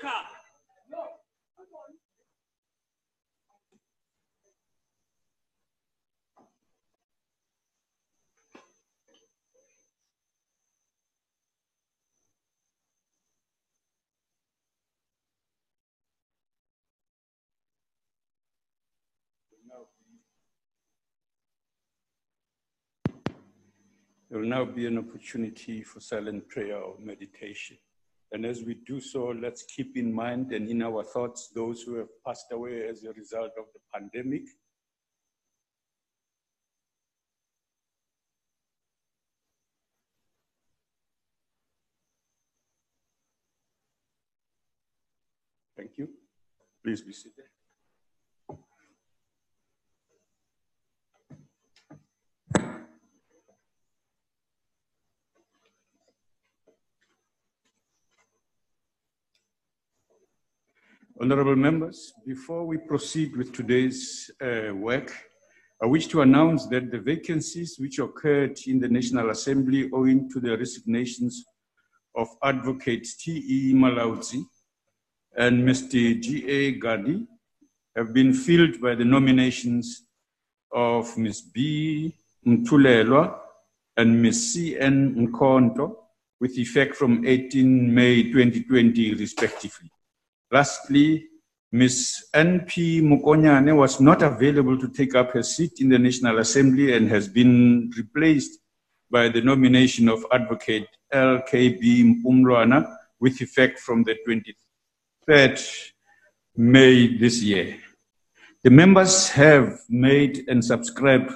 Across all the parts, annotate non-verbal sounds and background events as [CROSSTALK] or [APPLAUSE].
Speaker. There will now be an opportunity for silent prayer or meditation. And as we do so, let's keep in mind and in our thoughts those who have passed away as a result of the pandemic. Thank you. Please be seated. Honorable members, before we proceed with today's uh, work, I wish to announce that the vacancies which occurred in the National Assembly owing to the resignations of Advocate T.E. Malauzi and Mr. G.A. Gadi have been filled by the nominations of Ms. B. Mtulelwa and Ms. C.N. Nkonto with effect from 18 May 2020 respectively. Lastly, Ms. N.P. Mokonyane was not available to take up her seat in the National Assembly and has been replaced by the nomination of Advocate L.K.B. Mpumlwana with effect from the 23rd May this year. The members have made and subscribed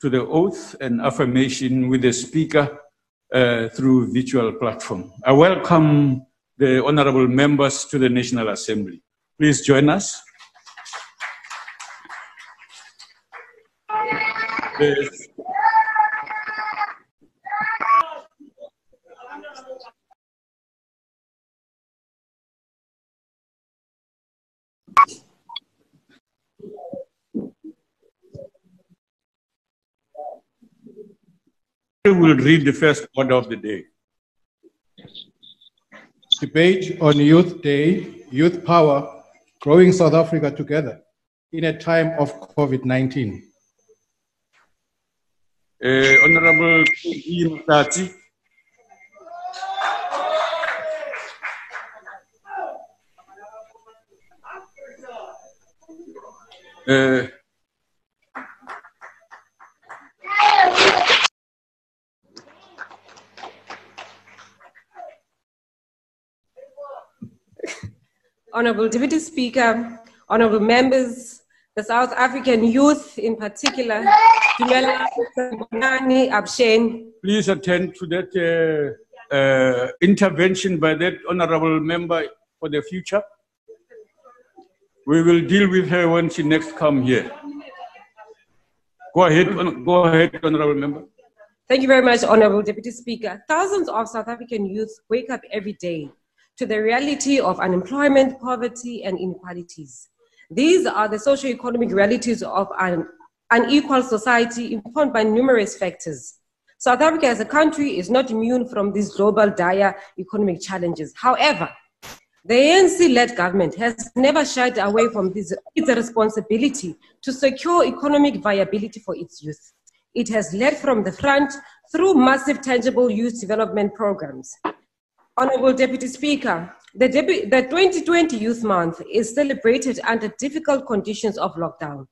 to the oath and affirmation with the Speaker uh, through virtual platform. I welcome the honorable members to the National Assembly. Please join us. The will read the first order of the day. Debate on Youth Day, Youth Power, Growing South Africa Together in a time of COVID 19. Uh, Honorable Mtati. Uh, Honorable Deputy Speaker, honorable members, the South African youth in particular, Please attend to that uh, uh, intervention by that honorable member for the future. We will deal with her when she next come here. Go ahead, go ahead, honorable member. Thank you very much, honorable deputy speaker. Thousands of South African youth wake up every day to the reality of unemployment, poverty, and inequalities. These are the socio-economic realities of an unequal society informed by numerous factors. South Africa as a country is not immune from these global dire economic challenges. However, the ANC-led government has never shied away from this, its responsibility to secure economic viability for its youth. It has led from the front through massive tangible youth development programs. Honorable Deputy Speaker, the, the 2020 Youth Month is celebrated under difficult conditions of lockdown.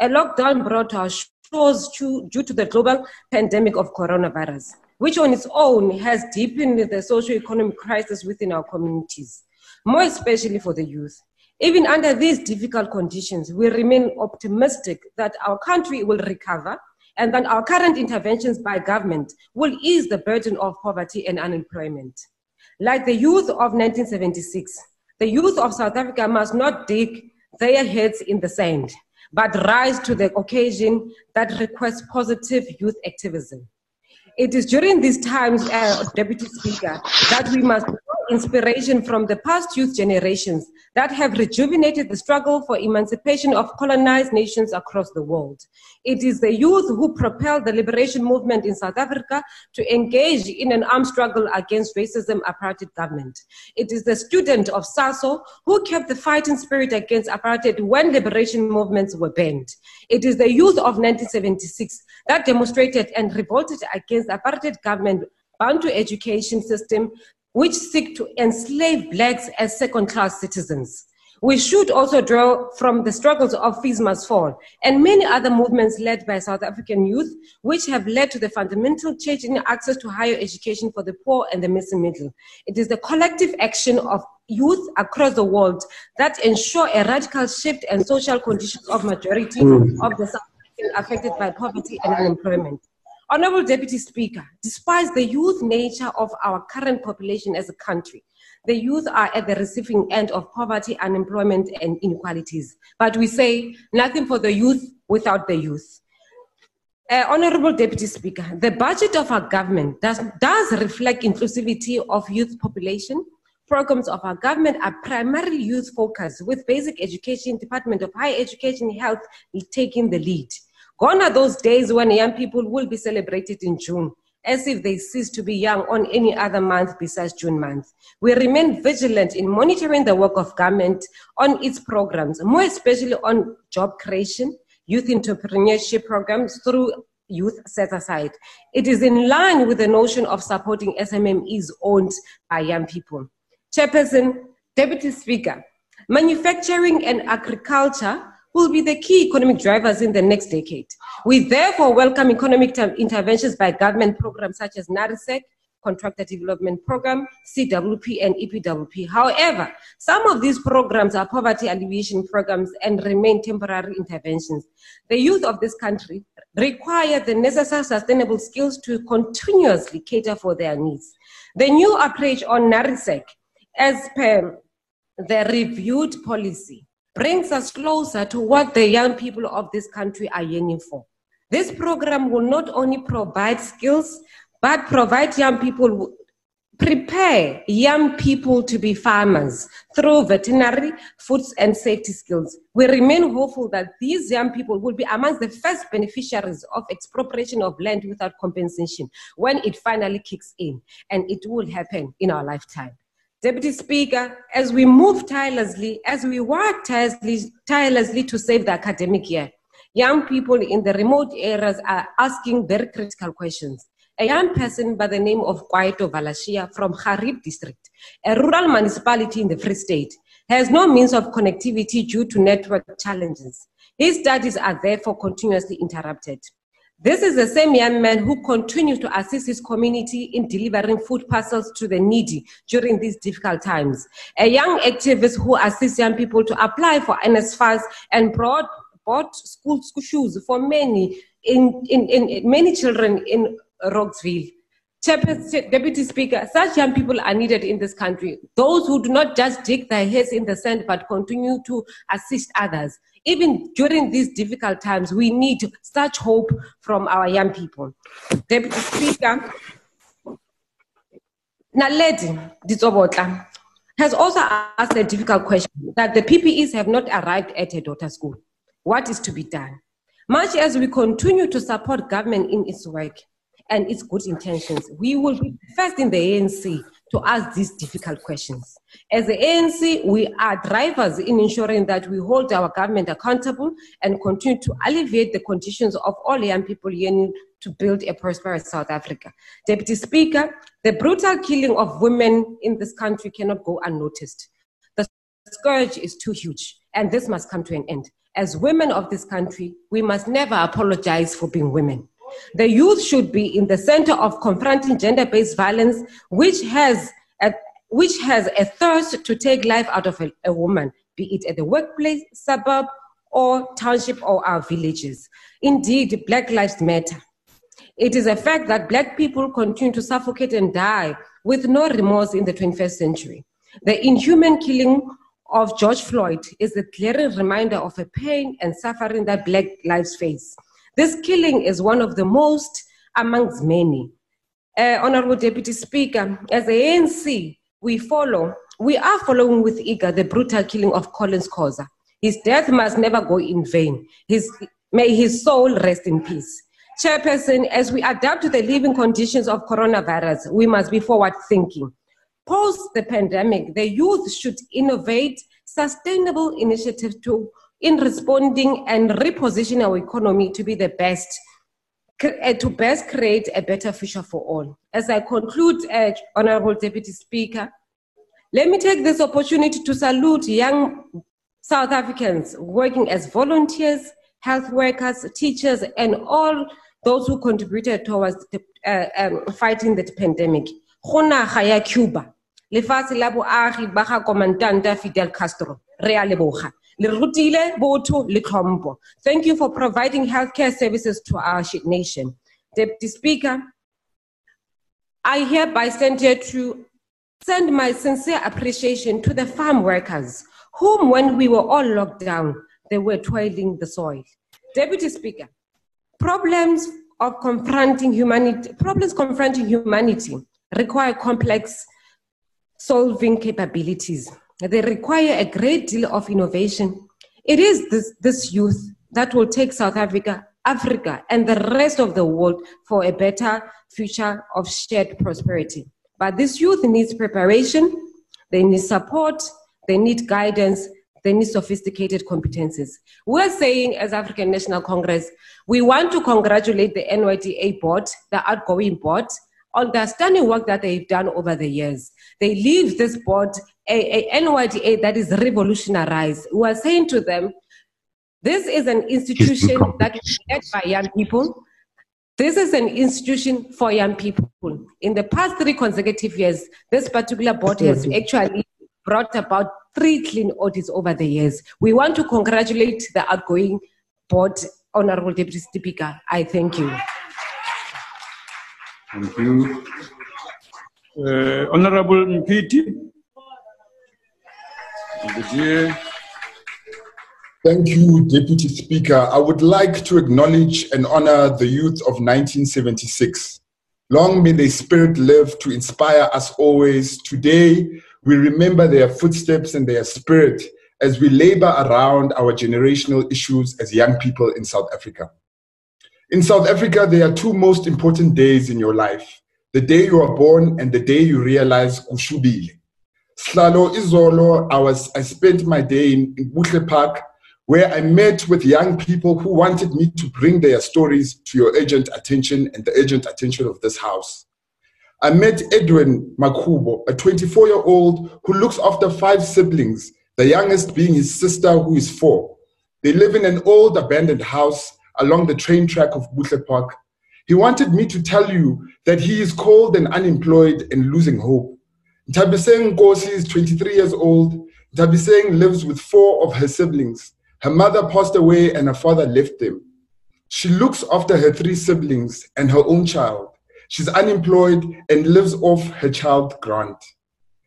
A lockdown brought our shores due to the global pandemic of coronavirus, which on its own has deepened the socio-economic crisis within our communities, more especially for the youth. Even under these difficult conditions, we remain optimistic that our country will recover and that our current interventions by government will ease the burden of poverty and unemployment. Like the youth of 1976, the youth of South Africa must not dig their heads in the sand, but rise to the occasion that requests positive youth activism. It is during these times, uh, Deputy Speaker, that we must inspiration from the past youth generations that have rejuvenated the struggle for emancipation of colonized nations across the world. It is the youth who propelled the liberation movement in South Africa to engage in an armed struggle against racism apartheid government. It is the student of SASO who kept the fighting spirit against apartheid when liberation movements were banned. It is the youth of 1976 that demonstrated and revolted against apartheid government Bantu education system which seek to enslave blacks as second class citizens. We should also draw from the struggles of Fees Must Fall and many other movements led by South African youth, which have led to the fundamental change in access to higher education for the poor and the missing middle. It is the collective action of youth across the world that ensure a radical shift in social conditions of majority mm. of the South African affected by poverty and unemployment. Honorable Deputy Speaker, despite the youth nature of our current population as a country, the youth are at the receiving end of poverty, unemployment, and inequalities. But we say nothing for the youth without the youth. Uh, Honorable Deputy Speaker, the budget of our government does, does reflect inclusivity of youth population. Programs of our government are primarily youth focused, with basic education, Department of Higher Education, Health taking the lead. Gone are those days when young people will be celebrated in June, as if they cease to be young on any other month besides June month. We remain vigilant in monitoring the work of government on its programs, more especially on job creation, youth entrepreneurship programs through youth set aside. It is in line with the notion of supporting SMMEs owned by young people. Chairperson, Deputy Speaker, manufacturing and agriculture will be the key economic drivers in the next decade. We therefore welcome economic interventions by government programs such as NARYSEC, Contractor Development Program, CWP, and EPWP. However, some of these programs are poverty alleviation programs and remain temporary interventions. The youth of this country require the necessary sustainable skills to continuously cater for their needs. The new approach on NARYSEC, as per the reviewed policy, brings us closer to what the young people of this country are yearning for. This program will not only provide skills, but provide young people, prepare young people to be farmers through veterinary, foods, and safety skills. We remain hopeful that these young people will be amongst the first beneficiaries of expropriation of land without compensation when it finally kicks in, and it will happen in our lifetime. Deputy Speaker, as we move tirelessly, as we work tirelessly, tirelessly to save the academic year, young people in the remote areas are asking very critical questions. A young person by the name of Kwaito Valashia from Xhariep district, a rural municipality in the Free State, has no means of connectivity due to network challenges. His studies are therefore continuously interrupted. This is the same young man who continues to assist his community in delivering food parcels to the needy during these difficult times. A young activist who assists young people to apply for NSFAS and brought, bought school, shoes for many, in, in, in, many children in Rouxville. Deputy Speaker, such young people are needed in this country. Those who do not just dig their heads in the sand but continue to assist others even during these difficult times, we need such hope from our young people. Deputy Speaker, Naledi Ditsobotla has also asked a difficult question that the PPEs have not arrived at her daughter's school. What is to be done? Much as we continue to support government in its work and its good intentions, we will be first in the ANC to ask these difficult questions. As the ANC, we are drivers in ensuring that we hold our government accountable and continue to alleviate the conditions of all young people yearning to build a prosperous South Africa. Deputy Speaker, the brutal killing of women in this country cannot go unnoticed. The scourge is too huge, and this must come to an end. As women of this country, we must never apologize for being women. The youth should be in the center of confronting gender based violence, which has, a, which has a thirst to take life out of a, a woman, be it at the workplace, suburb, or township or our villages. Indeed, Black Lives Matter. It is a fact that Black people continue to suffocate and die with no remorse in the 21st century. The inhuman killing of George Floyd is a clear reminder of the pain and suffering that Black lives face. This killing is one of the most amongst many. Uh, Honorable Deputy Speaker, as the ANC, we follow, we are following with eager the brutal killing of Collins Khoza. His death must never go in vain. His, may his soul rest in peace. Chairperson, as we adapt to the living conditions of coronavirus, we must be forward thinking. Post the pandemic, the youth should innovate sustainable initiatives to in responding and reposition our economy to be the best uh, to best create a better future for all. As I conclude, uh, Honorable Deputy Speaker, let me take this opportunity to salute young South Africans working as volunteers, health workers, teachers, and all those who contributed towards the, uh, um, fighting the pandemic. Cuba, Fidel Castro, re. Thank you for providing healthcare services to our nation. Deputy Speaker, I hereby send here to send my sincere appreciation to the farm workers, whom, when we were all locked down, they were toiling the soil. Deputy Speaker, problems of confronting humanity, problems confronting humanity require complex solving capabilities. They require a great deal of innovation. It is this, this youth that will take South Africa, Africa, and the rest of the world for a better future of shared prosperity. But this youth needs preparation, they need support, they need guidance, they need sophisticated competences. We're saying, as African National Congress, we want to congratulate the NYDA board, the outgoing board, on the stunning work that they've done over the years. They leave this board a, a NYDA that is revolutionized. We are saying to them, this is an institution that is led by young people. This is an institution for young people. In the past three consecutive years, this particular board has actually brought about three clean audits over the years. We want to congratulate the outgoing board, Honorable Deputy Speaker. I thank you. Thank you. Uh, Honorable Mphithi. Thank you, Deputy Speaker. I would like to acknowledge and honor the youth of 1976. Long may their spirit live to inspire us always. Today, we remember their footsteps and their spirit as we labor around our generational issues as young people in South Africa. In South Africa, there are two most important days in your life the day you are born and the day you realize kushubile. Slalo Izolo, I, was, I spent my day in, in Buhle Park where I met with young people who wanted me to bring their stories to your urgent attention and the urgent attention of this house. I met Edwin Makubo, a 24 year old who looks after five siblings, the youngest being his sister, who is four. They live in an old abandoned house along the train track of Buhle Park. He wanted me to tell you that he is cold and unemployed and losing hope. Tabiseng Kosi is 23 years old. Tabiseng lives with four of her siblings. Her mother passed away and her father left them. She looks after her three siblings and her own child. She's unemployed and lives off her child grant.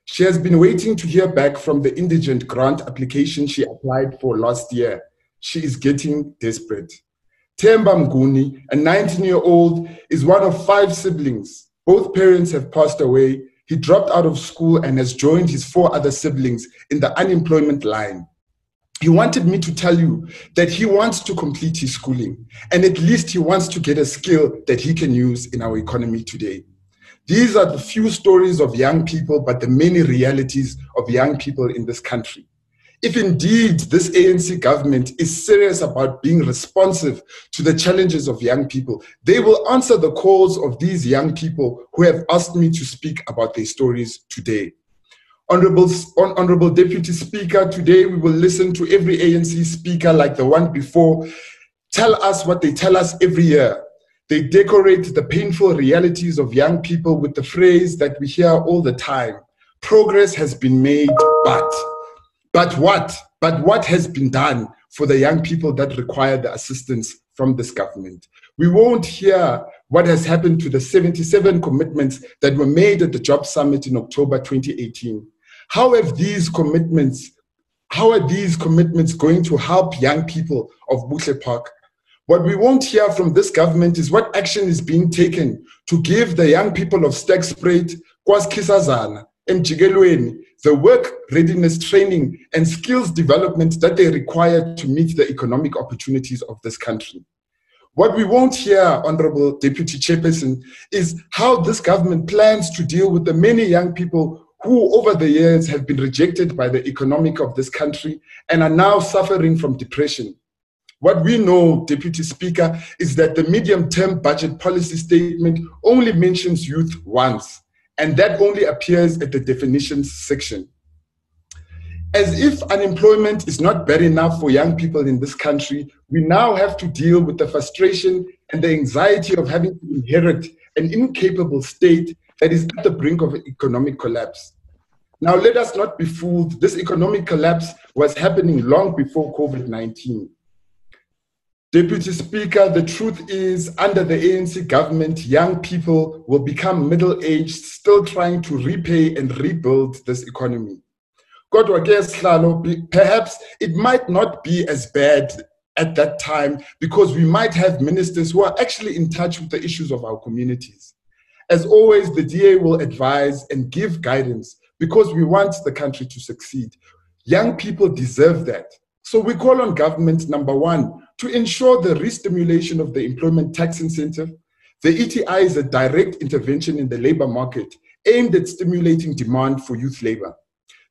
She has been waiting to hear back from the indigent grant application she applied for last year. She is getting desperate. Temba Mguni, a 19 year old, is one of five siblings. Both parents have passed away. He dropped out of school and has joined his four other siblings in the unemployment line he wanted me to tell you that he wants to complete his schooling and at least he wants to get a skill that he can use in our economy today. These are the few stories of young people, but the many realities of young people in this country. If indeed this ANC government is serious about being responsive to the challenges of young people, they will answer the calls of these young people who have asked me to speak about their stories today. Honorable, Honorable Deputy Speaker, today we will listen to every ANC speaker like the one before tell us what they tell us every year. They decorate the painful realities of young people with the phrase that we hear all the time progress has been made, but. But what? But what has been done for the young people that require the assistance from this government? We won't hear what has happened to the 77 commitments that were made at the Job Summit in October 2018. How have these commitments, how are these commitments going to help young people of Buhle Park? What we won't hear from this government is what action is being taken to give the young people of Sterkspruit, KwaZu-Kisazana, emjikelweni, the work readiness training and skills development that they require to meet the economic opportunities of this country. What we won't hear, Honorable Deputy Chairperson, is how this government plans to deal with the many young people who over the years have been rejected by the economic of this country and are now suffering from depression. What we know, Deputy Speaker, is that the medium term budget policy statement only mentions youth once, and that only appears at the definitions section. As if unemployment is not bad enough for young people in this country, we now have to deal with the frustration and the anxiety of having to inherit an incapable state that is at the brink of economic collapse. Now, let us not be fooled. This economic collapse was happening long before COVID 19. Deputy Speaker, the truth is, under the ANC government, young people will become middle aged, still trying to repay and rebuild this economy. Kodwa ke perhaps it might not be as bad at that time because we might have ministers who are actually in touch with the issues of our communities. As always, the DA will advise and give guidance because we want the country to succeed. Young people deserve that. So we call on government, number one, to ensure the re-stimulation of the employment tax incentive. The ETI is a direct intervention in the labor market aimed at stimulating demand for youth labor.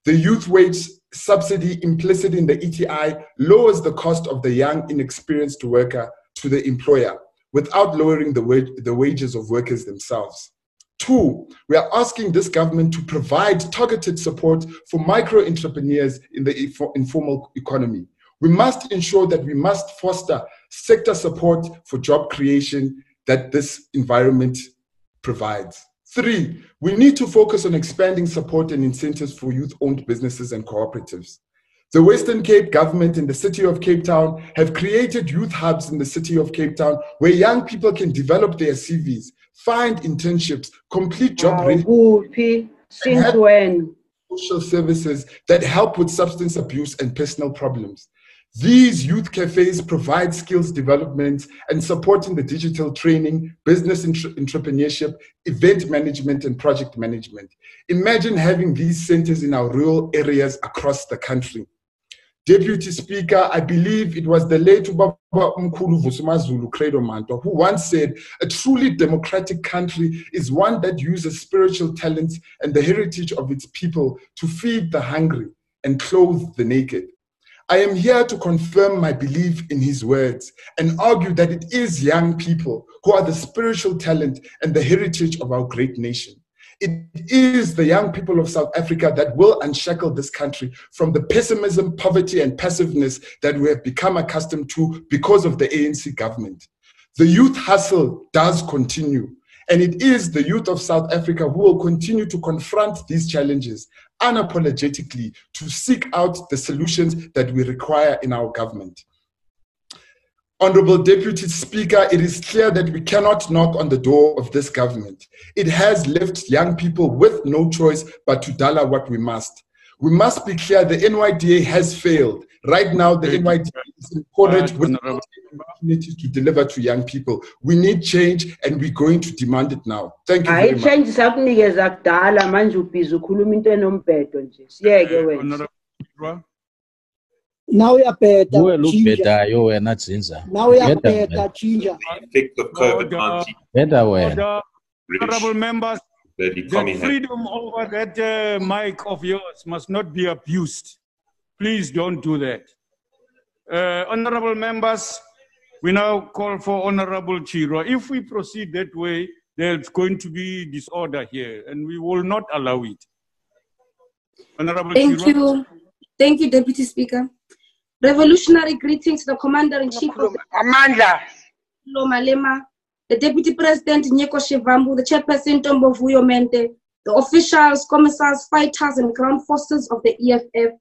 The youth wage subsidy implicit in the ETI lowers the cost of the young, inexperienced worker to the employer without lowering the, wage, the wages of workers themselves. Two, we are asking this government to provide targeted support for micro entrepreneurs in the informal economy. We must ensure that we must foster sector support for job creation that this environment provides. Three, we need to focus on expanding support and incentives for youth owned businesses and cooperatives. The Western Cape government and the city of Cape Town have created youth hubs in the city of Cape Town where young people can develop their CVs, find internships, complete job ready, since when? Social services that help with substance abuse and personal problems. These youth cafes provide skills development and supporting the digital training, business entrepreneurship, event management, and project management. Imagine having these centers in our rural areas across the country. Deputy Speaker, I believe it was the late Ubaba Mkulu Vusamazulu Credo Mutwa who once said, a truly democratic country is one that uses spiritual talents and the heritage of its people to feed the hungry and clothe the naked. I am here to confirm my belief in his words and argue that it is young people who are the spiritual talent and the heritage of our great nation. It is the young people of South Africa that will unshackle this country from the pessimism, poverty, and passiveness that we have become accustomed to because of the ANC government. The youth hustle does continue, and it is the youth of South Africa who will continue to confront these challenges unapologetically to seek out the solutions that we require in our government. Honorable Deputy Speaker, it is clear that we cannot knock on the door of this government. It has left young people with no choice but to dollar what we must. We must be clear the NYDA has failed. Right now, the NYDA is encouraged with opportunities to deliver to young people. We need change and we're going to demand it now. Thank you very much. change sakunikeza kudala manje ubhizi ukhuluma into enombhedo nje. Siyeke wena. Now uyabheda kuwe lubhedayo wena dzinza now uyabheda ginger effect of covid-19 bheda wena. honorable members the freedom over that uh, mic of yours must not be abused please don't do that uh, honorable members we now call for honorable Chirwa if we proceed that way there's going to be disorder here and we will not allow it honorable thank Chirwa. you thank you deputy speaker Revolutionary greetings to the Commander-in-Chief of the Amanda. Malema, the Deputy President Nyiko Shivambu, the Chairperson Tombo Vuyo Mente, the officials, commissars, fighters, and ground forces of the EFF.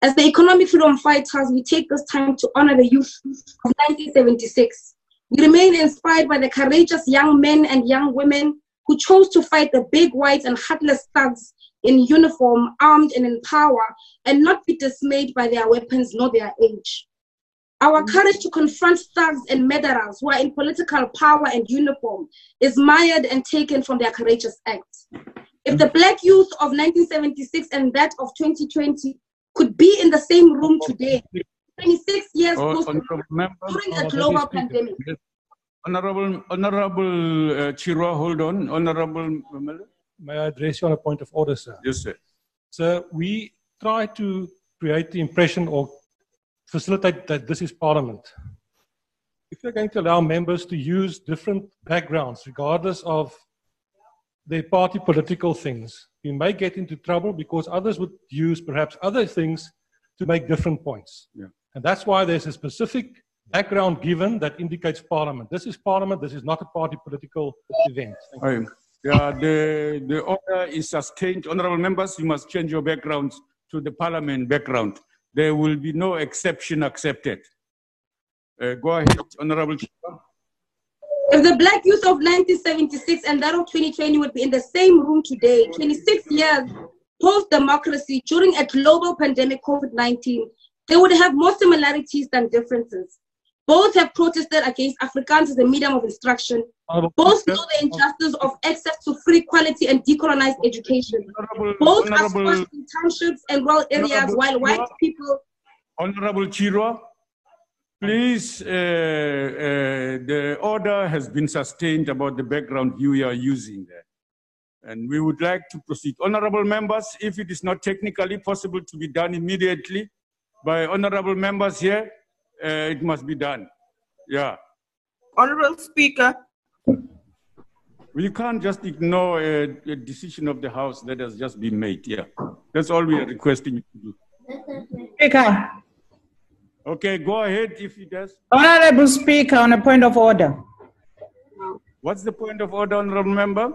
As the economic freedom fighters, we take this time to honor the youth of 1976. We remain inspired by the courageous young men and young women who chose to fight the big white and heartless thugs in uniform, armed and in power, and not be dismayed by their weapons nor their age. Our courage to confront thugs and murderers who are in political power and uniform is mired and taken from their courageous acts. If the black youth of 1976 and that of 2020 could be in the same room today, 26 years Oh, post during a global Speaker. pandemic. Honorable, Honorable uh, Chirwa, hold on. Honorable May I address you on a point of order, sir? Yes, sir. So we try to create the impression or facilitate that this is Parliament. If you're going to allow members to use different backgrounds, regardless of their party political things, we may get into trouble because others would use perhaps other things to make different points. Yeah. And that's why there's a specific background given that indicates Parliament. This is Parliament, this is not a party political event. Thank you. Yeah, the, the order is sustained. Honorable members, you must change your backgrounds to the parliament background. There will be no exception accepted. Uh, go ahead, Honorable. If the black youth of 1976 and that of 2020 would be in the same room today, 26 years post democracy during a global pandemic COVID 19, they would have more similarities than differences. Both have protested against Afrikaans as a medium of instruction. Both know the injustice of access to free, quality, and decolonized education. Honorable, Both are squashed in townships and rural areas, while white people Honorable Chirwa, please, uh, uh, the order has been sustained about the background you are using there. And we would like to proceed. Honorable members, if it is not technically possible to be done immediately by honorable members here, uh, it must be done. Yeah. Honorable Speaker, We can't just ignore a, a decision of the House that has just been made. Yeah. That's all we are requesting you to do. Speaker, Okay, go ahead if it does. Honorable Speaker, on a point of order. What's the point of order, honorable member?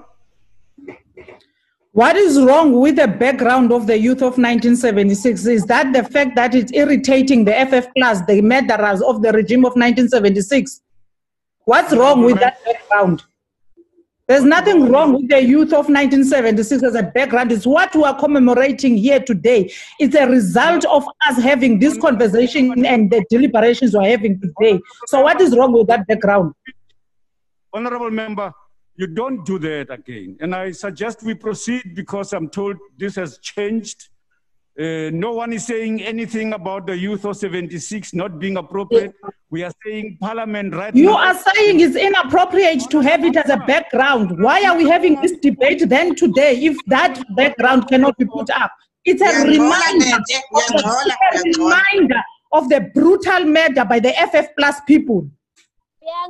What is wrong with the background of the youth of 1976? Is that the fact that it's irritating the FF plus, the murderers of the regime of 1976? What's wrong with that background? There's nothing wrong with the youth of 1976 as a background. It's what we are commemorating here today. It's a result of us having this conversation and the deliberations we're having today. So, what is wrong with that background? Honorable member, you don't do that again. And I suggest we proceed because I'm told this has changed. Uh, no one is saying anything about the youth of 76 not being appropriate. We are saying parliament right now. You now. are saying it's inappropriate to have it as a background. Why are we having this debate then today if that background cannot be put up? It's a Uyangcola, reminder, of the, it's a reminder of the brutal murder by the FF plus people.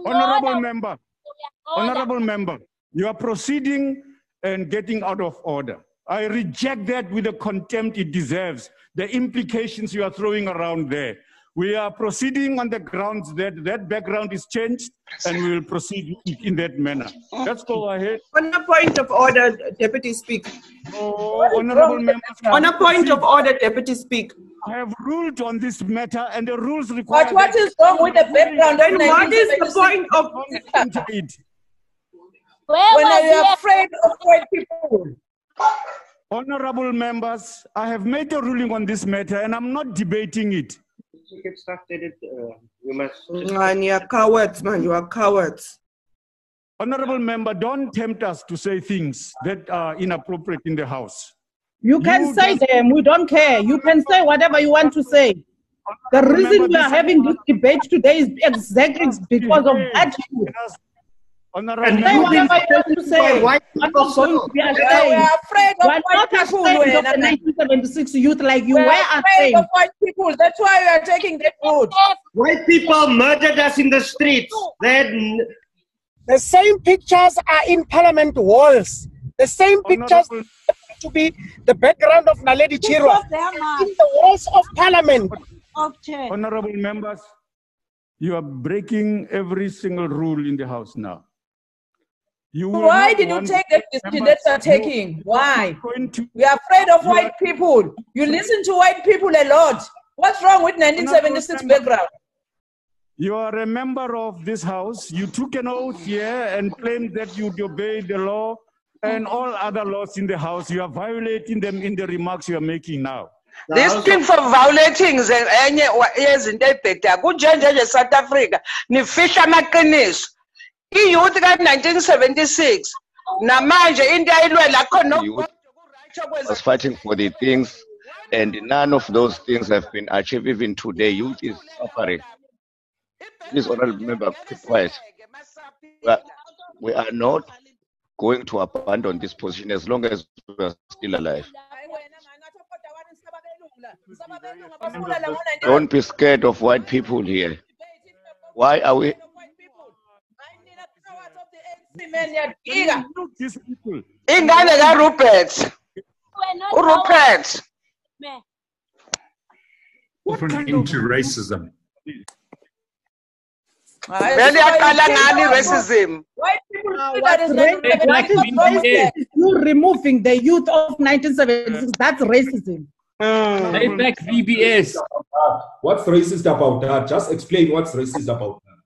Honorable member, honorable member, you are proceeding and getting out of order. I reject that with the contempt it deserves, the implications you are throwing around there. We are proceeding on the grounds that that background is changed and we will proceed in that manner. Let's go ahead. on a point of order, Deputy Speaker. Oh, honorable members. On a point of order, Deputy Speaker. I have ruled on this matter and the rules require. But what is wrong with the background of Then what is the point of that- it. When are you afraid of white people? Honorable members, I have made a ruling on this matter and I'm not debating it. get started, uh, you must. Man, you are cowards, man. You are cowards. Honorable member, don't tempt us to say things that are inappropriate in the House. You can You say just- them, we don't care. You can say whatever you want to say. The reason we are having this debate today is exactly because of that. Honorable Say member, whatever you want to say. White I'm not going to be We ashamed. are afraid of are white not people. ashamed Wena. of the 1976 youth like you We were are afraid of white people. That's why we are taking that route. White people murdered us in the streets. Then The same pictures are in parliament walls. The same oh, pictures to be the background of Naledi Chirwa in the walls of parliament. honorable members, you are breaking every single rule in the House now. You will Why did you take that decision that you're taking? Why? to- We are afraid of white are- people. You listen to white people a lot. What's wrong with 1976 Honorable background? You are a member of this house. You took an oath here and claimed that you'd obey the law and all other laws in the house. You are violating them in the remarks you are making now. This thing for violating ze- enye wa- yezinto ebheda kunjenje nje South Africa nifihla amaqiniso iyouth ka 1976 namanje into ayilwela khona was fighting for the things, and none of those things have been achieved. Even today, youth is suffering. Please, honorable member, keep quiet. Are, we are not going to abandon this position as long as we are still alive. Don't be scared of white people here. Why are we? Ingane karupert urupert Put an end to racism. beliyaqala ngani i-racism what's racist? What is racist? You removing the youth of 1976. That's racism. Hmm. Take back VBS. What's racist about that? Just explain what's racist about that.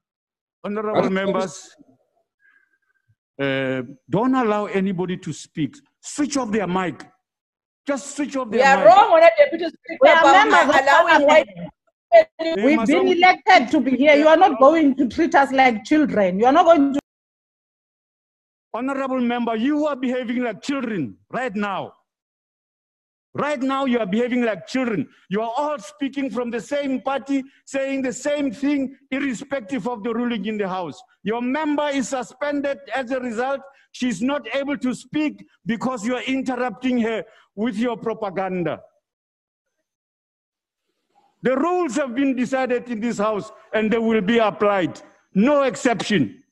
Honorable members, uh, don't allow anybody to speak. Switch off their mic. Just switch off their We are mic. wrong on a deputy speaker We are about members of allowing white. We've been elected to be here. You are not going to treat us like children. You are not going to. Honorable member, you are behaving like children right now. Right now, you are behaving like children. You are all speaking from the same party, saying the same thing, irrespective of the ruling in the House. Your member is suspended as a result. She's not able to speak because you are interrupting her with your propaganda. The rules have been decided in this House and they will be applied. No exception.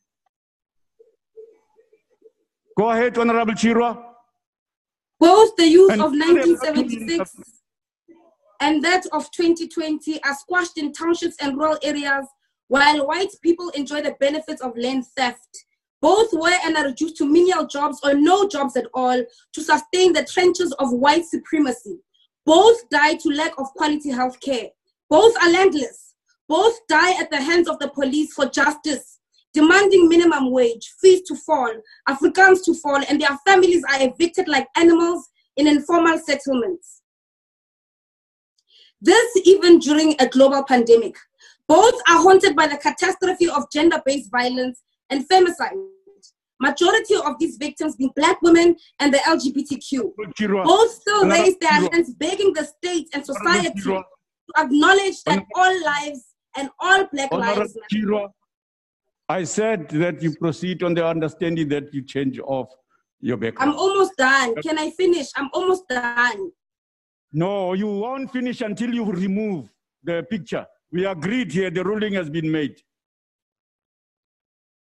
Go ahead, Honorable Chirwa. Both the youth And- of 1976 and that of 2020 are squashed in townships and rural areas, while white people enjoy the benefits of land theft. Both were and are reduced to menial jobs or no jobs at all to sustain the trenches of white supremacy. Both die to lack of quality health care. Both are landless. Both die at the hands of the police for justice, demanding minimum wage, fees to fall, Africans to fall, and their families are evicted like animals in informal settlements. This even during a global pandemic. Both are haunted by the catastrophe of gender-based violence and femicide. Majority of these victims being black women and the LGBTQ. Both still raise their hands begging the state and society to acknowledge that all lives and all black lives matter. I said that you proceed on the understanding that you change off your background. I'm almost done. Can I finish? I'm almost done. No, you won't finish until you remove the picture. We agreed here, the ruling has been made.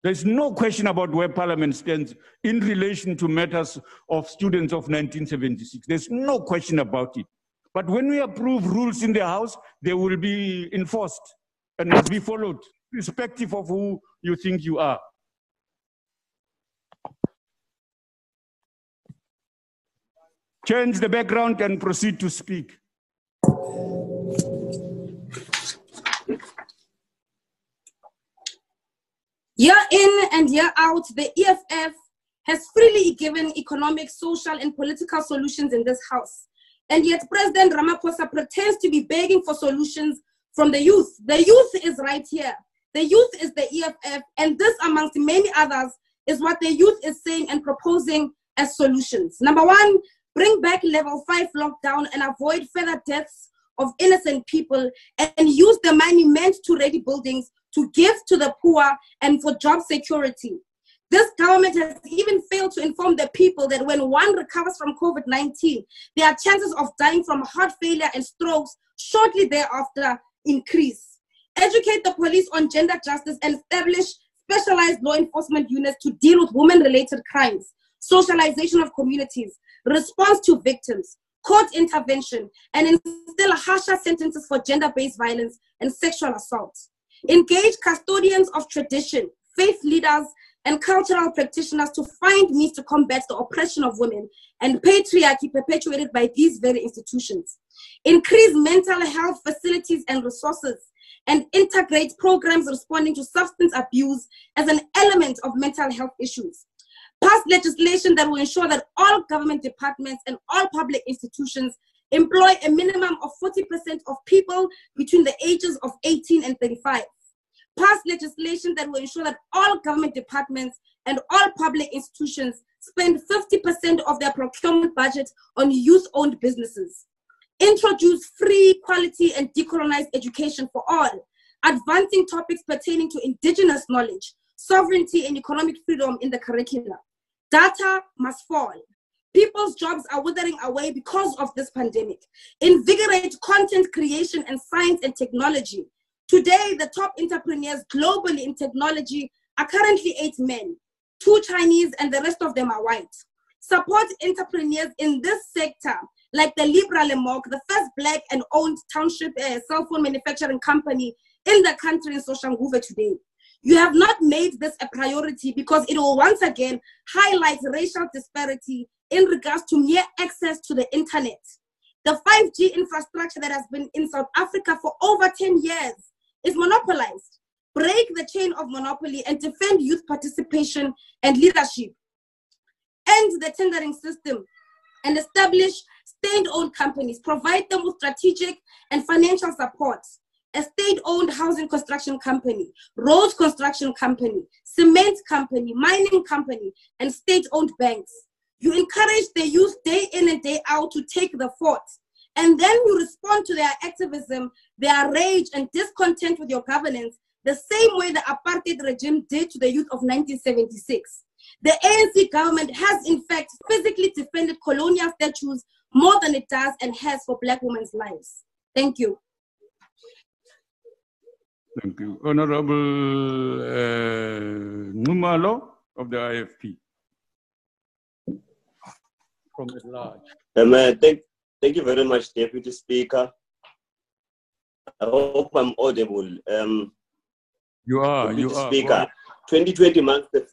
There's no question about where Parliament stands in relation to matters of students of 1976. There's no question about it. But when we approve rules in the House, they will be enforced and must be followed, irrespective of who you think you are. Change the background and proceed to speak. Year in and year out, the EFF has freely given economic, social, and political solutions in this House. And yet, President Ramaphosa pretends to be begging for solutions from the youth. The youth is right here. The youth is the EFF, and this, amongst many others, is what the youth is saying and proposing as solutions. Number one, bring back level five lockdown and avoid further deaths of innocent people and use the money meant to ready buildings to give to the poor and for job security. This government has even failed to inform the people that when one recovers from COVID 19, their chances of dying from heart failure and strokes shortly thereafter increase. Educate the police on gender justice and establish specialized law enforcement units to deal with women related crimes, socialization of communities, response to victims, court intervention, and instill harsher sentences for gender based violence and sexual assault. Engage custodians of tradition, faith leaders, and cultural practitioners to find means to combat the oppression of women and patriarchy perpetuated by these very institutions. Increase mental health facilities and resources and integrate programs responding to substance abuse as an element of mental health issues. Pass legislation that will ensure that all government departments and all public institutions employ a minimum of 40% of people between the ages of 18 and 35. Pass legislation that will ensure that all government departments and all public institutions spend 50% of their procurement budget on youth owned businesses. Introduce free, quality, and decolonized education for all, advancing topics pertaining to indigenous knowledge, sovereignty, and economic freedom in the curriculum. Data must fall. People's jobs are withering away because of this pandemic. Invigorate content creation and science and technology. Today, the top entrepreneurs globally in technology are currently eight men, two Chinese, and the rest of them are white. Support entrepreneurs in this sector, like the Libra Lemok, the first black and owned township uh, cell phone manufacturing company in the country in Soshanguve today. You have not made this a priority because it will once again highlight racial disparity in regards to mere access to the internet. The 5G infrastructure that has been in South Africa for over 10 years is monopolized. Break the chain of monopoly and defend youth participation and leadership. End the tendering system and establish state-owned companies. Provide them with strategic and financial support. A state-owned housing construction company, road construction company, cement company, mining company, and state-owned banks. You encourage the youth day in and day out to take the fort. And then you respond to their activism, their rage, and discontent with your governance the same way the apartheid regime did to the youth of 1976. The ANC government has, in fact, physically defended colonial statues more than it does and has for Black women's lives. Thank you. Thank you. Honorable uh, Numalo of the IFP. From at large. Um, uh, thank, thank you very much, Deputy Speaker. I hope I'm audible. Um, You are, Deputy you are. Speaker, 2020 marks the,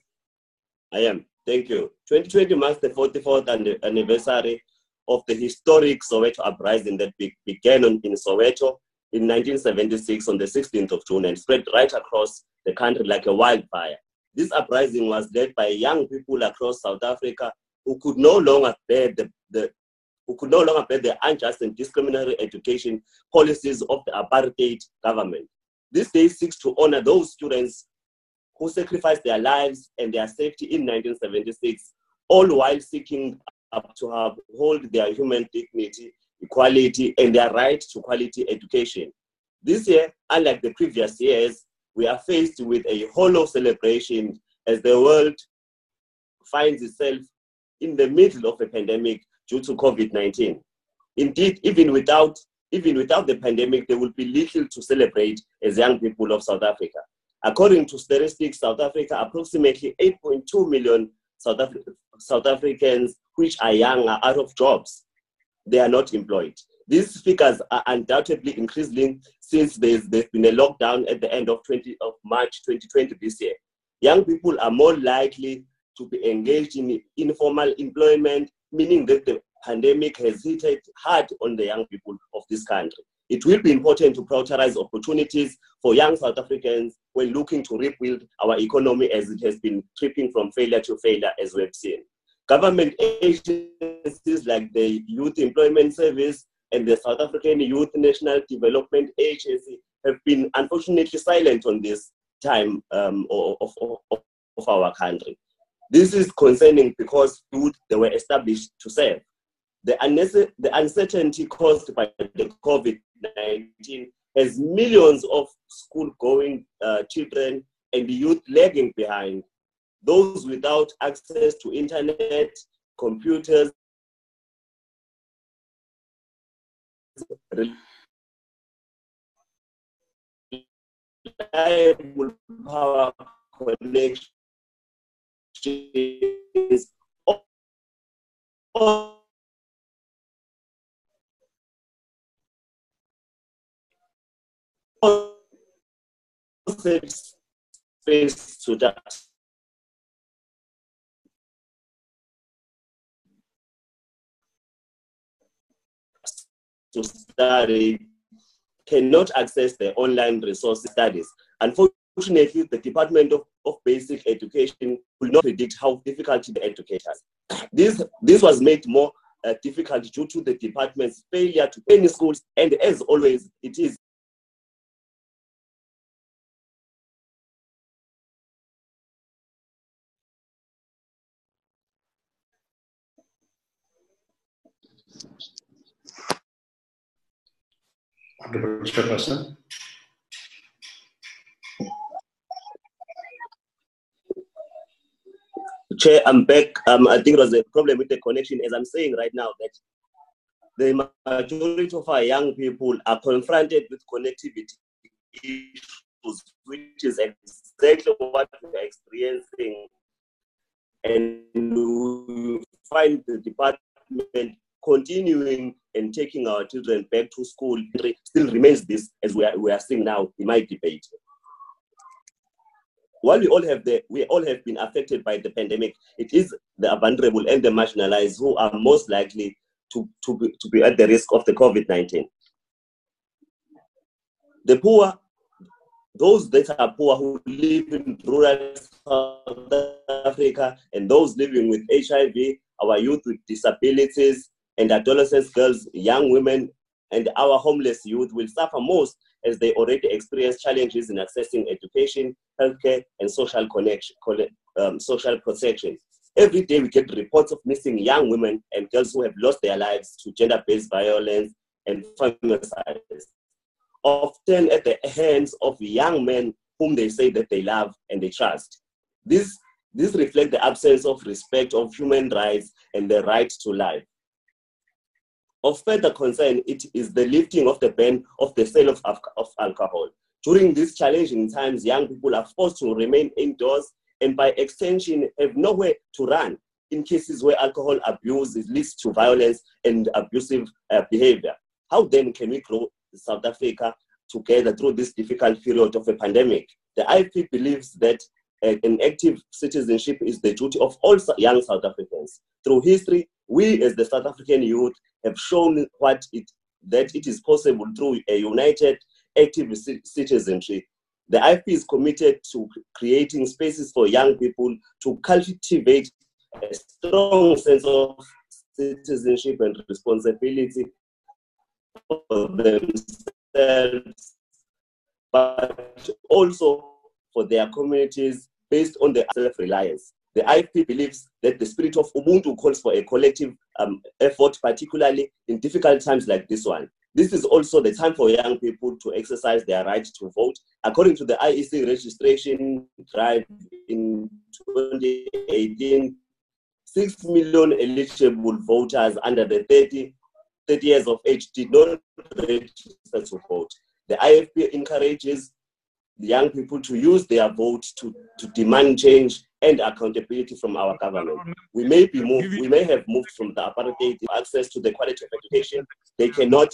I am, thank you. 2020 marks the 44th anniversary of the historic Soweto uprising that be- began on, in Soweto in 1976 on the 16th of June and spread right across the country like a wildfire. This uprising was led by young people across South Africa who could no longer bear the, the who could no longer bear the unjust and discriminatory education policies of the apartheid government. This day seeks to honor those students who sacrificed their lives and their safety in 1976, all while seeking to uphold their human dignity, equality, and their right to quality education. This year, unlike the previous years, we are faced with a hollow celebration as the world finds itself in the middle of a pandemic due to COVID-19. Indeed, even without even without the pandemic, there will be little to celebrate as young people of South Africa. According to statistics, South Africa, approximately 8.2 million South, Af- South Africans, which are young, are out of jobs. They are not employed. These figures are undoubtedly increasing since there's, there's been a lockdown at the end of, 20, of March 2020 this year. Young people are more likely to be engaged in informal employment, meaning that the pandemic has hit it hard on the young people of this country. It will be important to prioritize opportunities for young South Africans when looking to rebuild our economy as it has been tripping from failure to failure, as we've seen. Government agencies like the Youth Employment Service and the South African Youth National Development Agency have been unfortunately silent on this time um, of, of, of, our country. This is concerning because youth they were established to serve. The, the uncertainty caused by the COVID 19 has millions of school going uh, children and youth lagging behind. Those without access to internet, computers, reliable power connections, space to that. To study cannot access the online resource studies. Unfortunately, the Department of, of Basic Education could not predict how difficult the educators. This, this was made more uh, difficult due to the department's failure to any schools, and as always, it is Honorable Chairperson. Chair, I'm back. Um, I think there was a problem with the connection. As I'm saying right now, that the majority of our young people are confronted with connectivity issues, which is exactly what we're experiencing. And we find the department continuing and taking our children back to school still remains this as we are, we are seeing now in my debate. While we all have the, we all have been affected by the pandemic, it is the vulnerable and the marginalized who are most likely to, to, be, to be at the risk of the COVID-19. The poor, those that are poor who live in rural South Africa and those living with HIV, our youth with disabilities, and adolescents, girls, young women, and our homeless youth will suffer most as they already experience challenges in accessing education, healthcare, and social connection, um, social protection. Every day we get reports of missing young women and girls who have lost their lives to gender-based violence and femicide, often at the hands of young men whom they say that they love and they trust. This, this reflects the absence of respect of human rights and the right to life. Of further concern, it is the lifting of the ban of the sale of, of alcohol. During these challenging times, young people are forced to remain indoors and by extension have nowhere to run in cases where alcohol abuse leads to violence and abusive uh, behavior. How then can we grow South Africa together through this difficult period of a pandemic? The IFP believes that uh, an active citizenship is the duty of all young South Africans. Through history, we as the South African youth have shown what it, that it is possible through a united, active citizenship. The IFP is committed to creating spaces for young people to cultivate a strong sense of citizenship and responsibility for themselves, but also for their communities based on their self-reliance. The IFP believes that the spirit of Ubuntu calls for a collective um, effort, particularly in difficult times like this one. This is also the time for young people to exercise their right to vote. According to the IEC registration drive in 2018, 6 million eligible voters under the 30, 30 years of age did not register to vote. The IFP encourages young people to use their vote to, to demand change and accountability from our government. We may be moved, we may have moved from the apartheid access to the quality of education. They cannot,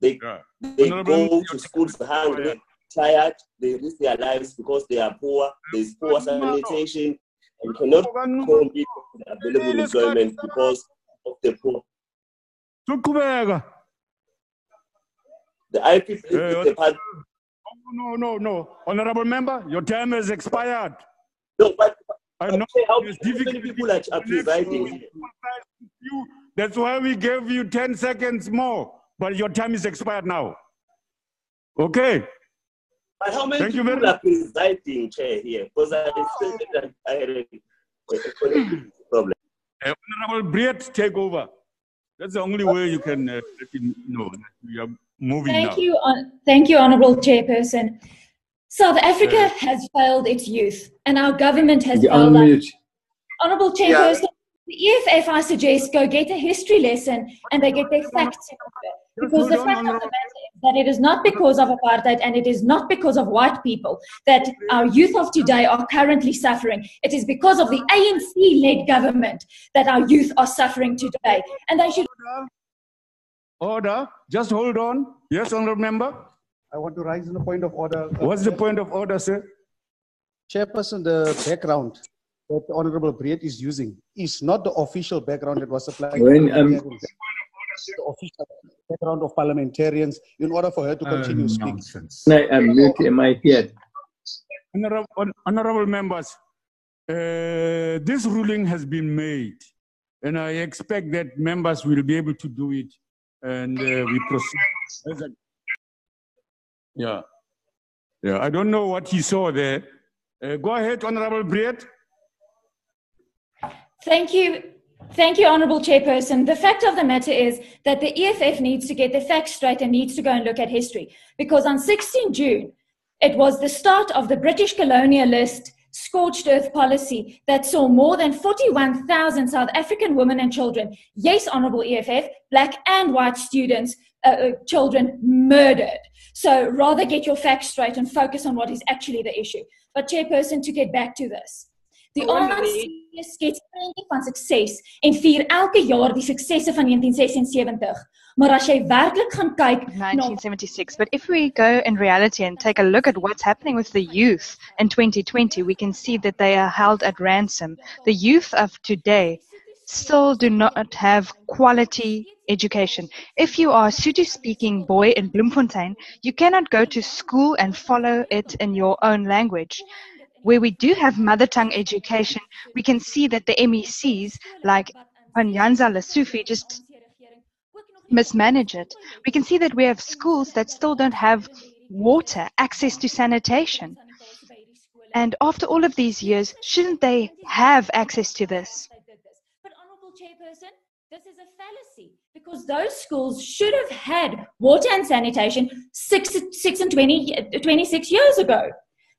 they, they go to schools hungry, tired, they risk their lives because they are poor, there's poor sanitation, and cannot compete with available employment because of the poor. The IP is the part. No, no, no. No. Honorable member, your time has expired. No, but, I know how, many people are, are presiding? You, that's why we gave you 10 seconds more, but your time is expired now. Okay. But how many Thank you people very are presiding, Chair, here? Because I said that I had a, a problem. Uh, Honorable Breedt, take over. That's the only way you can uh, let him know that we are moving Thank now. you, hon- thank you, Honourable Chairperson. South Africa Uh, has failed its youth, and our government has You failed us. unmute. Honourable Yeah. Chairperson, the EFF, I suggest, go get a history lesson and they get their facts. Because the fact of the matter is that it is not because of apartheid and it is not because of white people that our youth of today are currently suffering. It is because of the ANC led government that our youth are suffering today. And they should. Order. Just hold on. Yes, honorable member. I want to raise the point of order. What's the point of order, sir? Chairperson, the background that the Honorable Breedt is using is not the official background that was supplied. When, um, the official background of parliamentarians in order for her to continue Oh, speaking. nonsense. Can I unmute am I here? Honorable, hon- honorable members, uh, this ruling has been made, and I expect that members will be able to do it, and uh, we proceed. Yeah, yeah. I don't know what he saw there. Uh, go ahead, Honorable Breedt. Thank you. Thank you, Honourable Chairperson. The fact of the matter is that the EFF needs to get the facts straight and needs to go and look at history. Because on 16 June, it was the start of the British colonialist scorched earth policy that saw more than 41,000 South African women and children, yes, Honourable EFF, black and white students, uh, uh, children murdered. So rather get your facts straight and focus on what is actually the issue. But, Chairperson, to get back to this. Die ANC skets prentjie van sukses en vier elke jaar die suksesse van 1976. Maar as jy werklik gaan kyk 1976. But if we go in reality and take a look at what's happening with the youth in 2020, we can see that they are held at ransom. The youth of today still do not have quality education. If you are a Sotho speaking boy in Bloemfontein, you cannot go to school and follow it in your own language where we do have mother tongue education, we can see that the MECs like Panyaza Lesufi just mismanage it. We can see that we have schools that still don't have water, access to sanitation. And after all of these years, shouldn't they have access to this? But, Honourable Chairperson, this is a fallacy because those schools should have had water and sanitation six, six and 20, 26 years ago.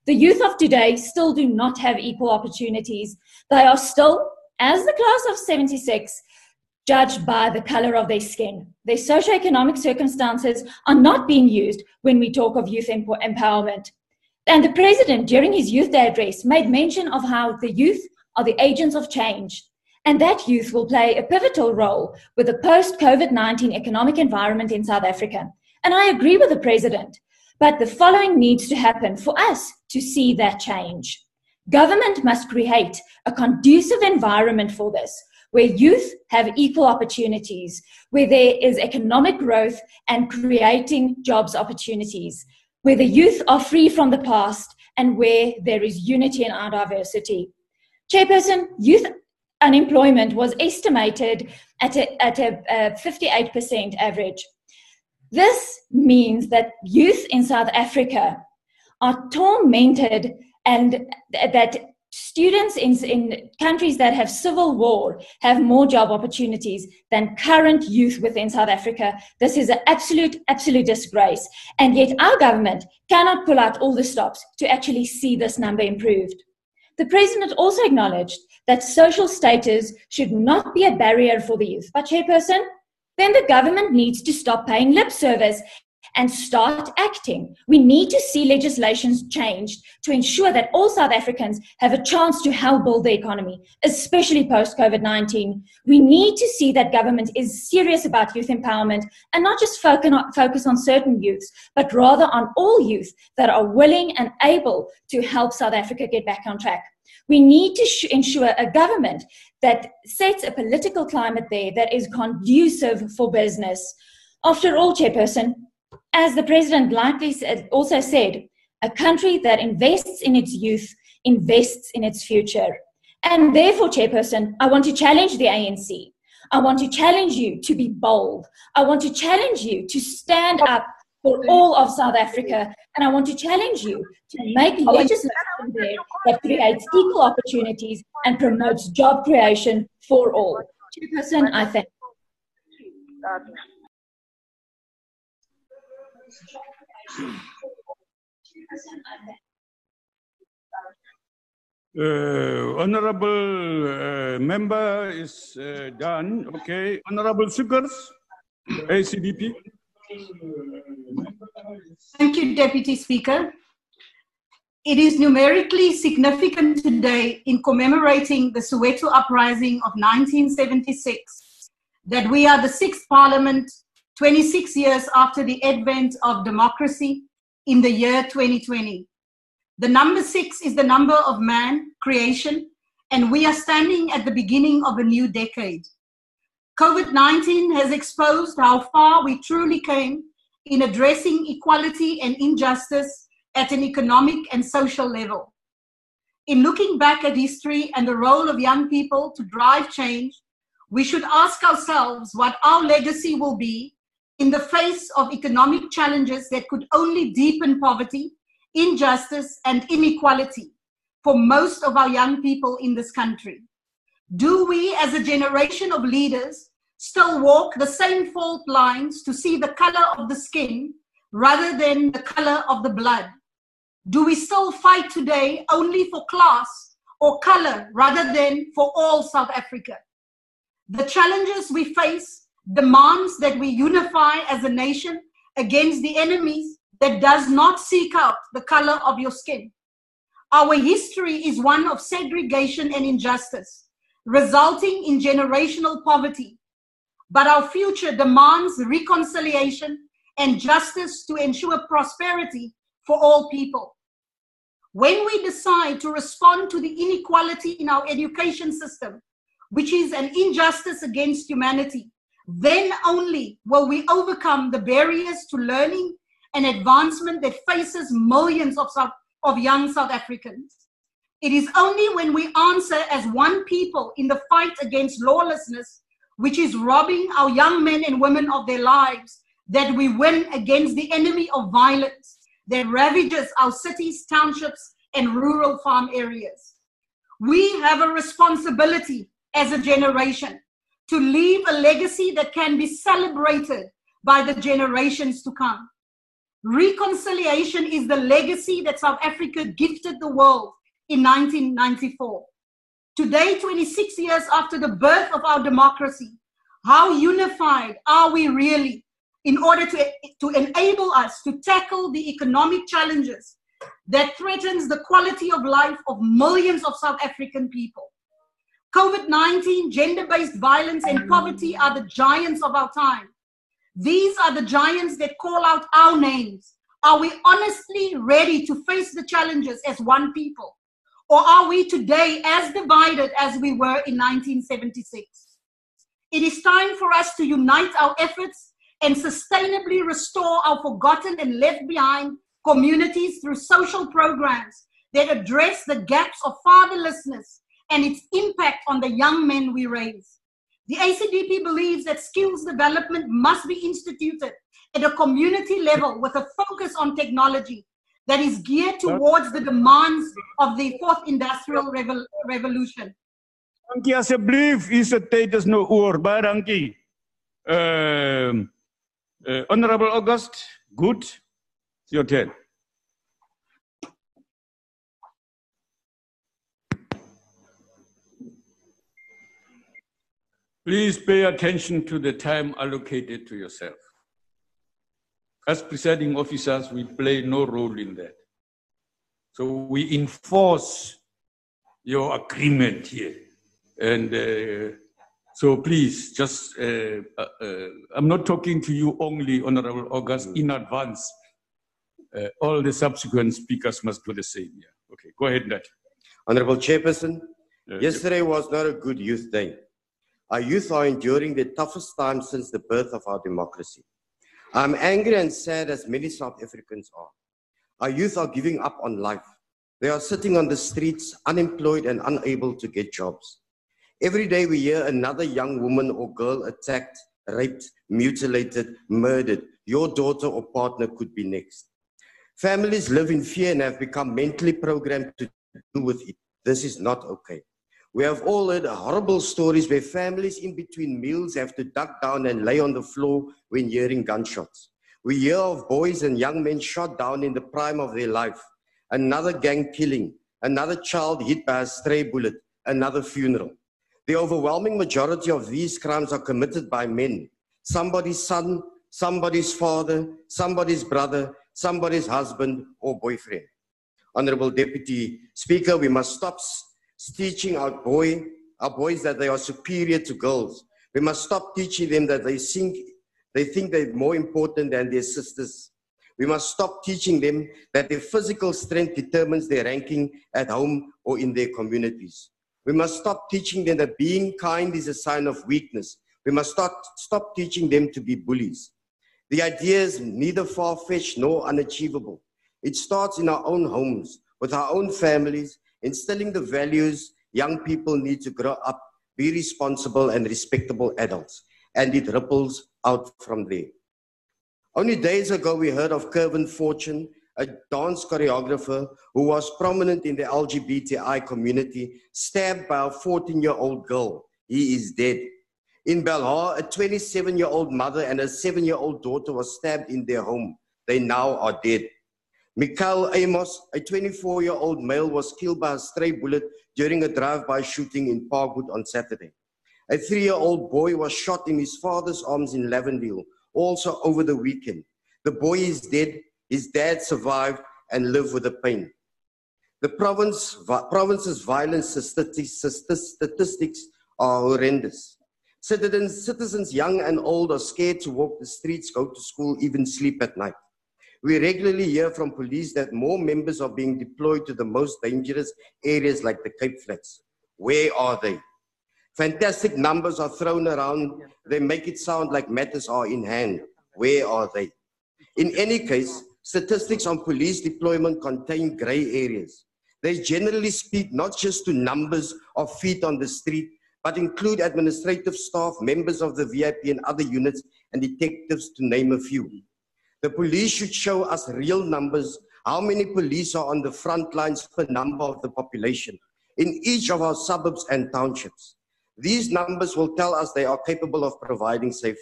The youth of today still do not have equal opportunities. They are still, as the class of 76, judged by the color of their skin. Their socioeconomic circumstances are not being used when we talk of youth empo- empowerment. And the president, during his Youth Day address, made mention of how the youth are the agents of change. And that youth will play a pivotal role with the post COVID 19 economic environment in South Africa. And I agree with the president. But the following needs to happen for us to see that change. Government must create a conducive environment for this, where youth have equal opportunities, where there is economic growth and creating jobs opportunities, where the youth are free from the past, and where there is unity in our diversity. Chairperson, youth unemployment was estimated at a, at a uh, 58% average. This means that youth in South Africa are tormented and that students in, in countries that have civil war have more job opportunities than current youth within South Africa. This is an absolute, absolute disgrace. And yet our government cannot pull out all the stops to actually see this number improved. The president also acknowledged that social status should not be a barrier for the youth. But, Chairperson, then the government needs to stop paying lip service and start acting. We need to see legislations changed to ensure that all South Africans have a chance to help build the economy, especially post COVID 19. We need to see that government is serious about youth empowerment and not just focus on certain youths, but rather on all youth that are willing and able to help South Africa get back on track. We need to sh- ensure a government that sets a political climate there that is conducive for business. After all, Chairperson, as the President likely also said, a country that invests in its youth invests in its future. And therefore, Chairperson, I want to challenge the ANC. I want to challenge you to be bold. I want to challenge you to stand up for all of South Africa. And I want to challenge you to make legislation there that creates equal opportunities and promotes job creation for all. Chairperson, I thank Uh, honorable uh, member is uh, done. Okay, honorable Sukers, ACDP. Thank you, Deputy Speaker. It is numerically significant today in commemorating the Soweto uprising of 1976 that we are the sixth parliament 26 years after the advent of democracy in the year 2020. The number six is the number of man, creation, and we are standing at the beginning of a new decade. COVID 19 has exposed how far we truly came in addressing equality and injustice at an economic and social level. In looking back at history and the role of young people to drive change, we should ask ourselves what our legacy will be in the face of economic challenges that could only deepen poverty, injustice, and inequality for most of our young people in this country. Do we, as a generation of leaders, still walk the same fault lines to see the color of the skin rather than the color of the blood? Do we still fight today only for class or color rather than for all South Africa? The challenges we face demands that we unify as a nation against the enemies that does not seek out the color of your skin. Our history is one of segregation and injustice, resulting in generational poverty. But our future demands reconciliation and justice to ensure prosperity for all people. When we decide to respond to the inequality in our education system, which is an injustice against humanity, then only will we overcome the barriers to learning and advancement that faces millions of, South, of young South Africans. It is only when we answer as one people in the fight against lawlessness, which is robbing our young men and women of their lives, that we win against the enemy of violence that ravages our cities, townships, and rural farm areas. We have a responsibility as a generation to leave a legacy that can be celebrated by the generations to come. Reconciliation is the legacy that South Africa gifted the world in 1994. Today, 26 years after the birth of our democracy, how unified are we really in order to, to enable us to tackle the economic challenges that threatens the quality of life of millions of South African people? COVID 19, gender based violence, and poverty are the giants of our time. These are the giants that call out our names. Are we honestly ready to face the challenges as one people? Or are we today as divided as we were in 1976? It is time for us to unite our efforts and sustainably restore our forgotten and left behind communities through social programs that address the gaps of fatherlessness and its impact on the young men we raise. The ACDP believes that skills development must be instituted at a community level with a focus on technology that is geared towards the demands of the fourth industrial revol revolution. Dankie asseblief, u se tyd is nou oor. Baie dankie. Ehm uh, Honorable August, good. Your turn. Please pay attention to the time allocated to yourself. As presiding officers, we play no role in that. So we enforce your agreement here. And uh, so please, just, uh, uh, uh I'm not talking to you only, Honorable August, in advance. Uh, all the subsequent speakers must do the same. Yeah. Okay, go ahead, Nat. Honorable Chairperson, yesterday was not a good youth day. Our youth are enduring the toughest time since the birth of our democracy. I'm angry and sad as many South Africans are. Our youth are giving up on life. They are sitting on the streets, unemployed and unable to get jobs. Every day we hear another young woman or girl attacked, raped, mutilated, murdered. Your daughter or partner could be next. Families live in fear and have become mentally programmed to deal with it. This is not okay. We have all heard horrible stories where families in between meals have to duck down and lay on the floor when hearing gunshots. We hear of boys and young men shot down in the prime of their life, another gang killing, another child hit by a stray bullet, another funeral. The overwhelming majority of these crimes are committed by men, somebody's son, somebody's father, somebody's brother, somebody's husband or boyfriend. Honorable Deputy Speaker, we must stop teaching our boy, our boys that they are superior to girls. We must stop teaching them that they think they think they're more important than their sisters. We must stop teaching them that their physical strength determines their ranking at home or in their communities. We must stop teaching them that being kind is a sign of weakness. We must start, stop teaching them to be bullies. The idea is neither far-fetched nor unachievable. It starts in our own homes, with our own families, instilling the values young people need to grow up, be responsible and respectable adults, and it ripples out from there. Only days ago, we heard of Kirvan Fortuin, a dance choreographer who was prominent in the LGBTI community, stabbed by a 14 year old girl. He is dead. In Belhar, a 27 year old mother and a 7 year old daughter were stabbed in their home. They now are dead. Mikhail Amos, a 24 year old male, was killed by a stray bullet during a drive by shooting in Parkwood on Saturday. A three year old boy was shot in his father's arms in Lavendale, also over the weekend. The boy is dead, his dad survived and lived with the pain. The province, province's violence statistics, statistics are horrendous. Citizens, citizens, young and old, are scared to walk the streets, go to school, even sleep at night. We regularly hear from police that more members are being deployed to the most dangerous areas like the Cape Flats. Where are they? Fantastic numbers are thrown around. They make it sound like matters are in hand. Where are they? In any case, statistics on police deployment contain gray areas. They generally speak not just to numbers of feet on the street, but include administrative staff, members of the VIP and other units, and detectives, to name a few. The police should show us real numbers, how many police are on the front lines per number of the population in each of our suburbs and townships. These numbers will tell us they are capable of providing safety.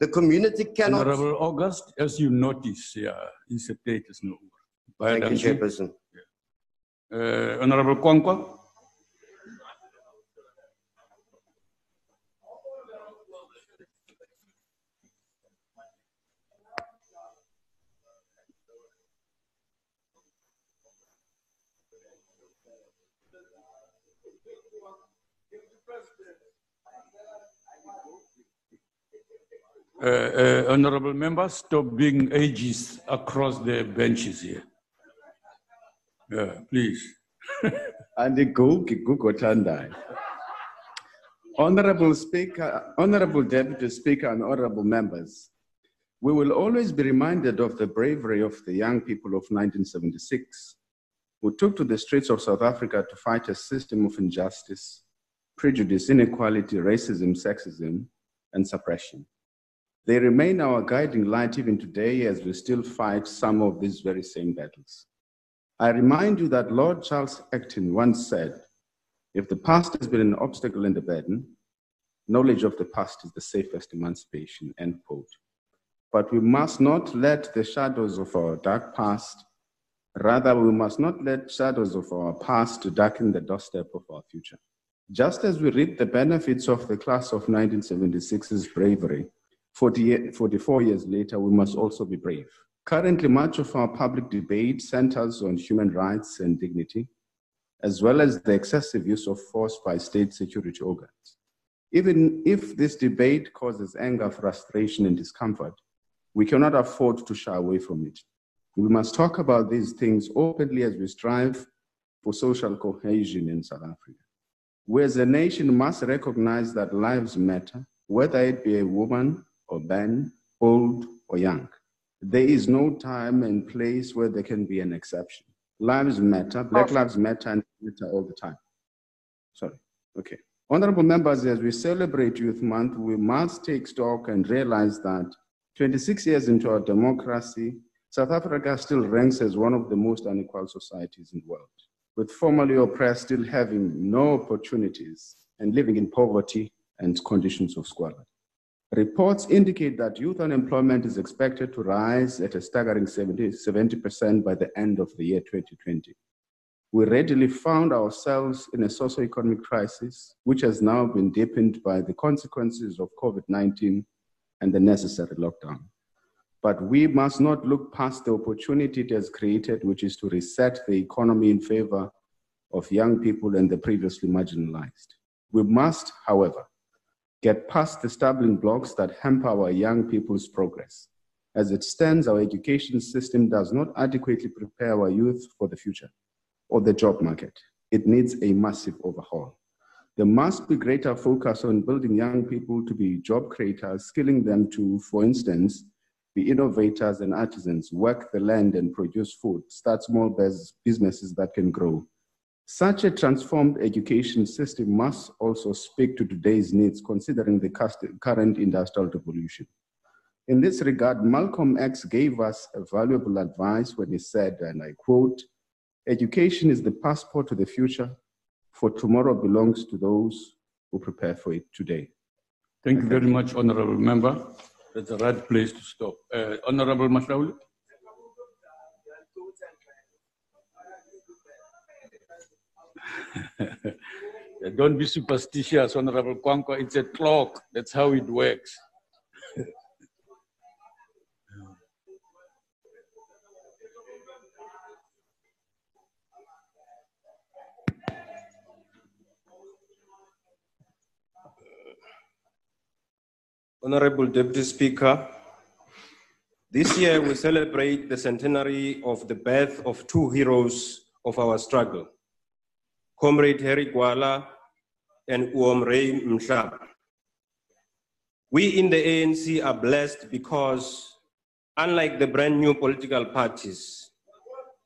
The community cannot. Honorable August, as you notice, yeah, is a date is no. Thank you. Chairperson. Uh, Honorable Kwankwa. Uh, uh, honorable members, stop being ages across the benches here. Yeah, please. [LAUGHS] Andigugi Gugotandai. Honorable Speaker, Honorable Deputy Speaker, and honorable members, we will always be reminded of the bravery of the young people of 1976 who took to the streets of South Africa to fight a system of injustice, prejudice, inequality, racism, sexism, and suppression. They remain our guiding light even today as we still fight some of these very same battles. I remind you that Lord Charles Acton once said, if the past has been an obstacle and a burden, knowledge of the past is the safest emancipation, end quote. But we must not let the shadows of our dark past, rather, we must not let shadows of our past darken the doorstep of our future. Just as we reap the benefits of the class of 1976's bravery, 40, 44 years later, we must also be brave. Currently, much of our public debate centers on human rights and dignity, as well as the excessive use of force by state security organs. Even if this debate causes anger, frustration, and discomfort, we cannot afford to shy away from it. We must talk about these things openly as we strive for social cohesion in South Africa. We as a nation must recognize that lives matter, whether it be a woman or old or young. There is no time and place where there can be an exception. Lives matter, Black oh. Lives Matter, and matter all the time. Sorry. Okay. Honorable members, as we celebrate Youth Month, we must take stock and realize that 26 years into our democracy, South Africa still ranks as one of the most unequal societies in the world, with formerly oppressed still having no opportunities and living in poverty and conditions of squalor. Reports indicate that youth unemployment is expected to rise at a staggering 70, 70% by the end of the year 2020. We readily found ourselves in a socio-economic crisis, which has now been deepened by the consequences of COVID-19 and the necessary lockdown. But we must not look past the opportunity it has created, which is to reset the economy in favor of young people and the previously marginalized. We must, however, get past the stumbling blocks that hamper our young people's progress. As it stands, our education system does not adequately prepare our youth for the future or the job market. It needs a massive overhaul. There must be greater focus on building young people to be job creators, skilling them to, for instance, be innovators and artisans, work the land and produce food, start small bus- businesses that can grow. Such a transformed education system must also speak to today's needs, considering the current industrial revolution. In this regard, Malcolm X gave us a valuable advice when he said, and I quote, Education is the passport to the future, for tomorrow belongs to those who prepare for it today. Thank you very much, Honorable Member. That's the right place to stop. Uh, Honorable Masualle? Don't be superstitious, Honorable Kwankwa. It's a clock. That's how it works. Honorable Deputy Speaker, this year we celebrate the centenary of the birth of two heroes of our struggle, Comrade Harry Gwala and Uomrei Mhlaba. We in the ANC are blessed because, unlike the brand new political parties,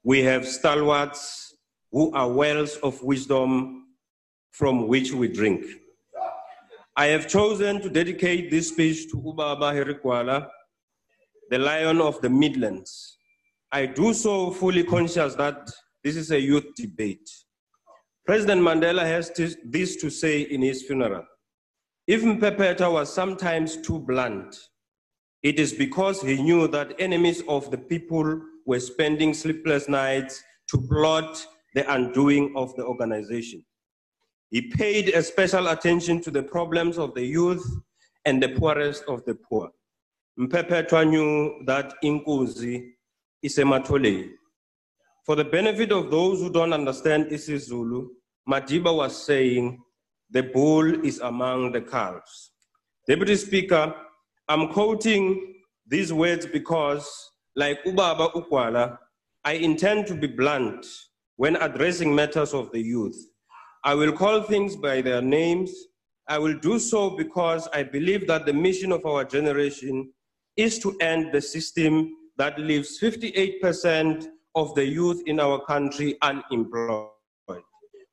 we have stalwarts who are wells of wisdom from which we drink. I have chosen to dedicate this speech to Ubaba Harry Gwala, the lion of the Midlands. I do so fully conscious that this is a youth debate. President Mandela has this to say in his funeral. If Mpepeta was sometimes too blunt, it is because he knew that enemies of the people were spending sleepless nights to plot the undoing of the organization. He paid a special attention to the problems of the youth and the poorest of the poor. Mpepetwa knew that Inkuzi is a matole. For the benefit of those who don't understand isiZulu, Madiba was saying, the bull is among the calves. Deputy Speaker, I'm quoting these words because, like Ubaba Ukwala, I intend to be blunt when addressing matters of the youth. I will call things by their names. I will do so because I believe that the mission of our generation is to end the system that leaves 58% of the youth in our country unemployed.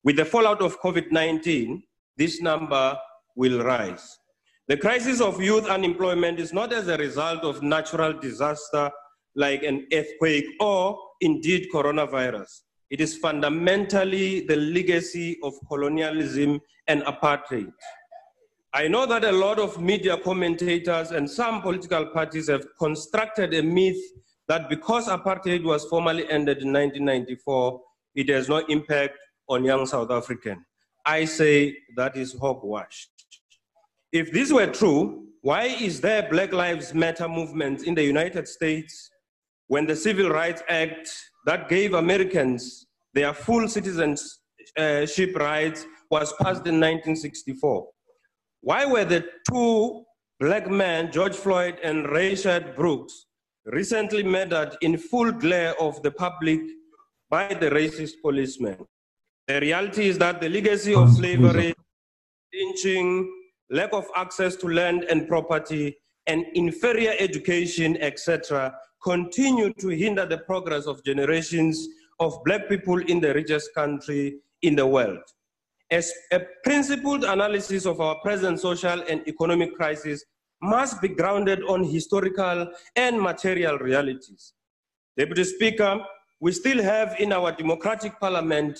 With the fallout of COVID 19, this number will rise. The crisis of youth unemployment is not as a result of natural disaster like an earthquake or indeed coronavirus. It is fundamentally the legacy of colonialism and apartheid. I know that a lot of media commentators and some political parties have constructed a myth that because apartheid was formally ended in 1994, it has no impact on young South African. I say that is hogwash. If this were true, why is there Black Lives Matter movement in the United States when the Civil Rights Act that gave Americans their full citizenship rights was passed in 1964? Why were the two black men, George Floyd and Rayshard Brooks, recently murdered in full glare of the public by the racist policemen? The reality is that the legacy of slavery, lynching, lack of access to land and property, and inferior education, etc., continue to hinder the progress of generations of black people in the richest country in the world. As a principled analysis of our present social and economic crisis must be grounded on historical and material realities. Deputy Speaker, we still have in our democratic parliament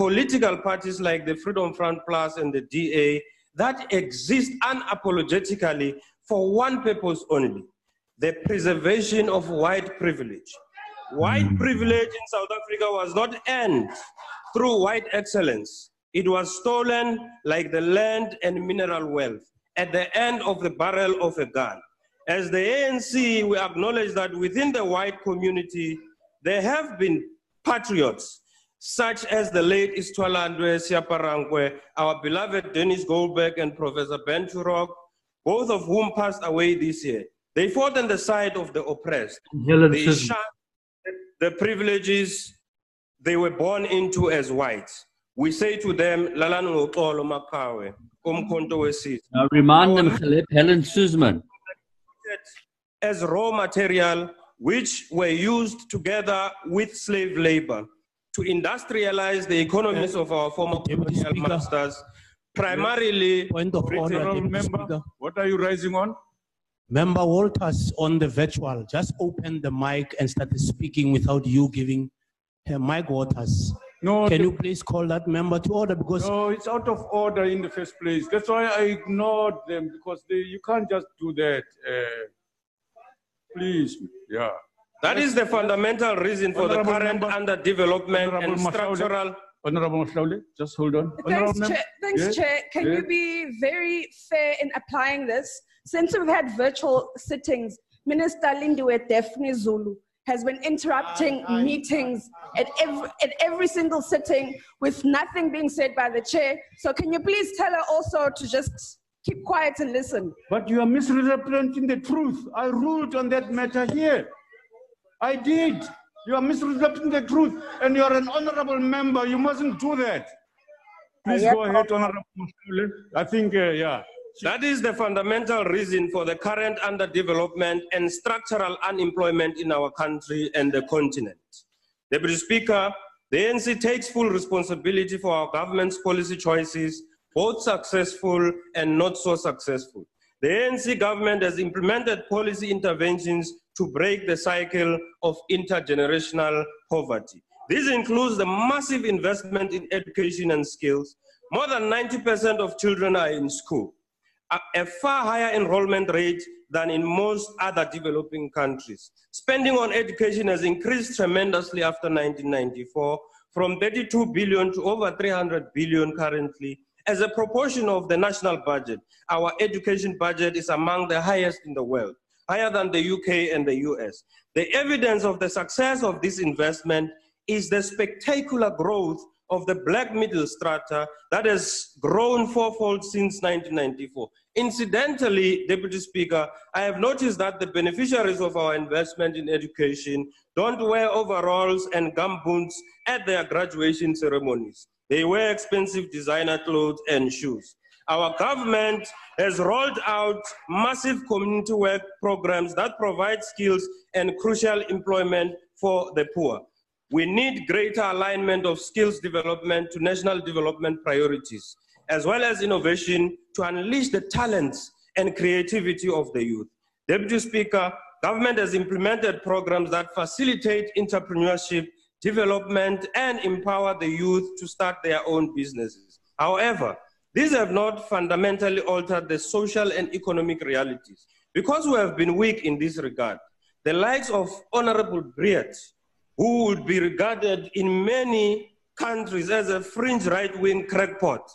political parties like the Freedom Front Plus and the DA that exist unapologetically for one purpose only the preservation of white privilege. White mm. privilege in South Africa was not earned through white excellence. It was stolen like the land and mineral wealth at the end of the barrel of a gun. As the ANC, we acknowledge that within the white community, there have been patriots such as the late Isitwalandwe Seaparankoe, our beloved Dennis Goldberg and Professor Ben Turok, both of whom passed away this year. They fought on the side of the oppressed. They shunned the privileges they were born into as whites. We say to them, Lalan ngoxolo makawe. Now remind them, Helen Suzman. as raw material which were used together with slave labor to industrialize the economies of our former colonial masters, primarily Honorable member, what are you rising on? Member Walters on the virtual, just open the mic and start speaking without you giving her mic Waters. No, Can the- you please call that member to order because No, it's out of order in the first place. That's why I ignored them because they, you can't just do that. Uh, please, yeah. That is the fundamental reason for the current member- underdevelopment Honorable and structural. Honorable Masualle, just hold on. Thanks, Honorable mem- Chair. Thanks, Yes, Chair. Can yes. you be very fair in applying this? Since we've had virtual sittings, Minister Lindiwe Daphne Zulu has been interrupting meetings at every, at every single sitting with nothing being said by the chair. So can you please tell her also to just keep quiet and listen? But you are misrepresenting the truth. I ruled on that matter here. I did. You are misrepresenting the truth, and you are an honorable member. You mustn't do that. Please go ahead, Honorable. I think, uh, yeah. That is the fundamental reason for the current underdevelopment and structural unemployment in our country and the continent. Deputy Speaker, the ANC takes full responsibility for our government's policy choices, both successful and not so successful. The ANC government has implemented policy interventions to break the cycle of intergenerational poverty. This includes the massive investment in education and skills. More than 90% of children are in school a, far higher enrollment rate than in most other developing countries. Spending on education has increased tremendously after 1994, from 32 billion to over 300 billion currently. As a proportion of the national budget, our education budget is among the highest in the world, higher than the UK and the US. The evidence of the success of this investment is the spectacular growth of the black middle strata that has grown fourfold since 1994. Incidentally, Deputy Speaker, I have noticed that the beneficiaries of our investment in education don't wear overalls and gumboots at their graduation ceremonies. They wear expensive designer clothes and shoes. Our government has rolled out massive community work programs that provide skills and crucial employment for the poor. We need greater alignment of skills development to national development priorities, as well as innovation to unleash the talents and creativity of the youth. Deputy Speaker, government has implemented programs that facilitate entrepreneurship, development, and empower the youth to start their own businesses. However, these have not fundamentally altered the social and economic realities. Because we have been weak in this regard, the likes of Honorable Breedt, who would be regarded in many countries as a fringe right wing crackpot,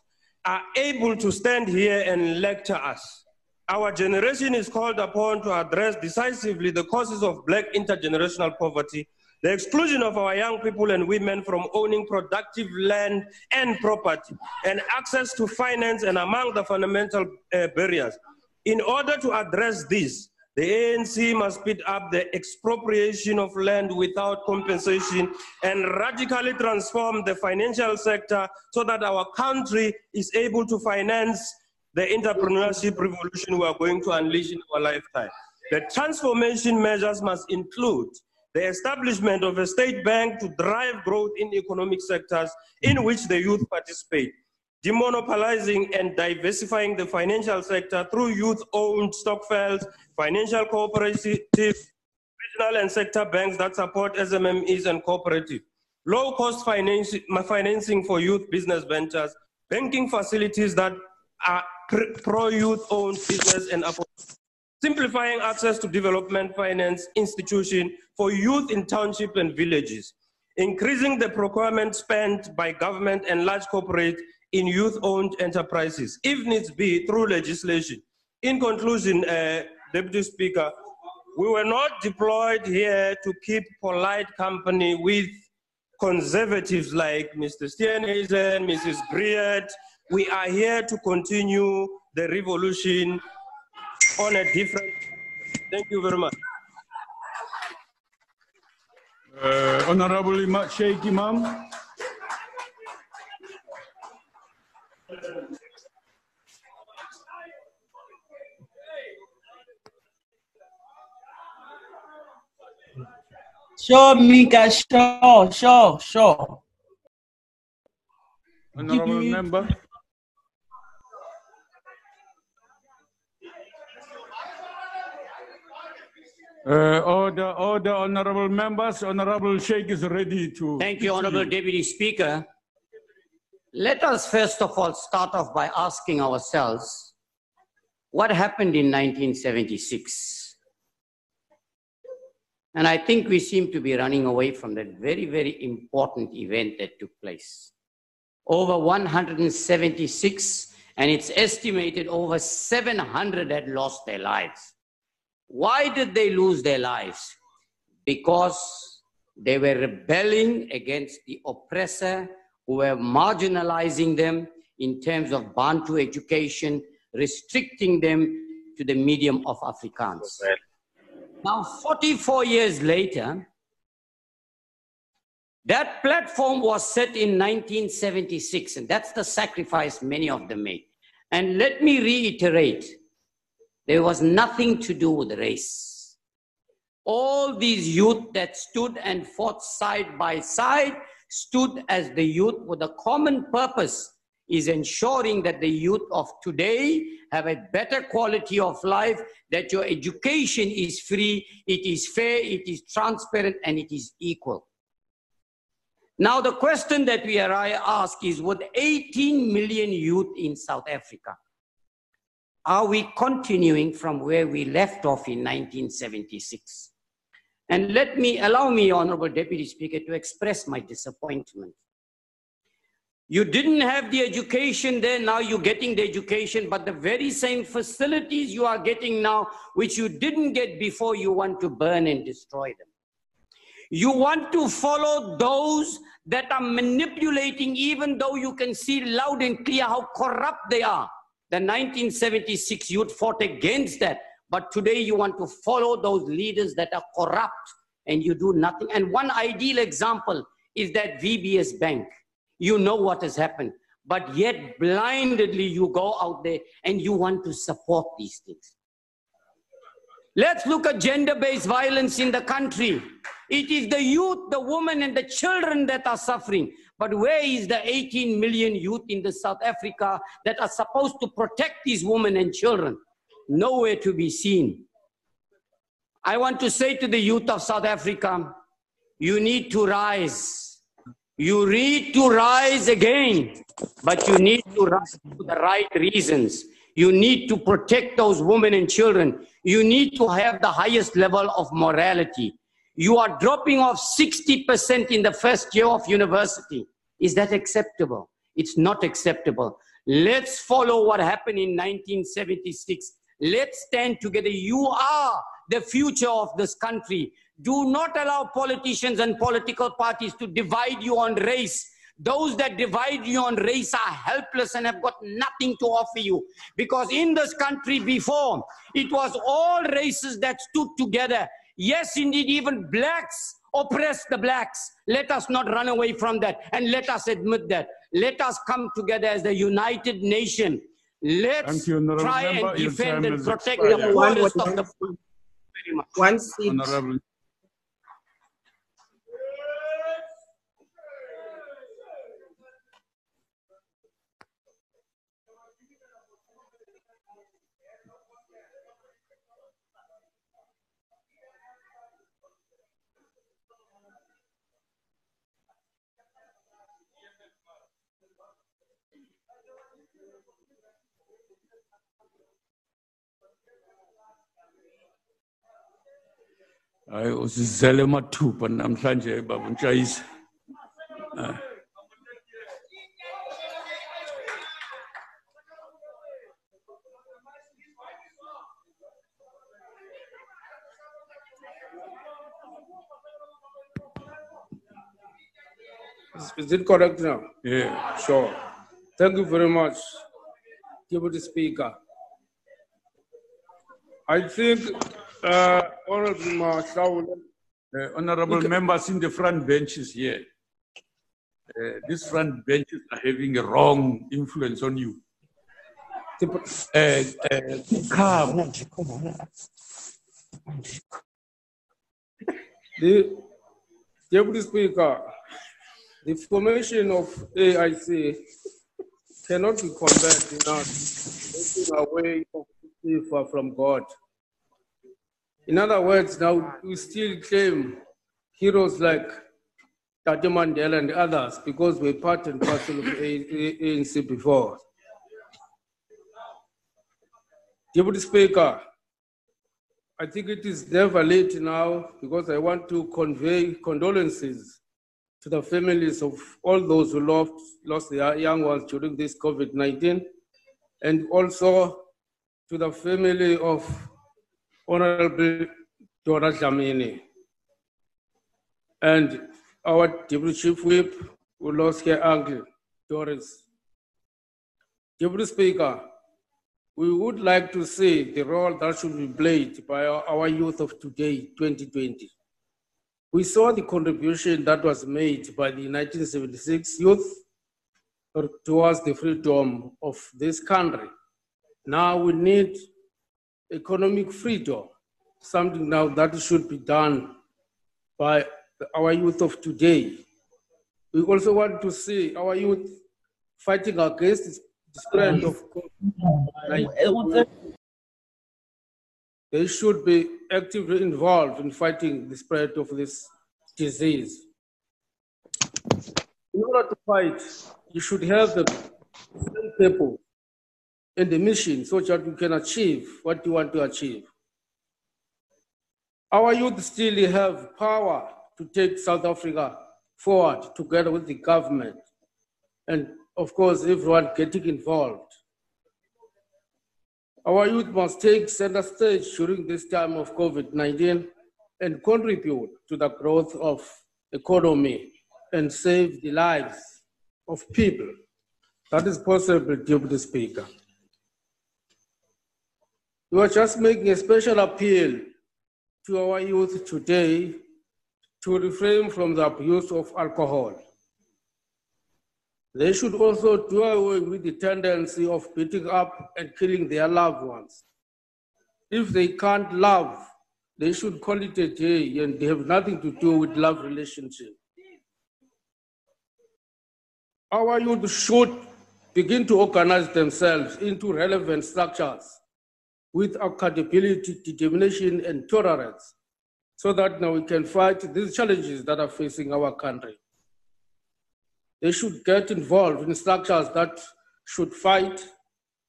are able to stand here and lecture us. Our generation is called upon to address decisively the causes of black intergenerational poverty, the exclusion of our young people and women from owning productive land and property, and access to finance, and among the fundamental uh, barriers. In order to address this, the ANC must speed up the expropriation of land without compensation and radically transform the financial sector so that our country is able to finance the entrepreneurship revolution we are going to unleash in our lifetime. The transformation measures must include the establishment of a state bank to drive growth in economic sectors in which the youth participate, demonopolizing and diversifying the financial sector through youth-owned stokvels, financial cooperatives, regional and sector banks that support SMMEs and cooperatives, low-cost financing, for youth business ventures, banking facilities that are pro-youth-owned business and simplifying access to development finance institution for youth in township and villages, increasing the procurement spent by government and large corporate in youth-owned enterprises, if needs be, through legislation. In conclusion, uh, Deputy Speaker, we were not deployed here to keep polite company with conservatives like Mr. Steenhuisen, Mrs. Breedt. We are here to continue the revolution on a different. Thank you very much. Uh, Honorable Ima- Shaik Emam. Sure, Mika, sure, sure, sure. Honorable me- member. Uh, order, order, honorable members. Honorable Shaik is ready to. Thank you, Honorable Deputy Speaker. Let us first of all start off by asking ourselves what happened in 1976? And I think we seem to be running away from that very, very important event that took place. Over 176, and it's estimated over 700 had lost their lives. Why did they lose their lives? Because they were rebelling against the oppressor who were marginalizing them in terms of Bantu education, restricting them to the medium of Afrikaans. Now, 44 years later, that platform was set in 1976, and that's the sacrifice many of them made. And let me reiterate there was nothing to do with race. All these youth that stood and fought side by side stood as the youth with a common purpose is ensuring that the youth of today have a better quality of life, that your education is free, it is fair, it is transparent, and it is equal. Now, the question that we ask is with 18 million youth in South Africa, are we continuing from where we left off in 1976? And let me, allow me, Honorable Deputy Speaker, to express my disappointment. You didn't have the education there, now you're getting the education, but the very same facilities you are getting now, which you didn't get before, you want to burn and destroy them. You want to follow those that are manipulating, even though you can see loud and clear how corrupt they are. The 1976 youth fought against that. But today you want to follow those leaders that are corrupt and you do nothing. And one ideal example is that VBS Bank. You know what has happened. But yet blindly you go out there and you want to support these things. Let's look at gender-based violence in the country. It is the youth, the women and the children that are suffering. But where is the 18 million youth in the South Africa that are supposed to protect these women and children? Nowhere to be seen. I want to say to the youth of South Africa, you need to rise. You need to rise again, but you need to rise for the right reasons. You need to protect those women and children. You need to have the highest level of morality. You are dropping off 60% in the first year of university. Is that acceptable? It's not acceptable. Let's follow what happened in 1976. Let's stand together. You are the future of this country. Do not allow politicians and political parties to divide you on race. Those that divide you on race are helpless and have got nothing to offer you. Because in this country before, it was all races that stood together Yes, indeed, even blacks oppress the blacks. Let us not run away from that and let us admit that. Let us come together as the united nation. Let's you, try Member. and defend and protect expired. the poorest of the poor. Very much. One seat. Honorable. Hayi usizele mathupha namhlanje baba is it correct now? Yeah. Sure. Thank you very much, Deputy Speaker. I think, uh, Honorable Mashaul, Uh, honorable members in the front benches here, uh, these front benches are having a wrong influence on you. Uh, uh, come. the Deputy Speaker, the formation of AIC cannot be compared in us taking away from God. In other words, now we still claim heroes like Tata Mandela and others because we're part and parcel of ANC before. Deputy Speaker, I think it is never late now because I want to convey condolences to the families of all those who lost, lost their young ones during this COVID 19 and also to the family of Honorable Dora Dlamini and our Deputy Chief Whip who lost her uncle, Doris. Deputy Speaker, we would like to see the role that should be played by our youth of today, 2020. We saw the contribution that was made by the 1976 youth towards the freedom of this country. Now we need economic freedom, something now that should be done by our youth of today. We also want to see our youth fighting against the spread of COVID. They should be actively involved in fighting the spread of this disease. In order to fight, you should have the same people in the mission so that you can achieve what you want to achieve. Our youth still have power to take South Africa forward together with the government and of course everyone getting involved. Our youth must take center stage during this time of COVID-19 and contribute to the growth of economy and save the lives of people. That is possible, Deputy Speaker. We are just making a special appeal to our youth today to refrain from the abuse of alcohol. They should also do away with the tendency of beating up and killing their loved ones. If they can't love, they should call it a day and they have nothing to do with love relationship. Our youth should begin to organize themselves into relevant structures with accountability, determination, and tolerance so that now we can fight these challenges that are facing our country. They should get involved in structures that should fight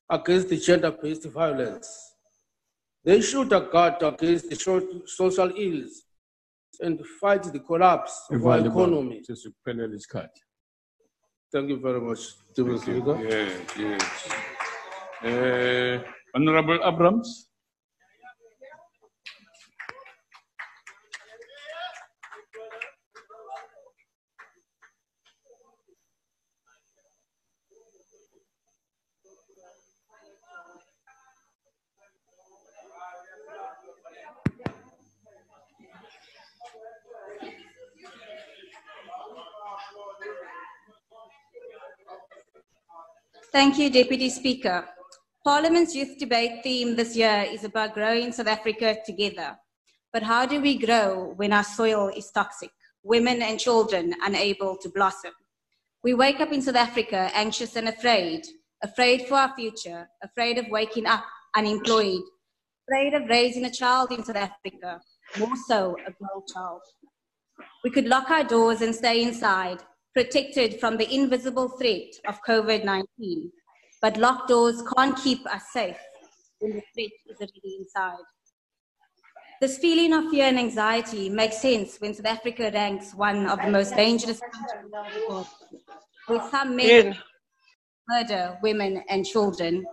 against the gender-based violence. They should guard against the social ills and fight the collapse of our economy. Thank you very much, Mr. Speaker. Yes, yes. Uh, Honorable Abrams. Thank you, Deputy Speaker. Parliament's youth debate theme this year is about growing South Africa together. But how do we grow when our soil is toxic, women and children unable to blossom? We wake up in South Africa anxious and afraid, afraid for our future, afraid of waking up unemployed, afraid of raising a child in South Africa, more so a girl child. We could lock our doors and stay inside, protected from the invisible threat of COVID 19 but locked doors can't keep us safe when the threat is already inside. This feeling of fear and anxiety makes sense when South Africa ranks one of the most dangerous countries in the world, with some men murder women and children.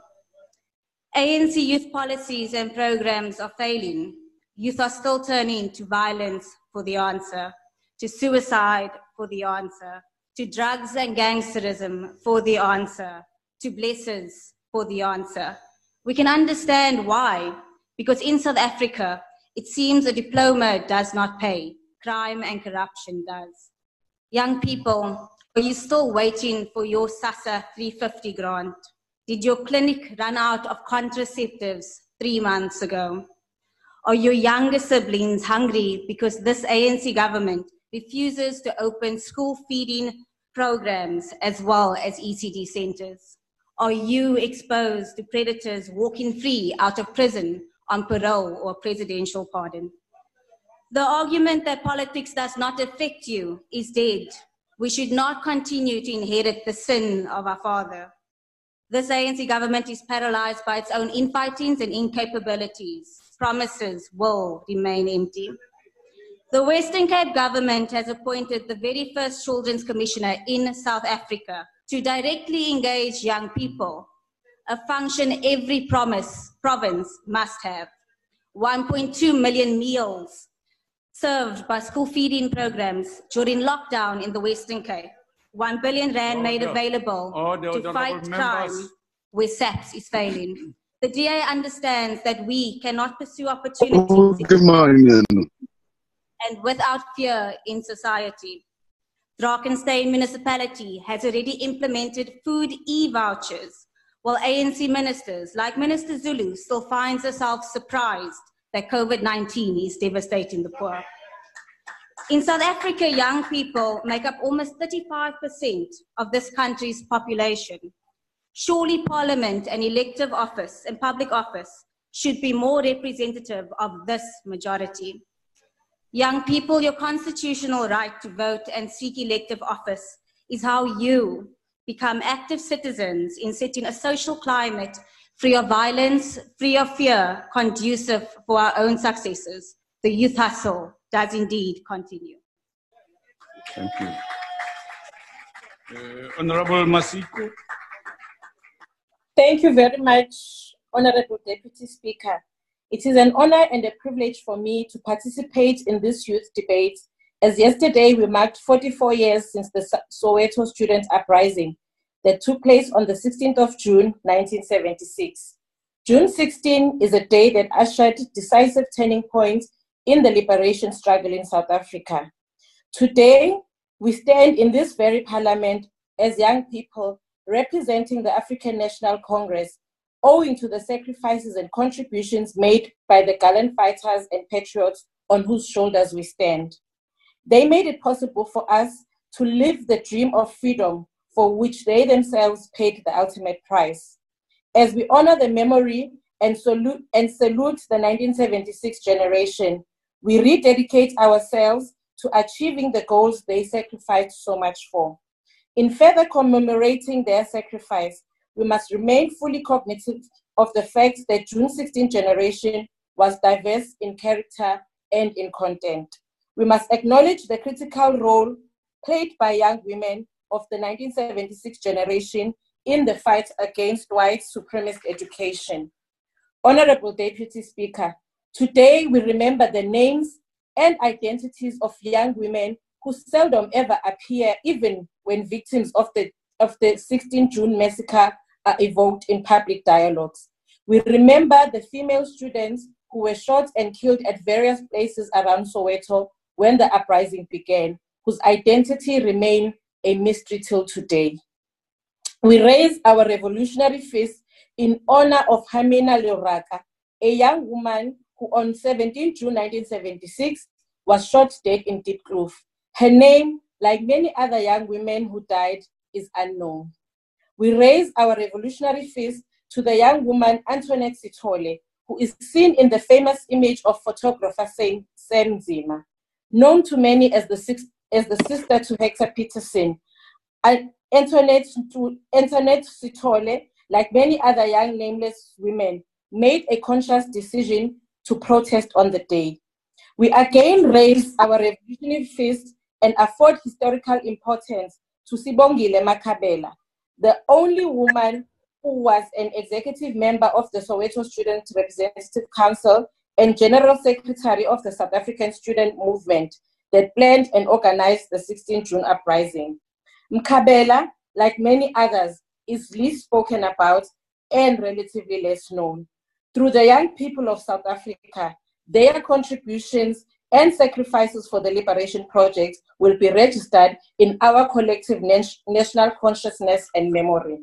ANC youth policies and programs are failing. Youth are still turning to violence for the answer, to suicide for the answer, to drugs and gangsterism for the answer, to blessings for the answer. We can understand why, because in South Africa, it seems a diploma does not pay, crime and corruption does. Young people, are you still waiting for your SASSA 350 grant? Did your clinic run out of contraceptives three months ago? Are your younger siblings hungry because this ANC government refuses to open school feeding programs as well as ECD centers? Are you exposed to predators walking free out of prison on parole or presidential pardon. The argument that politics does not affect you is dead. We should not continue to inherit the sin of our father. This ANC government is paralyzed by its own infightings and incapabilities. Promises will remain empty. The Western Cape government has appointed the very first children's commissioner in South Africa to directly engage young people, a function every promise, province must have. 1.2 million meals served by school feeding programs during lockdown in the Western Cape. 1 billion rand made available oh, Order, to honourable fight crime members. where SAPS is failing. The DA understands that we cannot pursue opportunities and without fear in society. Drakenstein municipality has already implemented food e-vouchers, while ANC ministers, like Minister Zulu, still finds herself surprised that COVID-19 is devastating the poor. In South Africa, young people make up almost 35% of this country's population. Surely parliament and elective office and public office should be more representative of this majority. Young people, your constitutional right to vote and seek elective office is how you become active citizens in setting a social climate free of violence, free of fear, conducive for our own successes. The youth hustle does indeed continue. Thank you. Uh, Honorable Masiko. Thank you very much, Honorable Deputy Speaker. It is an honor and a privilege for me to participate in this youth debate, as yesterday we marked 44 years since the Soweto student uprising that took place on the 16th of June, 1976. June 16 is a day that ushered decisive turning points in the liberation struggle in South Africa. Today, we stand in this very parliament as young people representing the African National Congress, owing to the sacrifices and contributions made by the gallant fighters and patriots on whose shoulders we stand. They made it possible for us to live the dream of freedom for which they themselves paid the ultimate price. As we honor the memory and salute, and salute the 1976 generation, we rededicate ourselves to achieving the goals they sacrificed so much for. In further commemorating their sacrifice, we must remain fully cognizant of the fact that June 16 generation was diverse in character and in content. We must acknowledge the critical role played by young women of the 1976 generation in the fight against white supremacist education. Honorable Deputy Speaker, today we remember the names and identities of young women who seldom ever appear even when victims of the, of the 16 June massacre are evoked in public dialogues. We remember the female students who were shot and killed at various places around Soweto when the uprising began, whose identity remain a mystery till today. We raise our revolutionary fist in honor of Hamina Leoraka, a young woman who on 17 June 1976 was shot dead in Diepkloof. Her name, like many other young women who died, is unknown. We raise our revolutionary fist to the young woman Antoinette Sithole, who is seen in the famous image of photographer Sam Nzima, known to many as the, six, as the sister to Hector Pieterson. And Antoinette, Antoinette Sithole, like many other young nameless women, made a conscious decision to protest on the day. We again raise our revolutionary fist and afford historical importance to Sibongile Mkhabela, the only woman who was an executive member of the Soweto Student Representative Council and General Secretary of the South African Student Movement that planned and organized the 16 June uprising. Mkhabela, like many others, is least spoken about and relatively less known. Through the young people of South Africa, their contributions and sacrifices for the Liberation Project will be registered in our collective national consciousness and memory.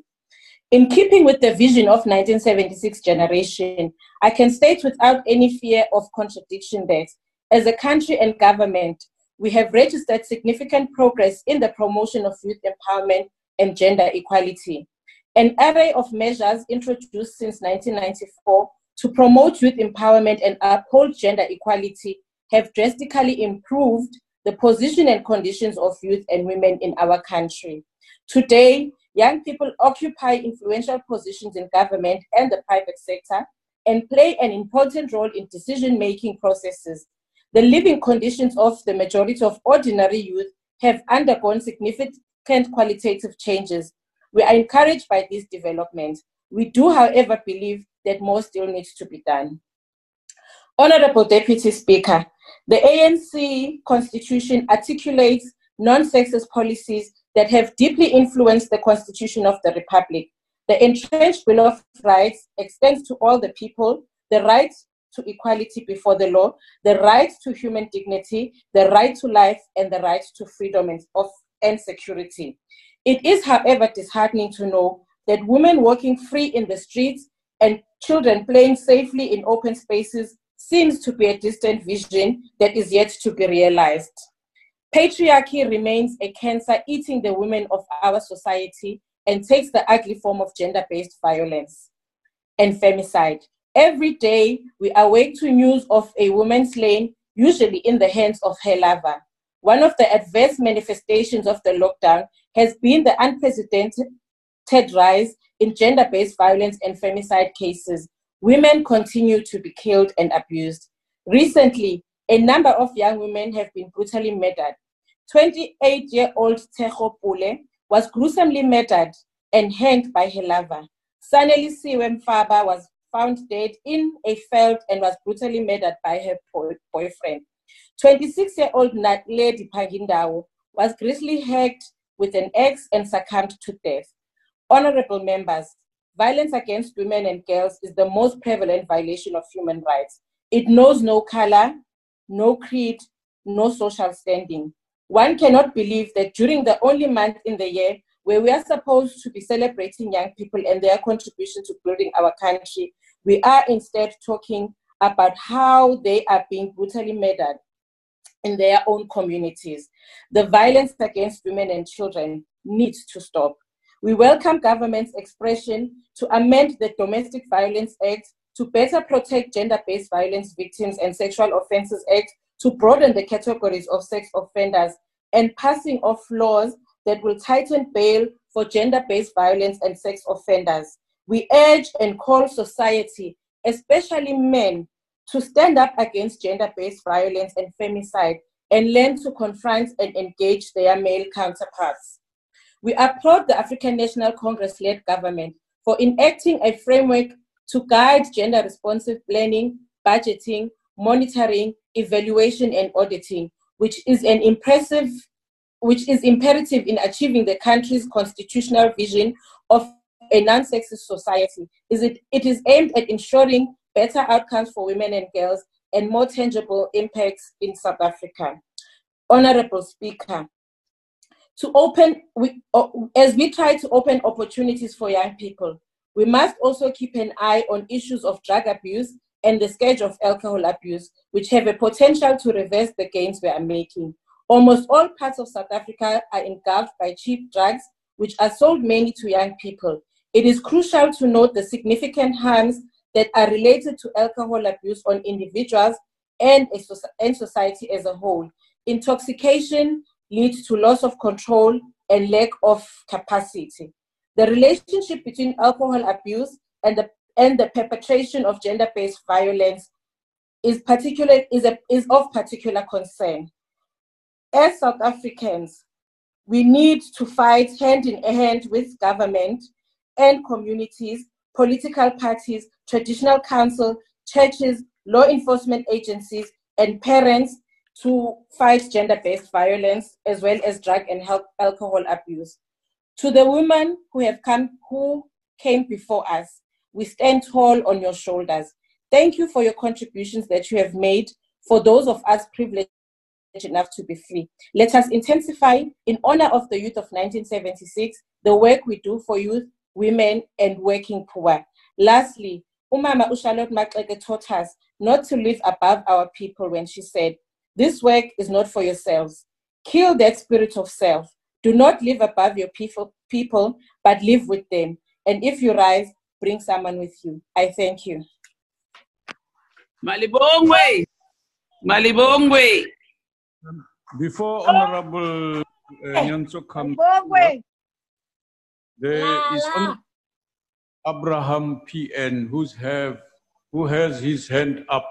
In keeping with the vision of 1976 generation, I can state without any fear of contradiction that as a country and government, we have registered significant progress in the promotion of youth empowerment and gender equality. An array of measures introduced since 1994 to promote youth empowerment and uphold gender equality have drastically improved the position and conditions of youth and women in our country. Today, young people occupy influential positions in government and the private sector and play an important role in decision making processes. The living conditions of the majority of ordinary youth have undergone significant qualitative changes. We are encouraged by these developments. We do, however, believe that more still needs to be done. Honorable Deputy Speaker, the ANC constitution articulates non-sexist policies that have deeply influenced the constitution of the republic. The entrenched Bill of Rights extends to all the people the right to equality before the law, the right to human dignity, the right to life, and the right to freedom and, of, and security. It is, however, disheartening to know that women walking free in the streets and children playing safely in open spaces seems to be a distant vision that is yet to be realized. Patriarchy remains a cancer eating the women of our society and takes the ugly form of gender based violence and femicide. Every day, we awake to news of a woman slain, usually in the hands of her lover. One of the adverse manifestations of the lockdown has been the unprecedented rise in gender based violence and femicide cases. Women continue to be killed and abused. Recently, a number of young women have been brutally murdered. 28 year old Tshego Pule was gruesomely murdered and hanged by her lover. Saneli Siwe Mfaba was found dead in a field and was brutally murdered by her boyfriend. 26 year old Naledi Phangindawo was grisly hacked with an axe and succumbed to death. Honorable members, violence against women and girls is the most prevalent violation of human rights. It knows no color, no creed, no social standing. One cannot believe that during the only month in the year where we are supposed to be celebrating young people and their contribution to building our country, we are instead talking about how they are being brutally murdered in their own communities. The violence against women and children needs to stop. We welcome government's expression to amend the Domestic Violence Act to better protect gender-based violence victims and Sexual Offences Act to broaden the categories of sex offenders and passing of laws that will tighten bail for gender-based violence and sex offenders. We urge and call society, especially men, to stand up against gender-based violence and femicide and learn to confront and engage their male counterparts. We applaud the African National Congress-led government for enacting a framework to guide gender responsive planning, budgeting, monitoring, evaluation, and auditing, which is an impressive, which is imperative in achieving the country's constitutional vision of a non-sexist society. Is it, it is aimed at ensuring better outcomes for women and girls and more tangible impacts in South Africa. Honorable Speaker, to open, we, as we try to open opportunities for young people, we must also keep an eye on issues of drug abuse and the scourge of alcohol abuse, which have a potential to reverse the gains we are making. Almost all parts of South Africa are engulfed by cheap drugs, which are sold mainly to young people. It is crucial to note the significant harms that are related to alcohol abuse on individuals and, and society as a whole. Intoxication leads to loss of control and lack of capacity. The relationship between alcohol abuse and the, and the perpetration of gender-based violence is, particular, is, a, is of particular concern. As South Africans, we need to fight hand in hand with government and communities, political parties, traditional council, churches, law enforcement agencies, and parents to fight gender-based violence as well as drug and alcohol abuse. To the women who have come, who came before us, we stand tall on your shoulders. Thank you for your contributions that you have made for those of us privileged enough to be free. Let us intensify, in honor of the youth of 1976, the work we do for youth, women, and working poor. Lastly, Umama Ushalot Maxeke taught us not to live above our people when she said, This work is not for yourselves. Kill that spirit of self. Do not live above your people, people, but live with them. And if you rise, bring someone with you. I thank you. Malibongwe. Malibongwe. Before Honorable uh, Nyhontso comes, there is Hon- Abraham PN who's have who has his hand up.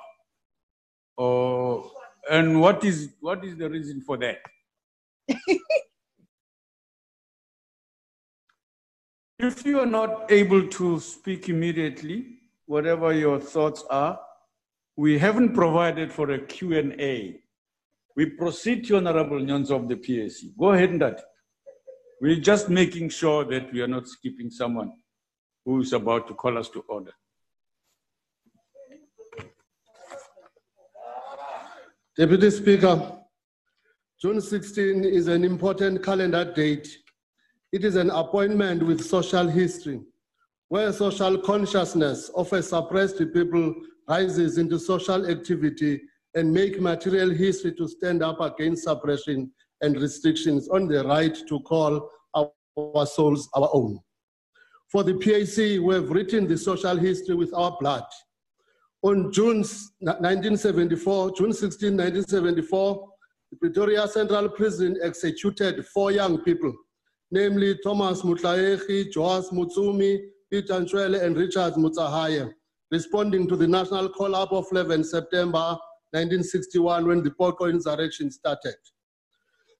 Oh, and what is what is the reason for that? [LAUGHS] If you are not able to speak immediately, whatever your thoughts are, we haven't provided for a Q&A. We proceed to Honorable Nyhontso of the PAC. Go ahead, Ndati. We're just making sure that we are not skipping someone who is about to call us to order. Deputy Speaker, June 16 is an important calendar date. It is an appointment with social history, where social consciousness of a suppressed people rises into social activity and make material history to stand up against suppression and restrictions on the right to call our souls our own. For the PAC, we have written the social history with our blood. On June 1974, June 16, 1974, the Pretoria Central Prison executed four young people, namely Thomas Mutlaehi, Joas Mutsumi, Peter Nchwele, and Richard Mutsahaye, responding to the national call-up of 11 September 1961 when the Poqo insurrection started.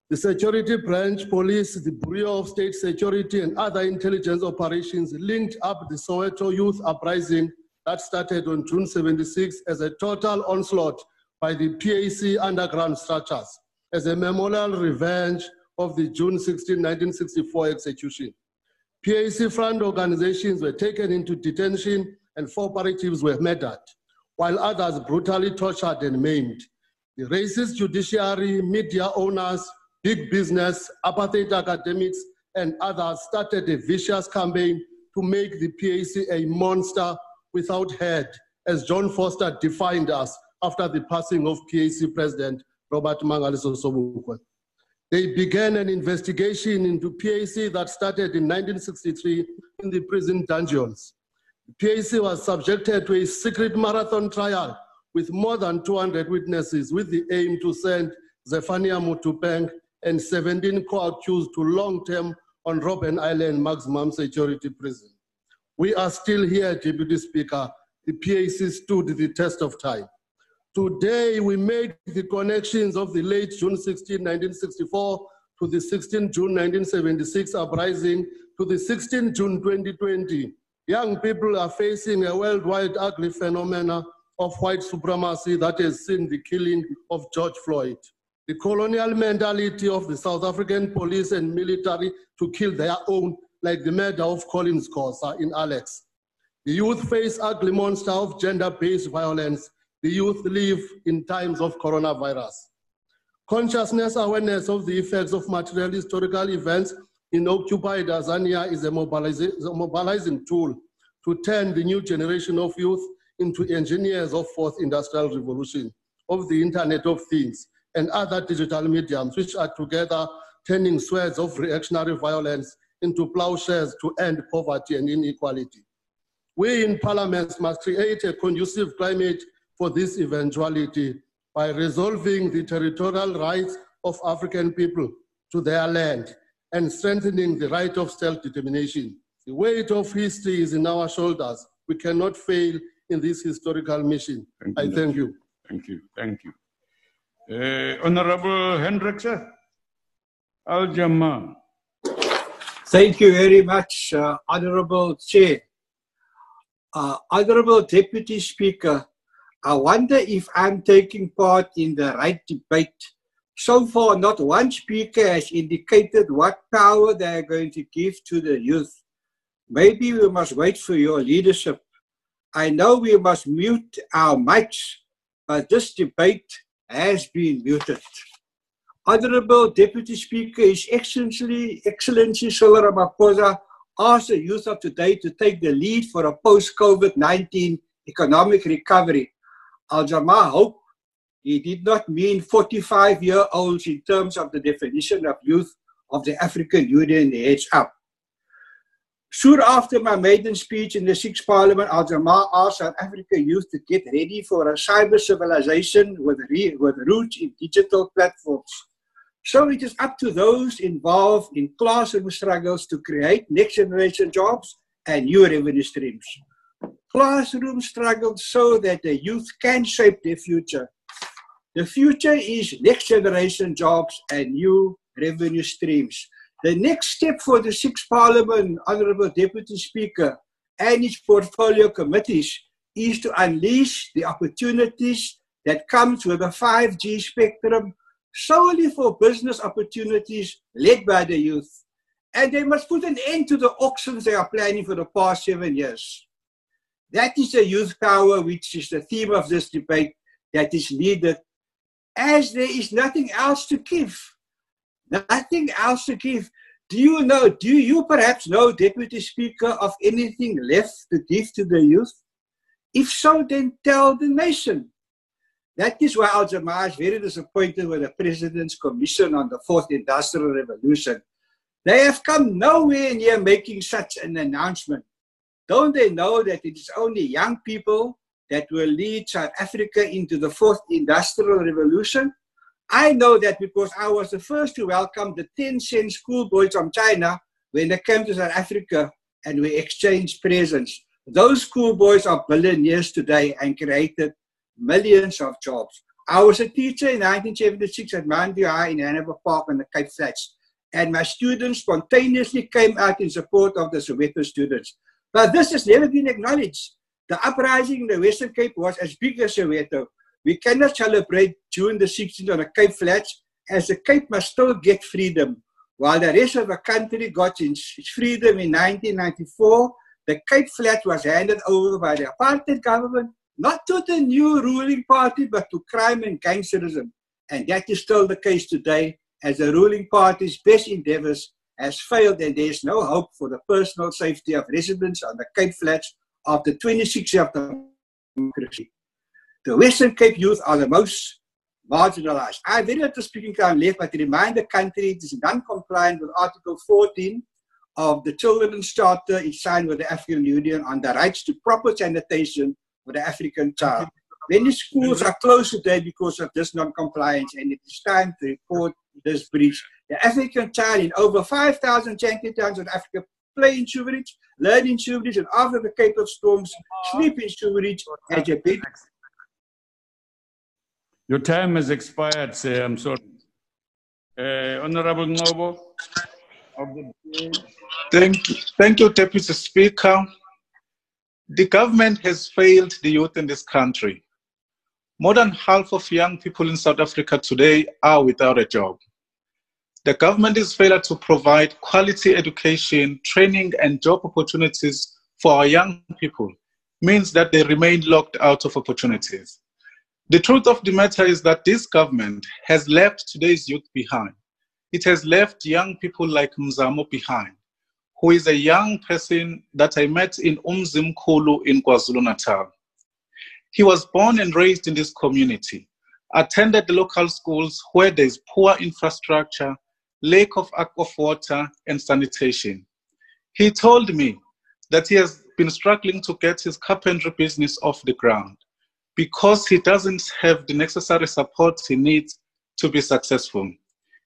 The security branch, police, the Bureau of State Security, and other intelligence operations linked up the Soweto youth uprising that started on June 76 as a total onslaught by the PAC underground structures as a memorial revenge of the June 16, 1964 execution. PAC front organizations were taken into detention and four operatives were murdered, while others brutally tortured and maimed. The racist judiciary, media owners, big business, apartheid academics, and others started a vicious campaign to make the PAC a monster without head, as John Vorster defined us after the passing of PAC President Robert Mangaliso Sobukwe. They began an investigation into PAC that started in 1963 in the prison dungeons. PAC was subjected to a secret marathon trial with more than 200 witnesses with the aim to send Zephania Mothopeng and 17 co-accused to long-term on Robben Island maximum security prison. We are still here, Deputy Speaker. The PAC stood the test of time. Today, we made the connections of the late June 16, 1964 to the 16 June 1976 uprising to the 16 June 2020. Young people are facing a worldwide ugly phenomena of white supremacy that has seen the killing of George Floyd. The colonial mentality of the South African police and military to kill their own, like the murder of Collins Khosa in Alex. The youth face ugly monster of gender-based violence the youth live in times of coronavirus. Consciousness awareness of the effects of material historical events in occupied Azania is a, a mobilizing tool to turn the new generation of youth into engineers of fourth industrial revolution, of the Internet of Things, and other digital mediums, which are together turning swords of reactionary violence into plowshares to end poverty and inequality. We in parliaments must create a conducive climate for this eventuality by resolving the territorial rights of African people to their land and strengthening the right of self-determination. The weight of history is in our shoulders. We cannot fail in this historical mission. I thank you. Thank you. Thank you. Uh, Honorable Hendrickson, Al Jama-ah. Thank you very much, uh, Honorable Chair. Uh, Honorable Deputy Speaker, I wonder if I'm taking part in the right debate. So far, not one speaker has indicated what power they are going to give to the youth. Maybe we must wait for your leadership. I know we must mute our mics, but this debate has been muted. Honorable Deputy Speaker, His Excellency, Excellency Cyril Ramaphosa asked the youth of today to take the lead for a post-COVID-19 economic recovery. Al Jama-ah hope he did not mean 45 year olds in terms of the definition of youth of the African Union heads up. Soon after my maiden speech in the Sixth Parliament, Al Jama-ah asked South Africa youth to get ready for a cyber civilization with, re- with roots in digital platforms. So it is up to those involved in classroom struggles to create next generation jobs and new revenue streams. Classroom struggles so that the youth can shape their future. The future is next generation jobs and new revenue streams. The next step for the Sixth Parliament, Honourable Deputy Speaker, and its portfolio committees is to unleash the opportunities that comes with a 5G spectrum solely for business opportunities led by the youth. And they must put an end to the auctions they are planning for the past seven years. That is the youth power, which is the theme of this debate that is needed, as there is nothing else to give nothing else to give. Do you know, do you perhaps know, Deputy Speaker, of anything left to give to the youth? If so, then tell the nation. That is why Al Jama-ah is very disappointed with the President's Commission on the Fourth Industrial Revolution. They have come nowhere near making such an announcement. Don't they know that it is only young people that will lead South Africa into the Fourth Industrial Revolution? I know that because I was the first to welcome the Tencent schoolboys from China when they came to South Africa and we exchanged presents. Those schoolboys are billionaires today and created millions of jobs. I was a teacher in 1976 at Mount High in Hanover Park in the Cape Flats, and my students spontaneously came out in support of the Soweto students. But this has never been acknowledged. The uprising in the Western Cape was as big as Soweto. We cannot celebrate June the 16th on the Cape Flats as the Cape must still get freedom. While the rest of the country got its freedom in 1994, the Cape Flats was handed over by the apartheid government, not to the new ruling party, but to crime and gangsterism. And that is still the case today, as the ruling party's best endeavors has failed and there is no hope for the personal safety of residents on the Cape Flats after 26 years of democracy. The Western Cape youth are the most marginalized. I very little speaking time left, but to remind the country it is non-compliant with Article 14 of the Children's Charter is signed with the African Union on the rights to proper sanitation for the African child. Many schools are closed today because of this non-compliance, and it is time to report this breach. The African child in over 5,000 Yankee towns of Africa play in sewerage, learn in sewerage, and after the Cape of Storms, sleep in sewerage as a big your time has expired, sir. I'm sorry. Uh, Honorable Nobo. Thank you. Thank you, Deputy Speaker. The government has failed the youth in this country. More than half of young people in South Africa today are without a job. The government is failure to provide quality education, training, and job opportunities for our young people means that they remain locked out of opportunities. The truth of the matter is that this government has left today's youth behind. It has left young people like Mzamo behind, who is a young person that I met in Umzimkulu in KwaZulu-Natal. He was born and raised in this community, attended the local schools where there is poor infrastructure, lack of, of water, and sanitation. He told me that he has been struggling to get his carpentry business off the ground because he doesn't have the necessary support he needs to be successful.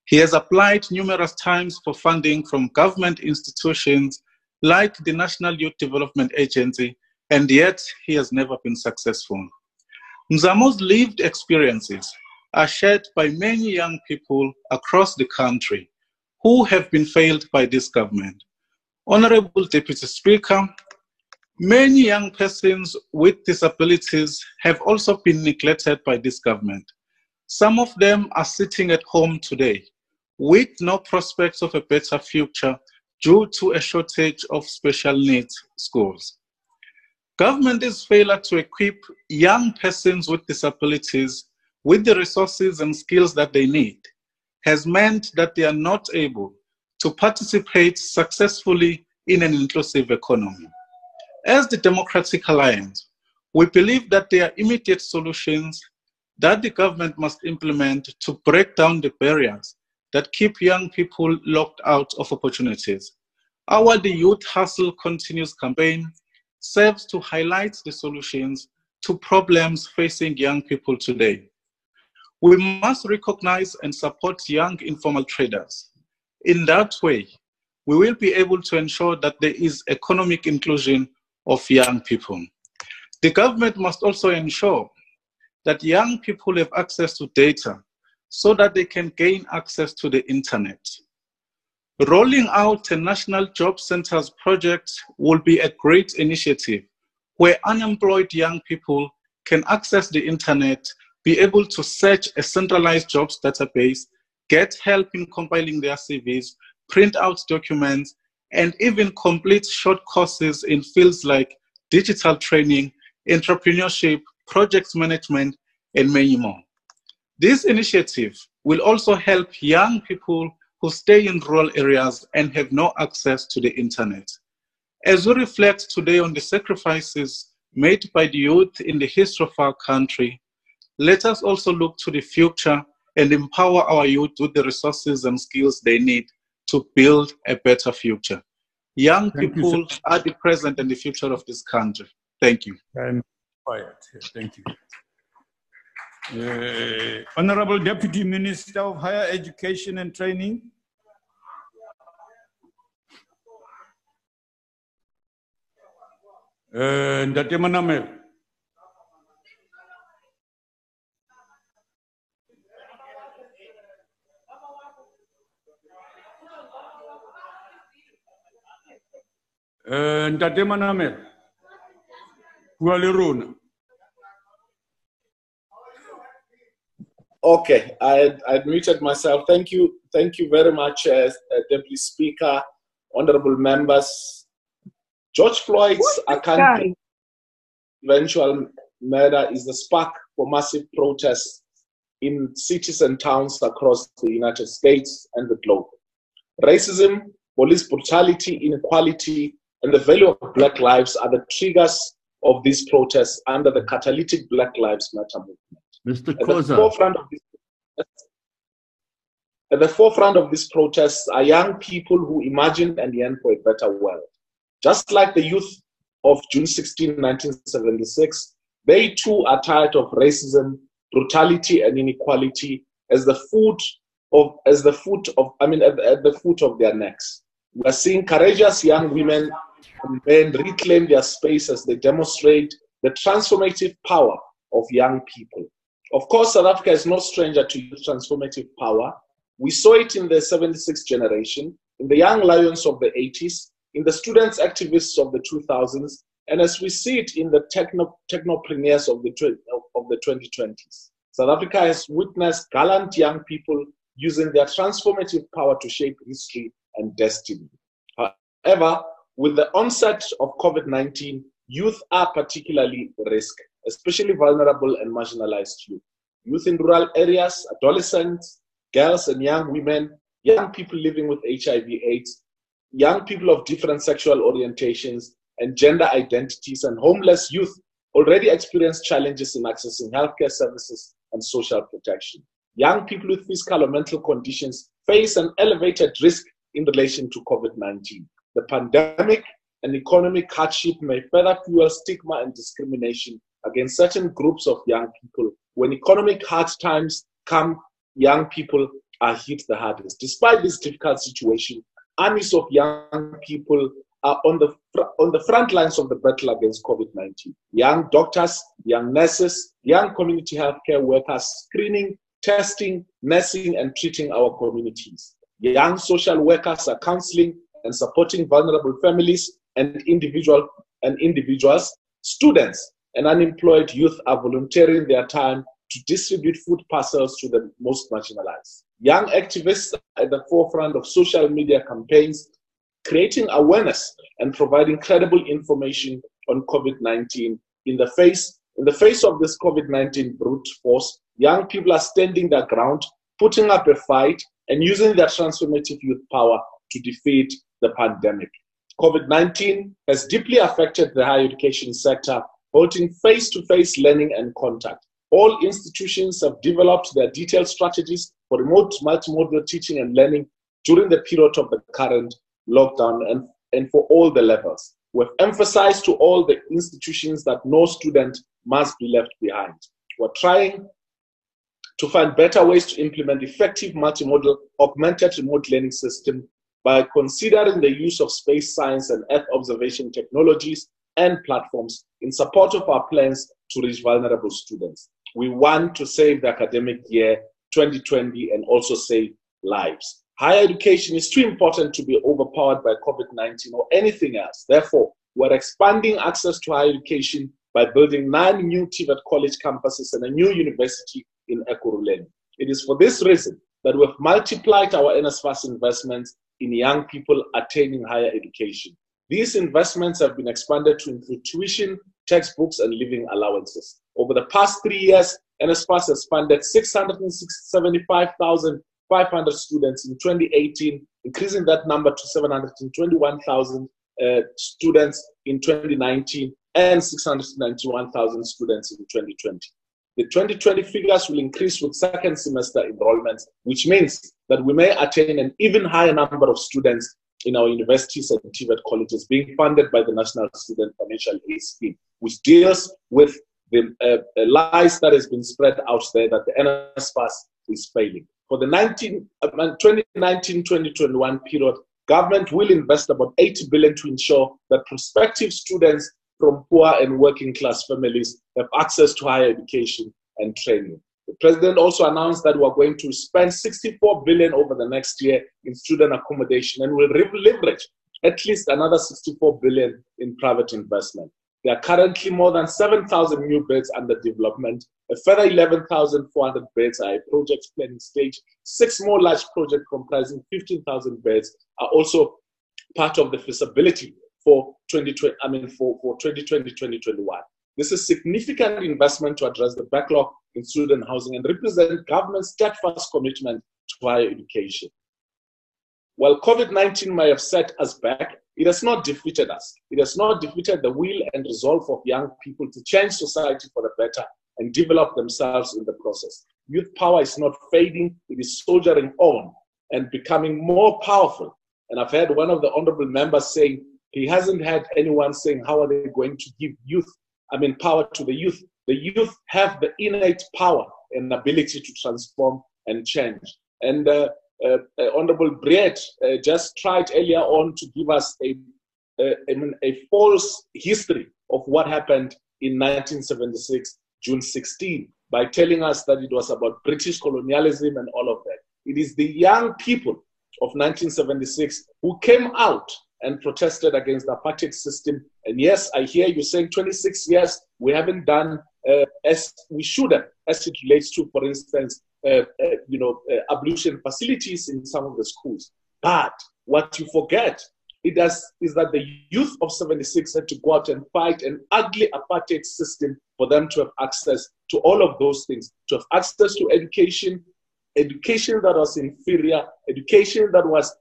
He has applied numerous times for funding from government institutions like the National Youth Development Agency, and yet he has never been successful. Mzamo's lived experiences are shared by many young people across the country who have been failed by this government. Honorable Deputy Speaker, Many young persons with disabilities have also been neglected by this government. Some of them are sitting at home today with no prospects of a better future due to a shortage of special needs schools. Government's failure to equip young persons with disabilities with the resources and skills that they need has meant that they are not able to participate successfully in an inclusive economy. As the Democratic Alliance, we believe that there are immediate solutions that the government must implement to break down the barriers that keep young people locked out of opportunities. Our The Youth Hustle Continues campaign serves to highlight the solutions to problems facing young people today. We must recognize and support young informal traders. In that way, we will be able to ensure that there is economic inclusion of young people. The government must also ensure that young people have access to data so that they can gain access to the internet. Rolling out a national job centers project will be a great initiative where unemployed young people can access the internet, be able to search a centralized jobs database, get help in compiling their CVs, print out documents, and even complete short courses in fields like digital training, entrepreneurship, project management, and many more. This initiative will also help young people who stay in rural areas and have no access to the internet. As we reflect today on the sacrifices made by the youth in the history of our country, let us also look to the future and empower our youth with the resources and skills they need to build a better future. Young Thank people you, are the present and the future of this country. Thank you. I'm quiet. Thank you. Uh, Honorable Deputy Minister of Higher Education and Training. Uh, Ndate Manamela. Uh, Ndate Manamela. Bua le rona. Okay, I muted myself. Thank you, thank you very much, uh, uh, Deputy Speaker, honourable members. George Floyd's account eventual murder is the spark for massive protests in cities and towns across the United States and the globe. Racism, police brutality, inequality, and the value of Black lives are the triggers of these protests under the catalytic Black Lives Matter movement. Mr. At the Koza. forefront of this at the forefront of these protests are young people who imagine and yearn for a better world. Just like the youth of June 16, 1976, they too are tired of racism, brutality, and inequality as the foot of as the foot of I mean at, at the foot of their necks. We are seeing courageous young women and men reclaim their space as they demonstrate the transformative power of young people. Of course, South Africa is no stranger to transformative power. We saw it in the 76 generation, in the young lions of the 80s, in the students activists of the 2000s, and as we see it in the techno, technopreneurs of the, of the 2020s. South Africa has witnessed gallant young people using their transformative power to shape history and destiny. However, with the onset of COVID 19, youth are particularly risk, especially vulnerable and marginalized youth. Youth in rural areas, adolescents, girls and young women, young people living with HIV/AIDS, young people of different sexual orientations and gender identities, and homeless youth already experience challenges in accessing healthcare services and social protection. Young people with physical or mental conditions face an elevated risk in relation to COVID 19. The pandemic and economic hardship may further fuel stigma and discrimination against certain groups of young people. When economic hard times come, young people are hit the hardest. Despite this difficult situation, armies of young people are on the, on the front lines of the battle against COVID 19. Young doctors, young nurses, young community healthcare workers screening, testing, nursing, and treating our communities. Young social workers are counseling and supporting vulnerable families and individual and individuals. Students and unemployed youth are volunteering their time to distribute food parcels to the most marginalized. Young activists are at the forefront of social media campaigns, creating awareness and providing credible information on COVID-19 in the face in the face of this COVID-19 brute force. Young people are standing their ground, putting up a fight, and using their transformative youth power to defeat the pandemic. COVID 19 has deeply affected the higher education sector, halting face to face learning and contact. All institutions have developed their detailed strategies for remote multimodal teaching and learning during the period of the current lockdown. And and for all the levels. We've emphasized to all the institutions that no student must be left behind. We're trying to find better ways to implement effective multimodal augmented remote learning system by considering the use of space science and earth observation technologies and platforms in support of our plans to reach vulnerable students. We want to save the academic year 2020 and also save lives. Higher education is too important to be overpowered by COVID 19 or anything else. Therefore, we're expanding access to higher education by building nine new TVET college campuses and a new university in Ekurhuleni. It is for this reason that we've multiplied our NSFAS investments in young people attaining higher education. These investments have been expanded to include tuition, textbooks, and living allowances. Over the past three years, NSFAS has funded 675,500 students in 2018, increasing that number to 721,000 uh, students in 2019 and 691,000 students in 2020. The 2020 figures will increase with second semester enrollments, which means that we may attain an even higher number of students in our universities and TVET colleges being funded by the National Student Financial Aid Scheme, which deals with the uh, uh lies that has been spread out there that the NSFAS is failing. For the 2019-2021 uh, period, government will invest about 80 billion to ensure that prospective students from poor and working class families have access to higher education and training. The president also announced that we're going to spend 64 billion over the next year in student accommodation and will leverage at least another 64 billion in private investment. There are currently more than 7,000 new beds under development. A further 11,400 beds are at project planning stage. Six more large projects comprising 15,000 beds are also part of the feasibility for 2020, I mean, for, for 2020, 2021. This is significant investment to address the backlog in student housing and represent government's steadfast commitment to higher education. While COVID-19 may have set us back, it has not defeated us. It has not defeated the will and resolve of young people to change society for the better and develop themselves in the process. Youth power is not fading, it is soldiering on and becoming more powerful. And I've heard one of the honorable members saying he hasn't had anyone saying, How are they going to give youth, I mean, power to the youth? The youth have the innate power and ability to transform and change. And uh, uh, uh, Honorable Breedt uh, just tried earlier on to give us a, a, a false history of what happened in 1976, June 16, by telling us that it was about British colonialism and all of that. It is the young people of 1976 who came out and protested against the apartheid system. And yes, I hear you saying 26 years, we haven't done uh, as we should have, as it relates to, for instance, uh, uh, you know, uh, ablution facilities in some of the schools. But what you forget it does, is that the youth of 76 had to go out and fight an ugly apartheid system for them to have access to all of those things, to have access to education, education that was inferior, education that was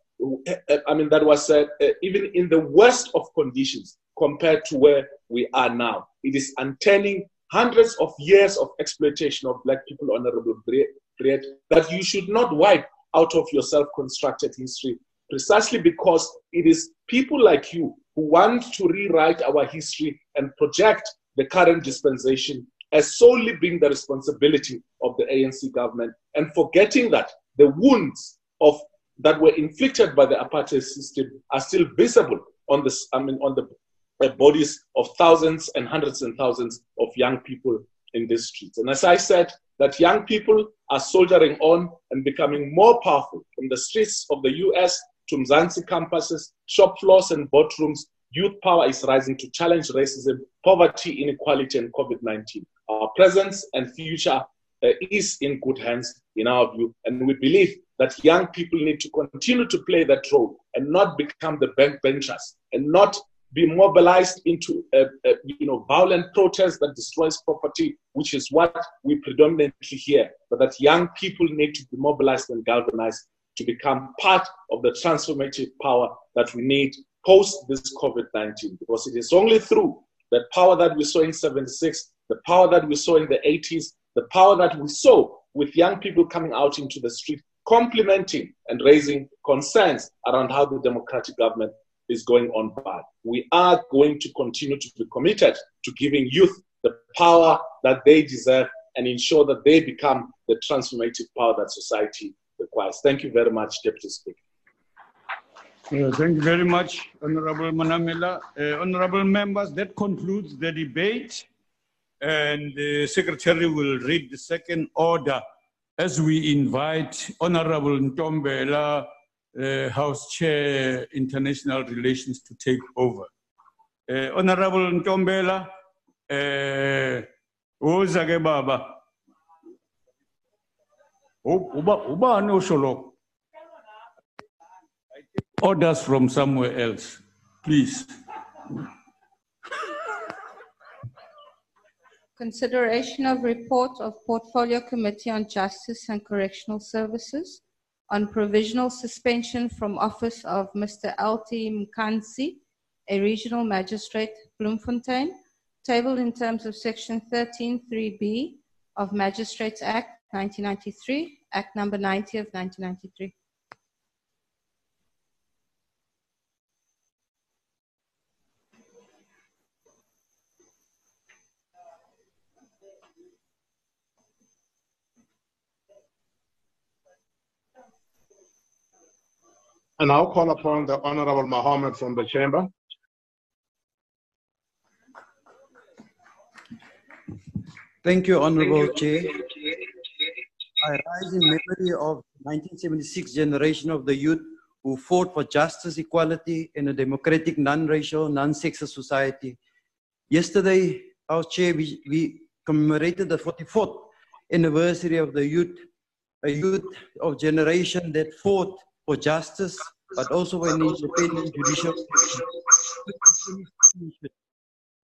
I mean, that was uh, uh, even in the worst of conditions compared to where we are now. It is unturning hundreds of years of exploitation of black people, Honorable Breedt, that you should not wipe out of your self constructed history precisely because it is people like you who want to rewrite our history and project the current dispensation as solely being the responsibility of the ANC government and forgetting that the wounds of that were inflicted by the apartheid system are still visible on the, I mean, on the bodies of thousands and hundreds and thousands of young people in these streets. And as I said, that young people are soldiering on and becoming more powerful from the streets of the US to Mzansi campuses, shop floors and boardrooms. Youth power is rising to challenge racism, poverty, inequality, and COVID 19. Our presence and future uh, is in good hands, in our view, and we believe that young people need to continue to play that role and not become the backbenchers and not be mobilized into a, a, you know violent protest that destroys property, which is what we predominantly hear. But that young people need to be mobilized and galvanized to become part of the transformative power that we need post this COVID-19. Because it is only through the power that we saw in 76, the power that we saw in the 80s, the power that we saw with young people coming out into the street, complementing and raising concerns around how the democratic government is going on bad. We are going to continue to be committed to giving youth the power that they deserve and ensure that they become the transformative power that society requires. Thank you very much, Deputy Speaker. Uh, thank you very much, Honorable Manamela. Uh, honorable members, that concludes the debate. And the Secretary will read the second order as we invite Honorable Ntombela, uh, House Chair, International Relations, to take over. Uh, Honorable Ntombela, uh, uza ke baba. Lokho? Orders from somewhere else, please. Consideration of report of Portfolio Committee on Justice and Correctional Services on provisional suspension from office of Mr. L.T. Mkansi, a regional magistrate, Bloemfontein, tabled in terms of Section 13.3b of Magistrates Act 1993, Act number 90 of 1993. And I'll call upon the Honorable Mohammed from the chamber. Thank you, Honorable Chair. I rise in memory of the 1976 generation of the youth who fought for justice, equality, and a democratic, non-racial, non-sexist society. Yesterday, our chair, we, we commemorated the 44th anniversary of the youth, a youth of generation that fought for justice, but also an independent judicial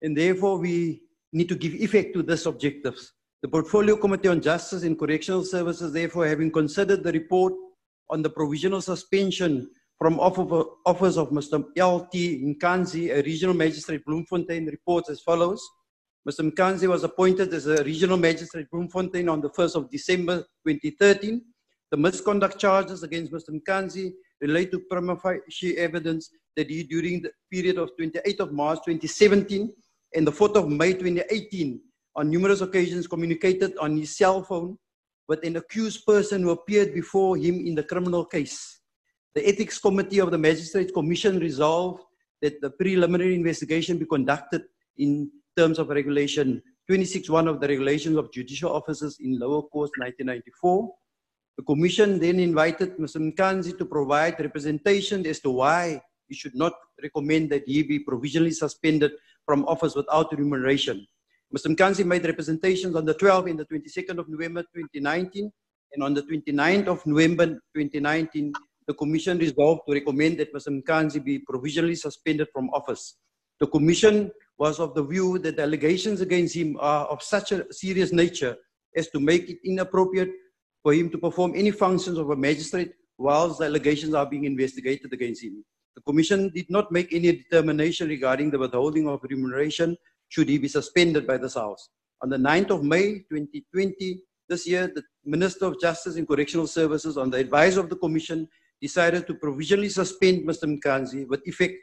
and therefore we need to give effect to these objectives. The Portfolio Committee on Justice and Correctional Services, therefore, having considered the report on the provisional suspension from office of Mr. L.T. Mkansi, a regional magistrate Bloemfontein, reports as follows. Mr. Mkansi was appointed as a regional magistrate Bloemfontein on the 1st of December 2013 the misconduct charges against Mr. Mkansi relate to prima facie evidence that he, during the period of 28th of March 2017 and the 4th of May 2018, on numerous occasions communicated on his cell phone with an accused person who appeared before him in the criminal case. The Ethics Committee of the Magistrates Commission resolved that the preliminary investigation be conducted in terms of Regulation 26.1 of the Regulations of Judicial Officers in Lower Courts 1994 the Commission then invited Mr. Mkansi to provide representation as to why he should not recommend that he be provisionally suspended from office without remuneration. Mr. Mkansi made representations on the 12th and the 22nd of November 2019, and on the 29th of November 2019, the Commission resolved to recommend that Mr. Mkansi be provisionally suspended from office. The Commission was of the view that the allegations against him are of such a serious nature as to make it inappropriate for him to perform any functions of a magistrate whilst the allegations are being investigated against him. The Commission did not make any determination regarding the withholding of remuneration should he be suspended by this House. On the 9th of May 2020, this year, the Minister of Justice and Correctional Services, on the advice of the Commission, decided to provisionally suspend Mr. Mkansi with effect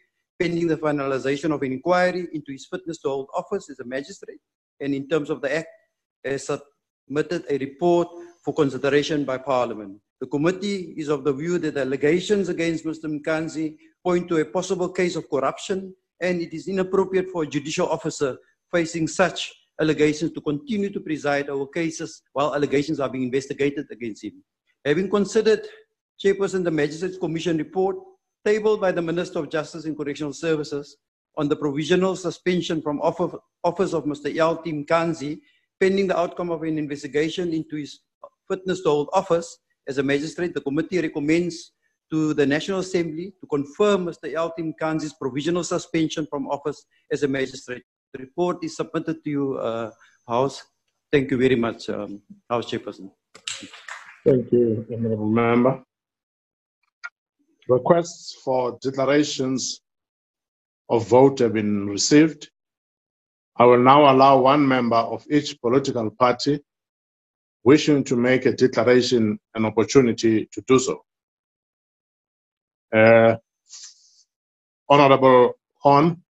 pending the finalization of an inquiry into his fitness to hold office as a magistrate and in terms of the Act, has submitted a report for consideration by Parliament. The committee is of the view that the allegations against Mr. Mkansi point to a possible case of corruption and it is inappropriate for a judicial officer facing such allegations to continue to preside over cases while allegations are being investigated against him. Having considered Chairperson the Magistrates Commission report tabled by the Minister of Justice and Correctional Services on the provisional suspension from office of Mr. L.T. Mkansi pending the outcome of an investigation into his fitness to hold office as a magistrate, the committee recommends to the National Assembly to confirm Mr. L.T. Mkansi's provisional suspension from office as a magistrate. The report is submitted to you, uh, House. Thank you very much, um, House Chairperson. Thank you, Honorable Member. Requests for declarations of vote have been received. I will now allow one member of each political party wishing to make a declaration an opportunity to do so. Uh, Honorable Horn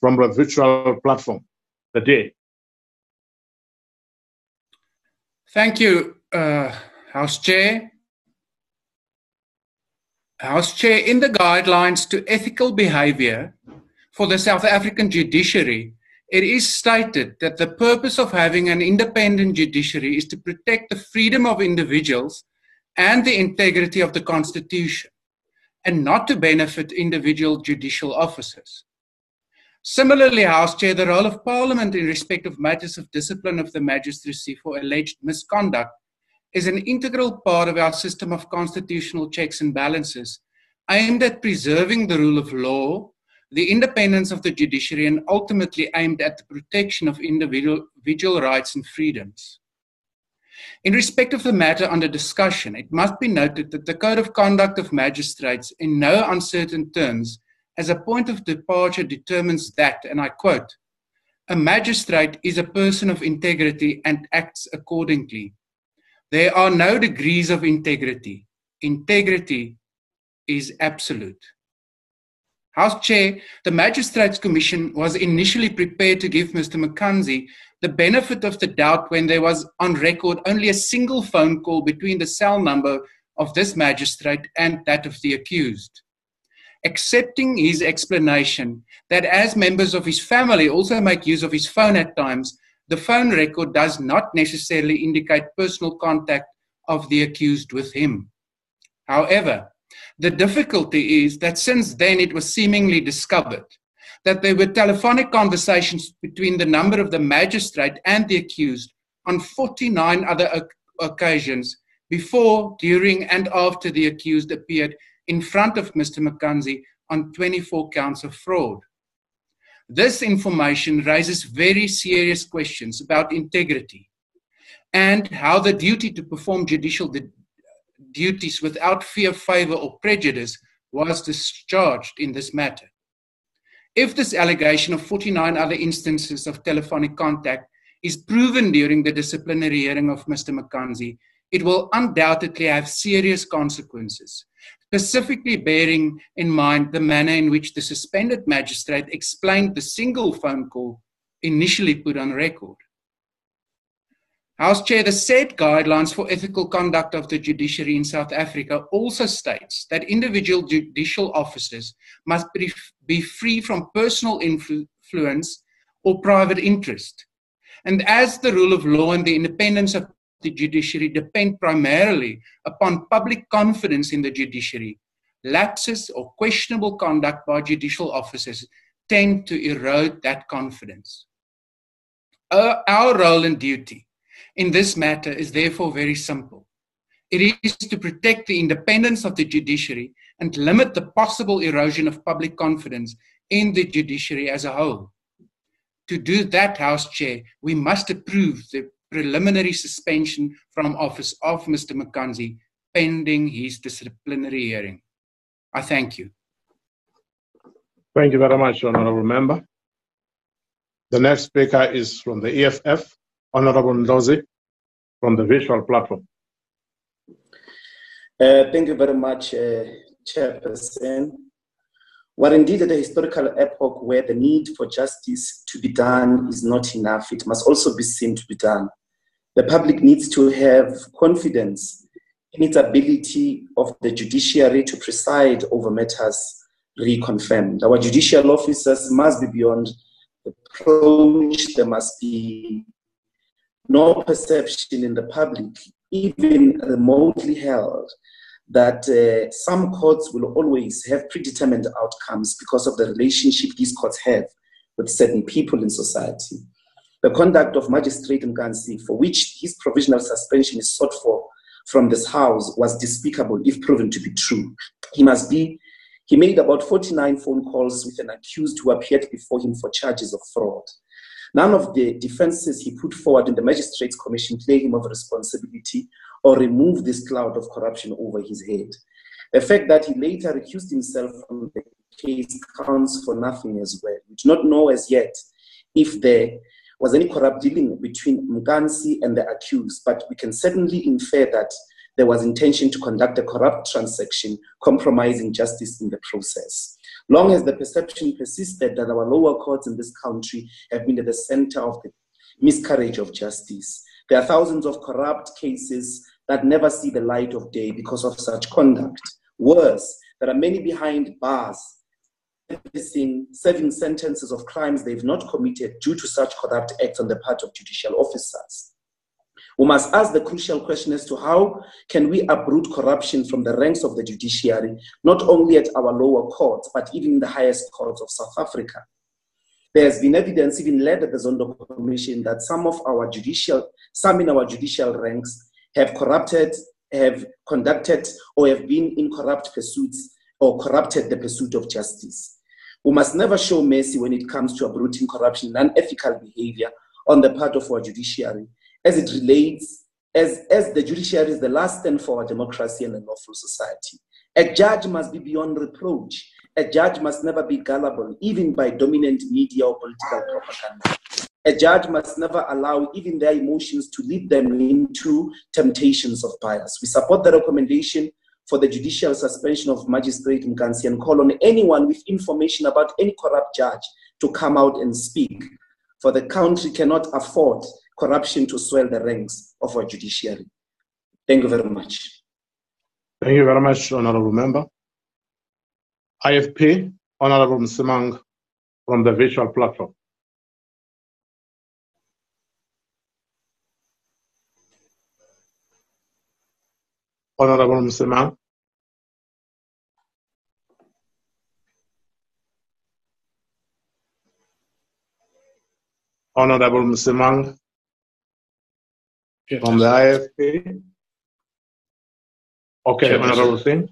from the virtual platform. The day. Thank you, uh, House Chair. House Chair, in the guidelines to ethical behavior for the South African judiciary, it is stated that the purpose of having an independent judiciary is to protect the freedom of individuals and the integrity of the Constitution, and not to benefit individual judicial officers. Similarly, House Chair, the role of Parliament in respect of matters of discipline of the magistracy for alleged misconduct is an integral part of our system of constitutional checks and balances aimed at preserving the rule of law, the independence of the judiciary, and ultimately aimed at the protection of individual, individual rights and freedoms. In respect of the matter under discussion, it must be noted that the Code of Conduct of Magistrates, in no uncertain terms, as a point of departure determines that, and I quote, a magistrate is a person of integrity and acts accordingly. There are no degrees of integrity. Integrity is absolute. House Chair, the Magistrates Commission was initially prepared to give Mr. McKenzie the benefit of the doubt when there was on record only a single phone call between the cell number of this magistrate and that of the accused accepting his explanation that as members of his family also make use of his phone at times, the phone record does not necessarily indicate personal contact of the accused with him. However, the difficulty is that since then it was seemingly discovered that there were telephonic conversations between the number of the magistrate and the accused on 49 other occasions before, during, and after the accused appeared in front of Mr. McKenzie on 24 counts of fraud. This information raises very serious questions about integrity and how the duty to perform judicial duties without fear, favor, or prejudice was discharged in this matter. If this allegation of 49 other instances of telephonic contact is proven during the disciplinary hearing of Mr. McKenzie, it will undoubtedly have serious consequences, specifically bearing in mind the manner in which the suspended magistrate explained the single phone call initially put on record. House Chair, the said guidelines for ethical conduct of the judiciary in South Africa also states that individual judicial officers must be free from personal influence or private interest. And as the rule of law and the independence of the judiciary depend primarily upon public confidence in the judiciary. Lapses or questionable conduct by judicial officers tend to erode that confidence. Our, our role and duty in this matter is therefore very simple. It is to protect the independence of the judiciary and limit the possible erosion of public confidence in the judiciary as a whole. To do that, House Chair, we must approve the preliminary suspension from office of Mr. McKenzie pending his disciplinary hearing. I thank you. Thank you very much, Honorable Member. The next speaker is from the EFF, Honorable Ndlozi, from the visual platform. Uh, thank you very much, uh, Chairperson. We're indeed at a historical epoch where the need for justice to be done is not enough. It must also be seen to be done. The public needs to have confidence in its ability of the judiciary to preside over matters reconfirmed. Our judicial officers must be beyond the reproach. There must be no perception in the public, even remotely held, that uh, some courts will always have predetermined outcomes because of the relationship these courts have with certain people in society. The conduct of Magistrate Mkansi, for which his provisional suspension is sought for from this House, was despicable if proven to be true. He must be, he made about 49 phone calls with an accused who appeared before him for charges of fraud. None of the defenses he put forward in the Magistrates Commission clear him of responsibility or remove this cloud of corruption over his head. The fact that he later recused himself from the case counts for nothing as well. We do not know as yet if there was any corrupt dealing between Mkansi and the accused, but we can certainly infer that there was intention to conduct a corrupt transaction, compromising justice in the process. Long as the perception persisted that our lower courts in this country have been at the center of the miscarriage of justice. There are thousands of corrupt cases that never see the light of day because of such conduct. Worse, there are many behind bars serving sentences of crimes they've not committed due to such corrupt acts on the part of judicial officers. We must ask the crucial question as to how can we uproot corruption from the ranks of the judiciary, not only at our lower courts, but even in the highest courts of South Africa. There has been evidence, even led at the Zondo Commission, that some of our judicial, some in our judicial ranks have corrupted, have conducted, or have been in corrupt pursuits or corrupted the pursuit of justice. We must never show mercy when it comes to uprooting corruption and unethical behavior on the part of our judiciary, as it relates, as, as the judiciary is the last stand for our democracy and a lawful society. A judge must be beyond reproach a judge must never be gullible, even by dominant media or political propaganda. A judge must never allow even their emotions to lead them into temptations of bias. We support the recommendation for the judicial suspension of Magistrate Mkansi and call on anyone with information about any corrupt judge to come out and speak, for the country cannot afford corruption to swell the ranks of our judiciary. Thank you very much. Thank you very much, Honorable Member. IFP, Honorable Msimang from the virtual platform. Honorable Msimang. Honorable Msimang from the IFP. Okay, Honorable Singh.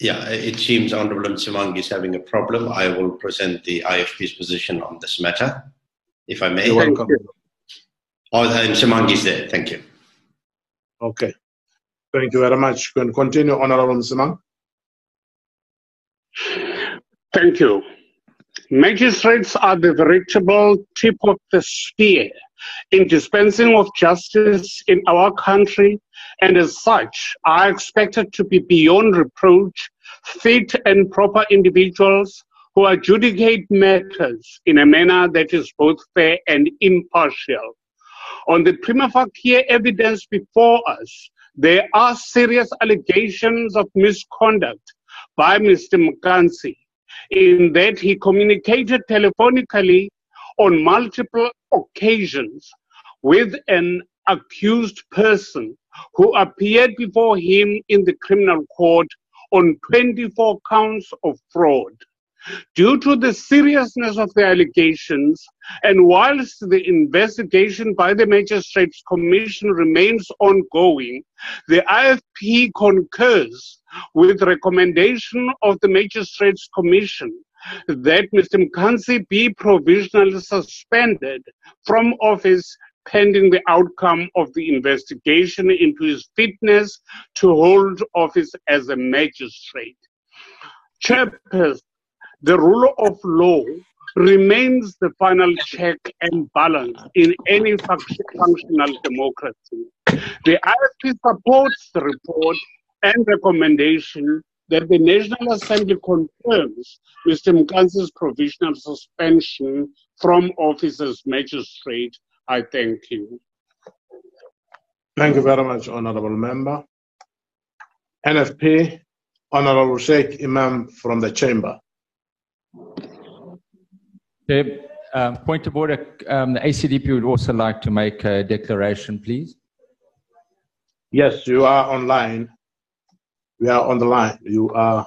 Yeah, it seems Honorable Msimang is having a problem. I will present the IFP's position on this matter, if I may. You're welcome. Oh, uh, Msimang is there. Thank you. Okay. Thank you very much. You can continue, Honorable Msimang. Thank you. Magistrates are the veritable tip of the spear in dispensing of justice in our country, and as such are expected to be beyond reproach, fit and proper individuals who adjudicate matters in a manner that is both fair and impartial. On the prima facie evidence before us, there are serious allegations of misconduct by Mr. Mkansi in that he communicated telephonically on multiple occasions with an accused person who appeared before him in the criminal court on 24 counts of fraud. Due to the seriousness of the allegations, and whilst the investigation by the Magistrates Commission remains ongoing, the IFP concurs with recommendation of the Magistrates Commission that Mr. Mkansi be provisionally suspended from office pending the outcome of the investigation into his fitness to hold office as a magistrate. Chairperson, the rule of law remains the final check and balance in any functional democracy. The IFP supports the report and recommendation that the National Assembly confirms Mr. Mkansi's provisional suspension from office as magistrate. I thank you. Thank you very much, Honorable Member. NFP, Honorable Shaik Emam from the Chamber. The, um, point of order, um, the ACDP would also like to make a declaration, please. Yes, you are online. We are on the line. You are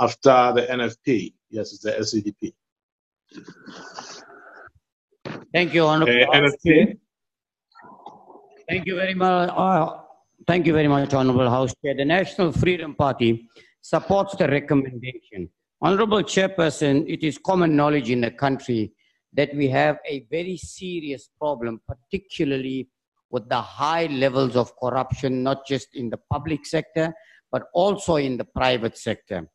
after the NFP. Yes, it's the ACDP. Thank you, Honorable. Uh, NFP. Thank you very much. Uh, thank you very much, Honorable House Chair. The National Freedom Party supports the recommendation. Honorable Chairperson, it is common knowledge in the country that we have a very serious problem, particularly with the high levels of corruption, not just in the public sector, but also in the private sector.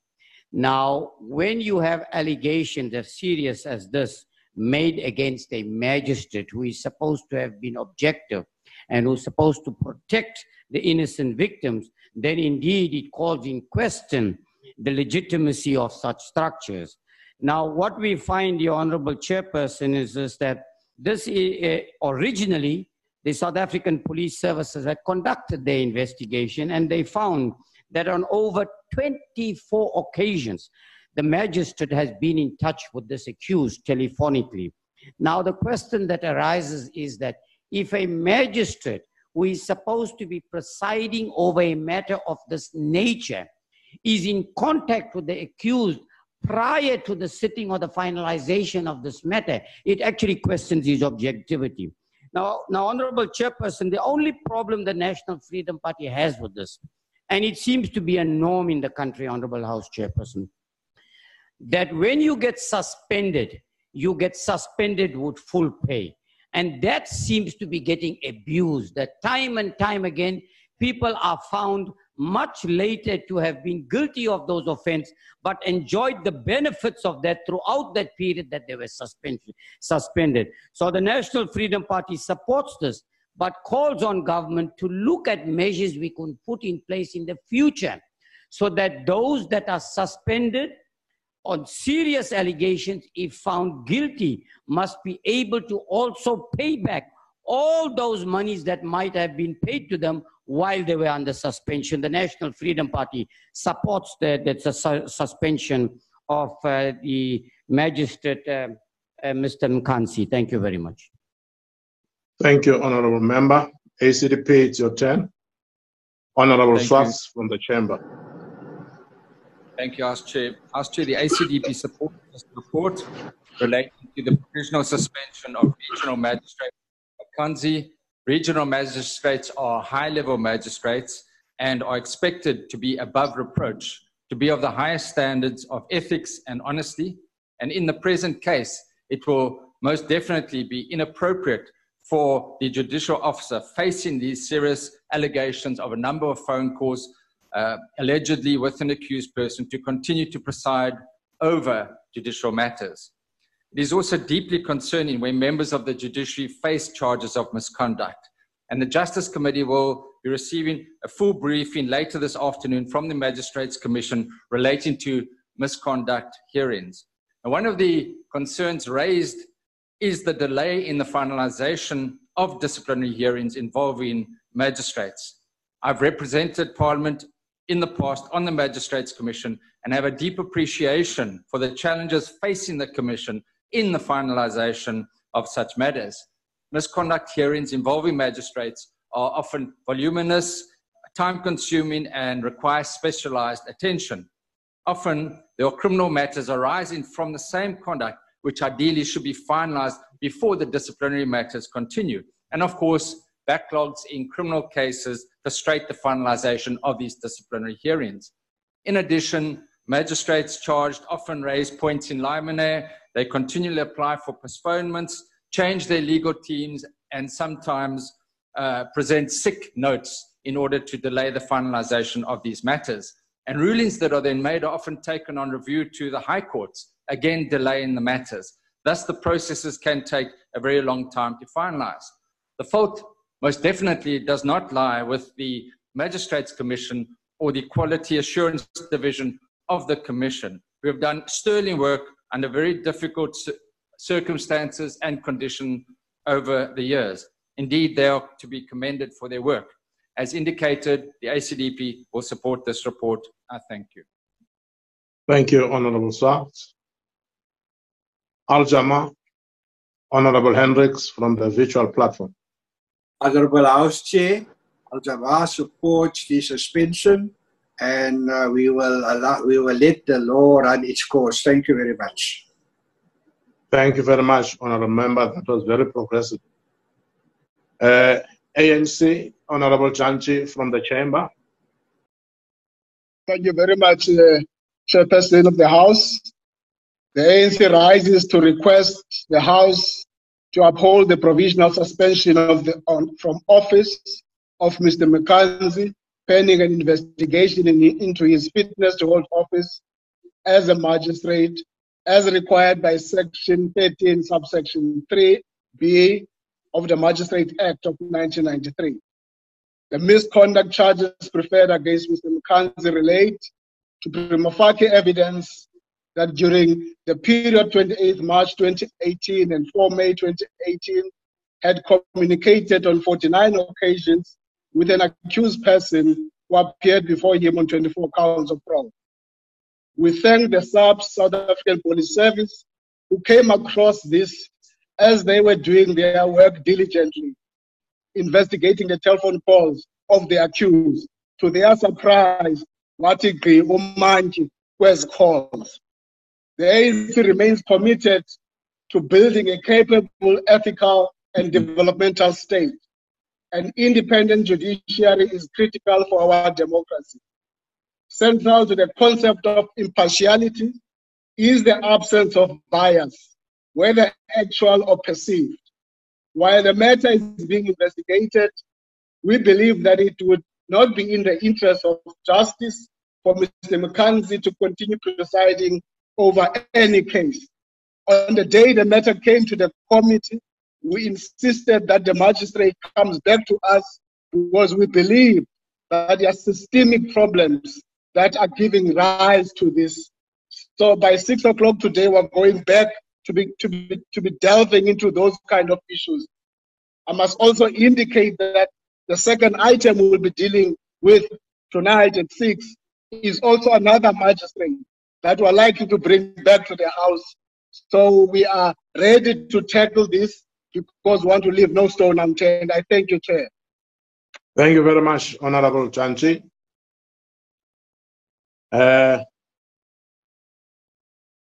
Now, when you have allegations as serious as this made against a magistrate who is supposed to have been objective and who's supposed to protect the innocent victims, then indeed it calls in question the legitimacy of such structures. Now, what we find, the Honorable Chairperson, is, is that this uh, originally the South African Police Services had conducted their investigation and they found that on over 24 occasions, the magistrate has been in touch with this accused telephonically. Now, the question that arises is that if a magistrate who is supposed to be presiding over a matter of this nature is in contact with the accused prior to the sitting or the finalization of this matter, it actually questions his objectivity. Now, now, Honorable Chairperson, the only problem the National Freedom Party has with this, and it seems to be a norm in the country, Honorable House Chairperson, that when you get suspended, you get suspended with full pay. And that seems to be getting abused, that time and time again, people are found much later to have been guilty of those offenses, but enjoyed the benefits of that throughout that period that they were suspended. So the National Freedom Party supports this, but calls on government to look at measures we can put in place in the future so that those that are suspended on serious allegations, if found guilty, must be able to also pay back all those monies that might have been paid to them while they were under suspension. The National Freedom Party supports the, the su suspension of uh, the magistrate, uh, uh, Mr. Mkansi. Thank you very much. Thank you, Honorable Member. ACDP, it's your turn. Honorable Swartz from the Chamber. Thank you, House Chair. House Chair, the ACDP supports this report relating to the provisional suspension of regional magistrate Mkansi Regional magistrates are high level magistrates and are expected to be above reproach, to be of the highest standards of ethics and honesty. And in the present case, it will most definitely be inappropriate for the judicial officer facing these serious allegations of a number of phone calls uh, allegedly with an accused person to continue to preside over judicial matters. It is also deeply concerning when members of the judiciary face charges of misconduct. And the Justice Committee will be receiving a full briefing later this afternoon from the Magistrates Commission relating to misconduct hearings. And one of the concerns raised is the delay in the finalization of disciplinary hearings involving magistrates. I've represented Parliament in the past on the Magistrates Commission and have a deep appreciation for the challenges facing the Commission in the finalization of such matters. Misconduct hearings involving magistrates are often voluminous, time consuming, and require specialized attention. Often, there are criminal matters arising from the same conduct, which ideally should be finalized before the disciplinary matters continue. And of course, backlogs in criminal cases frustrate the finalization of these disciplinary hearings. In addition, magistrates charged often raise points in limine they continually apply for postponements, change their legal teams, and sometimes uh, present sick notes in order to delay the finalization of these matters. And rulings that are then made are often taken on review to the high courts, again delaying the matters. Thus, the processes can take a very long time to finalize. The fault most definitely does not lie with the Magistrates Commission or the Quality Assurance Division of the Commission, who have done sterling work under very difficult circumstances and conditions over the years. Indeed, they are to be commended for their work. As indicated, the ACDP will support this report. I thank you. Thank you, Honorable Swartz. Al Jama-ah, Honorable Hendricks from the virtual platform. Honorable House Chair, Al Jama-ah supports the suspension and uh, we will allow, we will let the law run its course. Thank you very much. Thank you very much, Honorable Member. That was very progressive. Uh, ANC, Honorable Janchi from the Chamber. Thank you very much, uh, Chairperson of the House. The ANC rises to request the House to uphold the provisional suspension of the, on, from office of Mr. Mkansi pending an investigation in, into his fitness to hold office as a magistrate as required by section 13 subsection 3b of the magistrate act of 1993 the misconduct charges preferred against mr Mkansi relate to prima facie evidence that during the period 28 March 2018 and 4 May 2018 had communicated on 49 occasions with an accused person who appeared before him on 24 counts of fraud. We thank the South African Police Service who came across this as they were doing their work diligently, investigating the telephone calls of the accused. To their surprise, Watigri Umanji was called. The ANC remains committed to building a capable, ethical, and developmental state. An independent judiciary is critical for our democracy. Central to the concept of impartiality is the absence of bias, whether actual or perceived. While the matter is being investigated, we believe that it would not be in the interest of justice for Mr. Mkansi to continue presiding over any case. On the day the matter came to the committee, we insisted that the magistrate comes back to us because we believe that there are systemic problems that are giving rise to this. So by six o'clock today, we're going back to be, to be, to be delving into those kind of issues. I must also indicate that the second item we will be dealing with tonight at six is also another magistrate that we're likely to bring back to the House. So we are ready to tackle this because we want to leave no stone unturned. I thank you, Chair. Thank you very much, Honorable Chanchi. Uh,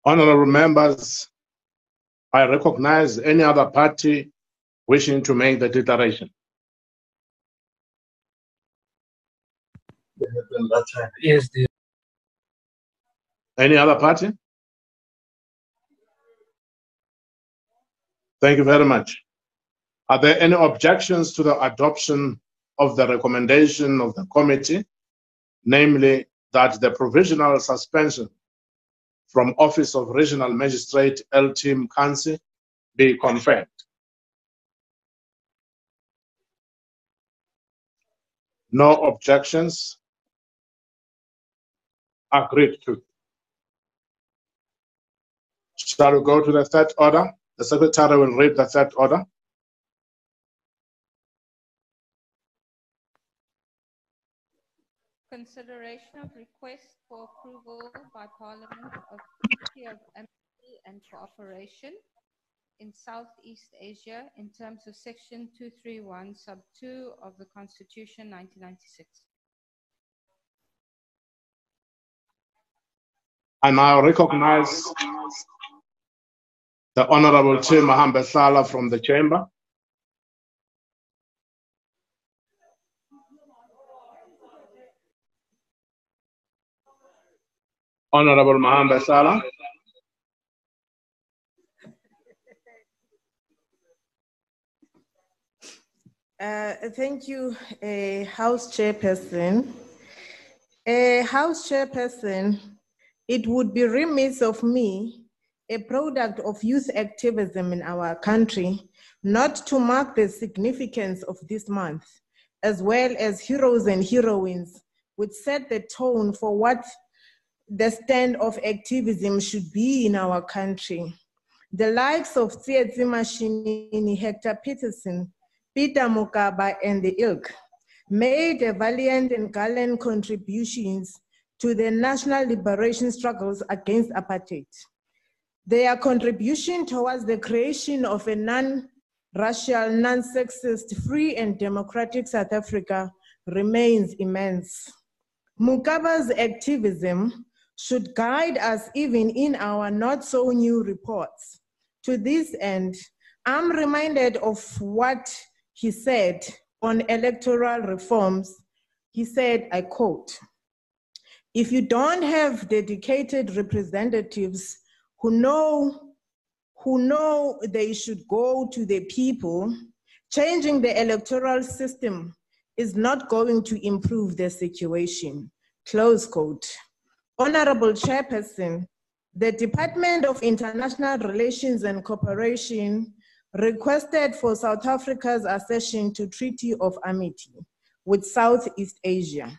honorable members, I recognize any other party wishing to make the declaration. Yes, dear. Any other party? Thank you very much. Are there any objections to the adoption of the recommendation of the committee, namely that the provisional suspension from office of regional magistrate LT Mkansi be confirmed? No objections? Agreed to. Shall we go to the third order? The secretary will read the third order. Consideration of request for approval by Parliament of Treaty of Amity and Cooperation in Southeast Asia in terms of Section 231, Sub 2 of the Constitution 1996. I now recognize the Honorable Chair Mahambehlala from the chamber. Honorable Mahambehlala. Uh, thank you, uh, House Chairperson. Uh, House Chairperson, it would be remiss of me, a product of youth activism in our country, not to mark the significance of this month, as well as heroes and heroines, which set the tone for what the stand of activism should be in our country. The likes of Tsietsi Mashinini, Hector Pieterson, Peter Mokaba, and the ilk made valiant and gallant contributions to the national liberation struggles against apartheid. Their contribution towards the creation of a non-racial, non-sexist, free and democratic South Africa remains immense. Mokaba's activism should guide us even in our not so new reports. To this end, I'm reminded of what he said on electoral reforms. He said, I quote, if you don't have dedicated representatives who know who know they should go to the people, changing the electoral system is not going to improve the situation. Close quote. Honorable Chairperson, the Department of International Relations and Cooperation requested for South Africa's accession to Treaty of Amity with Southeast Asia.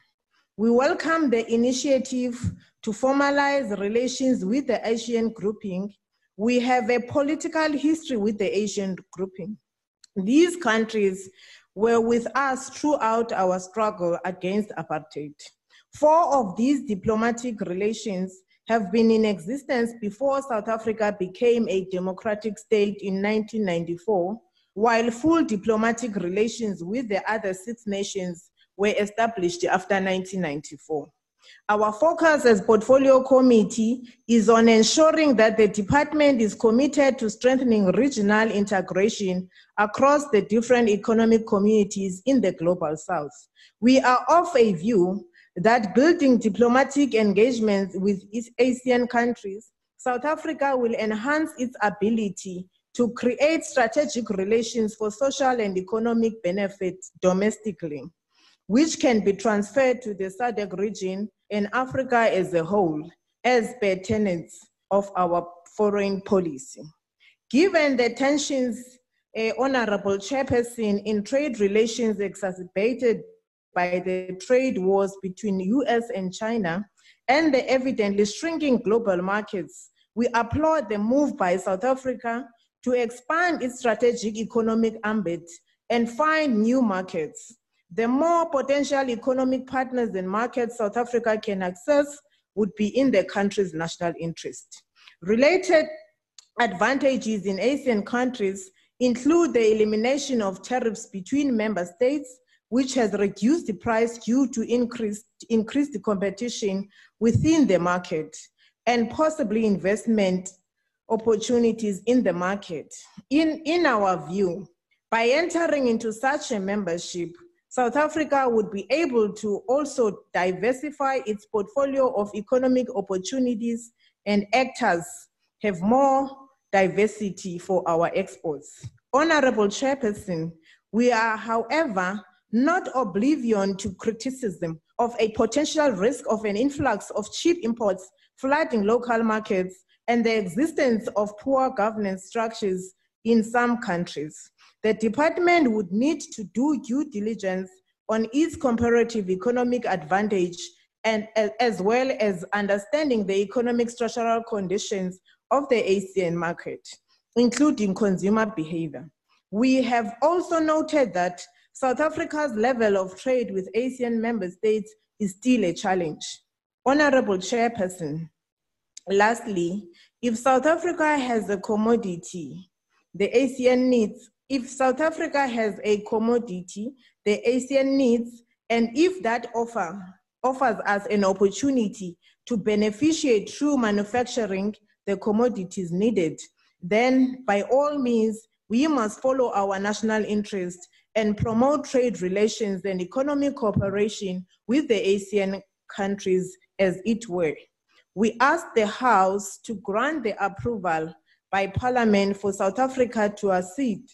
We welcome the initiative to formalize relations with the Asian grouping. We have a political history with the Asian grouping. These countries were with us throughout our struggle against apartheid. Four of these diplomatic relations have been in existence before South Africa became a democratic state in 1994, while full diplomatic relations with the other six nations were established after 1994. Our focus as portfolio committee is on ensuring that the department is committed to strengthening regional integration across the different economic communities in the global south. We are of a view that building diplomatic engagements with East Asian countries, South Africa will enhance its ability to create strategic relations for social and economic benefits domestically, which can be transferred to the SADC region and Africa as a whole as per tenets of our foreign policy. Given the tensions, uh, Honorable Chairperson, in trade relations exacerbated by the trade wars between US and China and the evidently shrinking global markets, we applaud the move by South Africa to expand its strategic economic ambit and find new markets. The more potential economic partners and markets South Africa can access would be in the country's national interest. Related advantages in Asian countries include the elimination of tariffs between member states which has reduced the price due to increased, increased competition within the market and possibly investment opportunities in the market. In, in our view, by entering into such a membership, South Africa would be able to also diversify its portfolio of economic opportunities and actors have more diversity for our exports. Honorable Chairperson, we are, however, not oblivion to criticism of a potential risk of an influx of cheap imports flooding local markets and the existence of poor governance structures in some countries. The department would need to do due diligence on its comparative economic advantage and as well as understanding the economic structural conditions of the ASEAN market, including consumer behavior. We have also noted that South Africa's level of trade with ASEAN member states is still a challenge. Honorable Chairperson, lastly, if South Africa has a commodity, the ASEAN needs, if South Africa has a commodity, the ASEAN needs, and if that offer offers us an opportunity to beneficiate through manufacturing the commodities needed, then by all means, we must follow our national interest and promote trade relations and economic cooperation with the ASEAN countries as it were. We ask the House to grant the approval by Parliament for South Africa to accede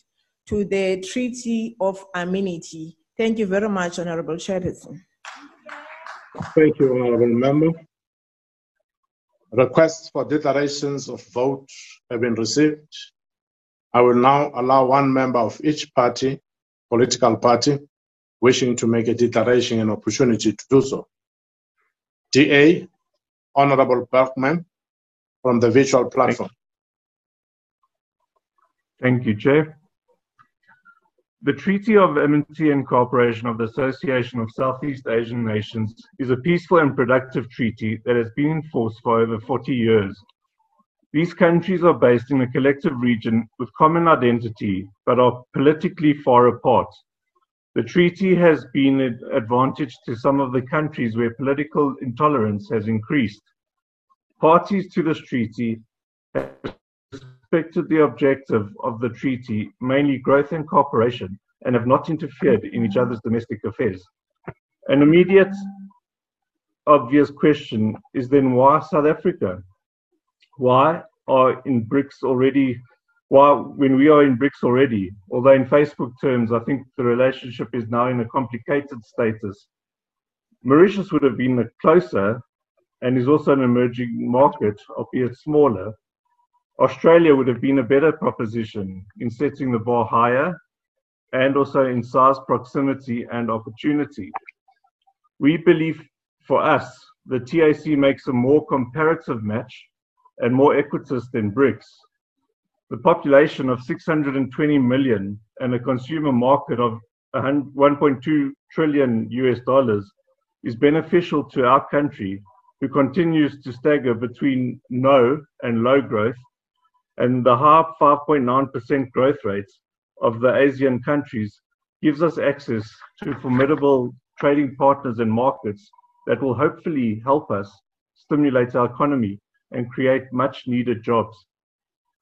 to the Treaty of Amity. Thank you very much, Honorable Chairperson. Thank you, Honorable Member. Requests for declarations of vote have been received. I will now allow one member of each party political party wishing to make a declaration an opportunity to do so. DA, Honorable Bergman from the virtual platform. Thank you, Chair. The Treaty of Amity and Cooperation of the Association of Southeast Asian Nations is a peaceful and productive treaty that has been in force for over 40 years these countries are based in a collective region with common identity, but are politically far apart. The treaty has been an advantage to some of the countries where political intolerance has increased. Parties to this treaty have respected the objective of the treaty, mainly growth and cooperation, and have not interfered in each other's domestic affairs. An immediate, obvious question is then why South Africa? why are in BRICS already why when we are in BRICS already, although in Facebook terms I think the relationship is now in a complicated status. Mauritius would have been closer and is also an emerging market, albeit smaller. Australia would have been a better proposition in setting the bar higher and also in size, proximity, and opportunity. We believe for us, the TAC makes a more comparative match and more equitous than BRICS. The population of 620 million and a consumer market of 1.2 trillion US dollars is beneficial to our country, who continues to stagger between no and low growth, and the high 5.9% growth rates of the ASEAN countries gives us access to formidable trading partners and markets that will hopefully help us stimulate our economy and create much needed jobs.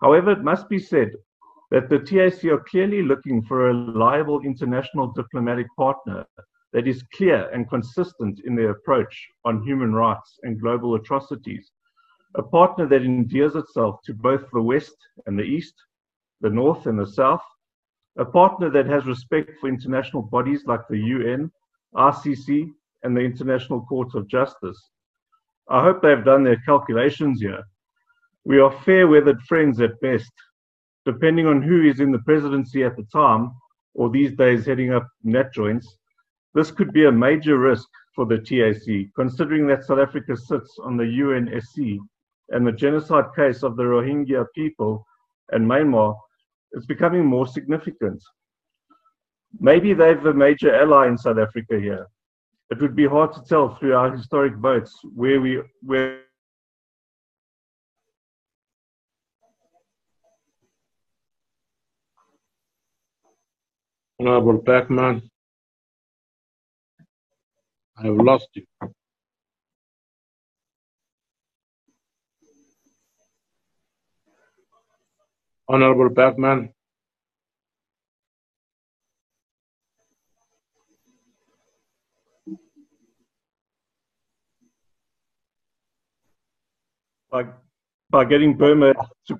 However, it must be said that the TAC are clearly looking for a reliable international diplomatic partner that is clear and consistent in their approach on human rights and global atrocities, a partner that endears itself to both the West and the East, the North and the South, a partner that has respect for international bodies like the UN, RCC, and the International Court of Justice. I hope they've done their calculations here. We are fair weathered friends at best. Depending on who is in the presidency at the time, or these days heading up NatJoints, this could be a major risk for the TAC, considering that South Africa sits on the UNSC and the genocide case of the Rohingya people and Myanmar is becoming more significant. Maybe they've a major ally in South Africa here. It would be hard to tell through our historic votes where we where Honorable Bergman, I have lost you. Honorable Bergman. by, by getting Burma to,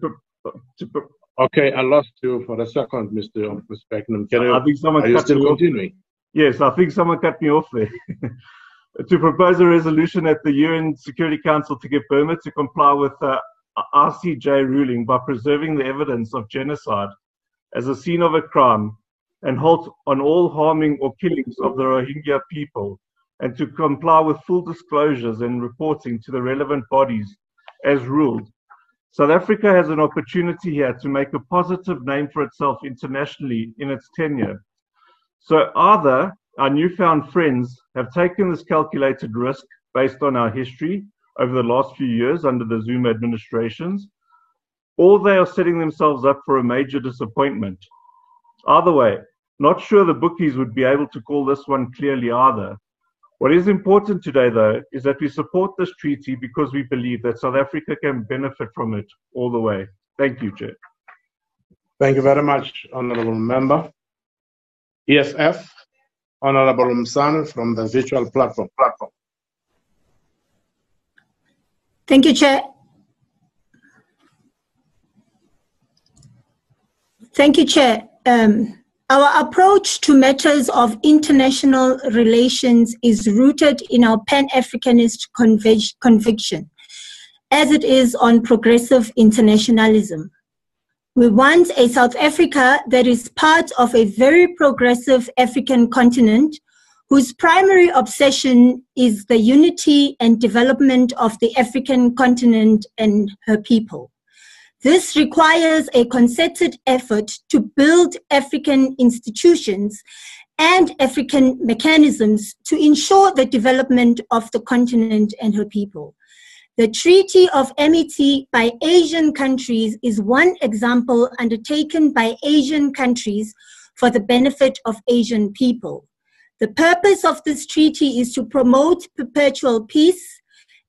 to Okay, I lost you for a second, Mr. Bergman. Can I think someone are you cut off. continuing? Yes, I think someone cut me off there. [LAUGHS] to propose a resolution at the UN Security Council to get Burma to comply with the ICJ ruling by preserving the evidence of genocide as a scene of a crime and halt on all harming or killings of the Rohingya people and to comply with full disclosures and reporting to the relevant bodies as ruled. South Africa has an opportunity here to make a positive name for itself internationally in its tenure. So either our newfound friends have taken this calculated risk based on our history over the last few years under the Zuma administrations, or they are setting themselves up for a major disappointment. Either way, not sure the bookies would be able to call this one clearly either. What is important today, though, is that we support this treaty because we believe that South Africa can benefit from it all the way. Thank you, Chair. Thank you very much, Honorable Member. EFF, Honorable Msana from the virtual platform. platform. Thank you, Chair. Thank you, Chair. Um, our approach to matters of international relations is rooted in our Pan Africanist convic- conviction, as it is on progressive internationalism. We want a South Africa that is part of a very progressive African continent whose primary obsession is the unity and development of the African continent and her people. This requires a concerted effort to build African institutions and African mechanisms to ensure the development of the continent and her people. The Treaty of Amity by Asian countries is one example undertaken by Asian countries for the benefit of Asian people. The purpose of this treaty is to promote perpetual peace,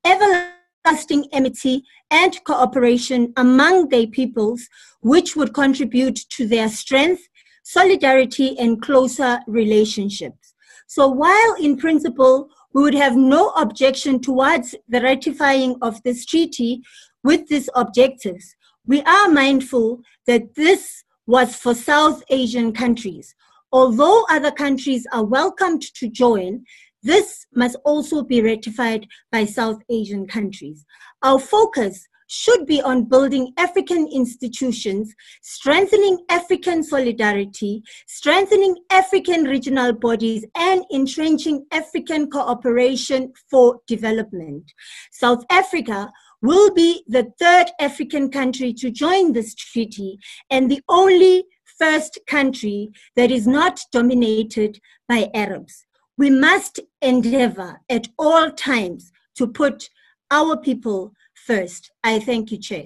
everlasting amity, and cooperation among their peoples, which would contribute to their strength, solidarity, and closer relationships. So, while in principle we would have no objection towards the ratifying of this treaty with these objectives, we are mindful that this was for South Asian countries. Although other countries are welcomed to join, this must also be ratified by South Asian countries. Our focus should be on building African institutions, strengthening African solidarity, strengthening African regional bodies, and entrenching African cooperation for development. South Africa will be the third African country to join this treaty and the only first country that is not dominated by Arabs. We must endeavor at all times to put our people first. I thank you, Chair.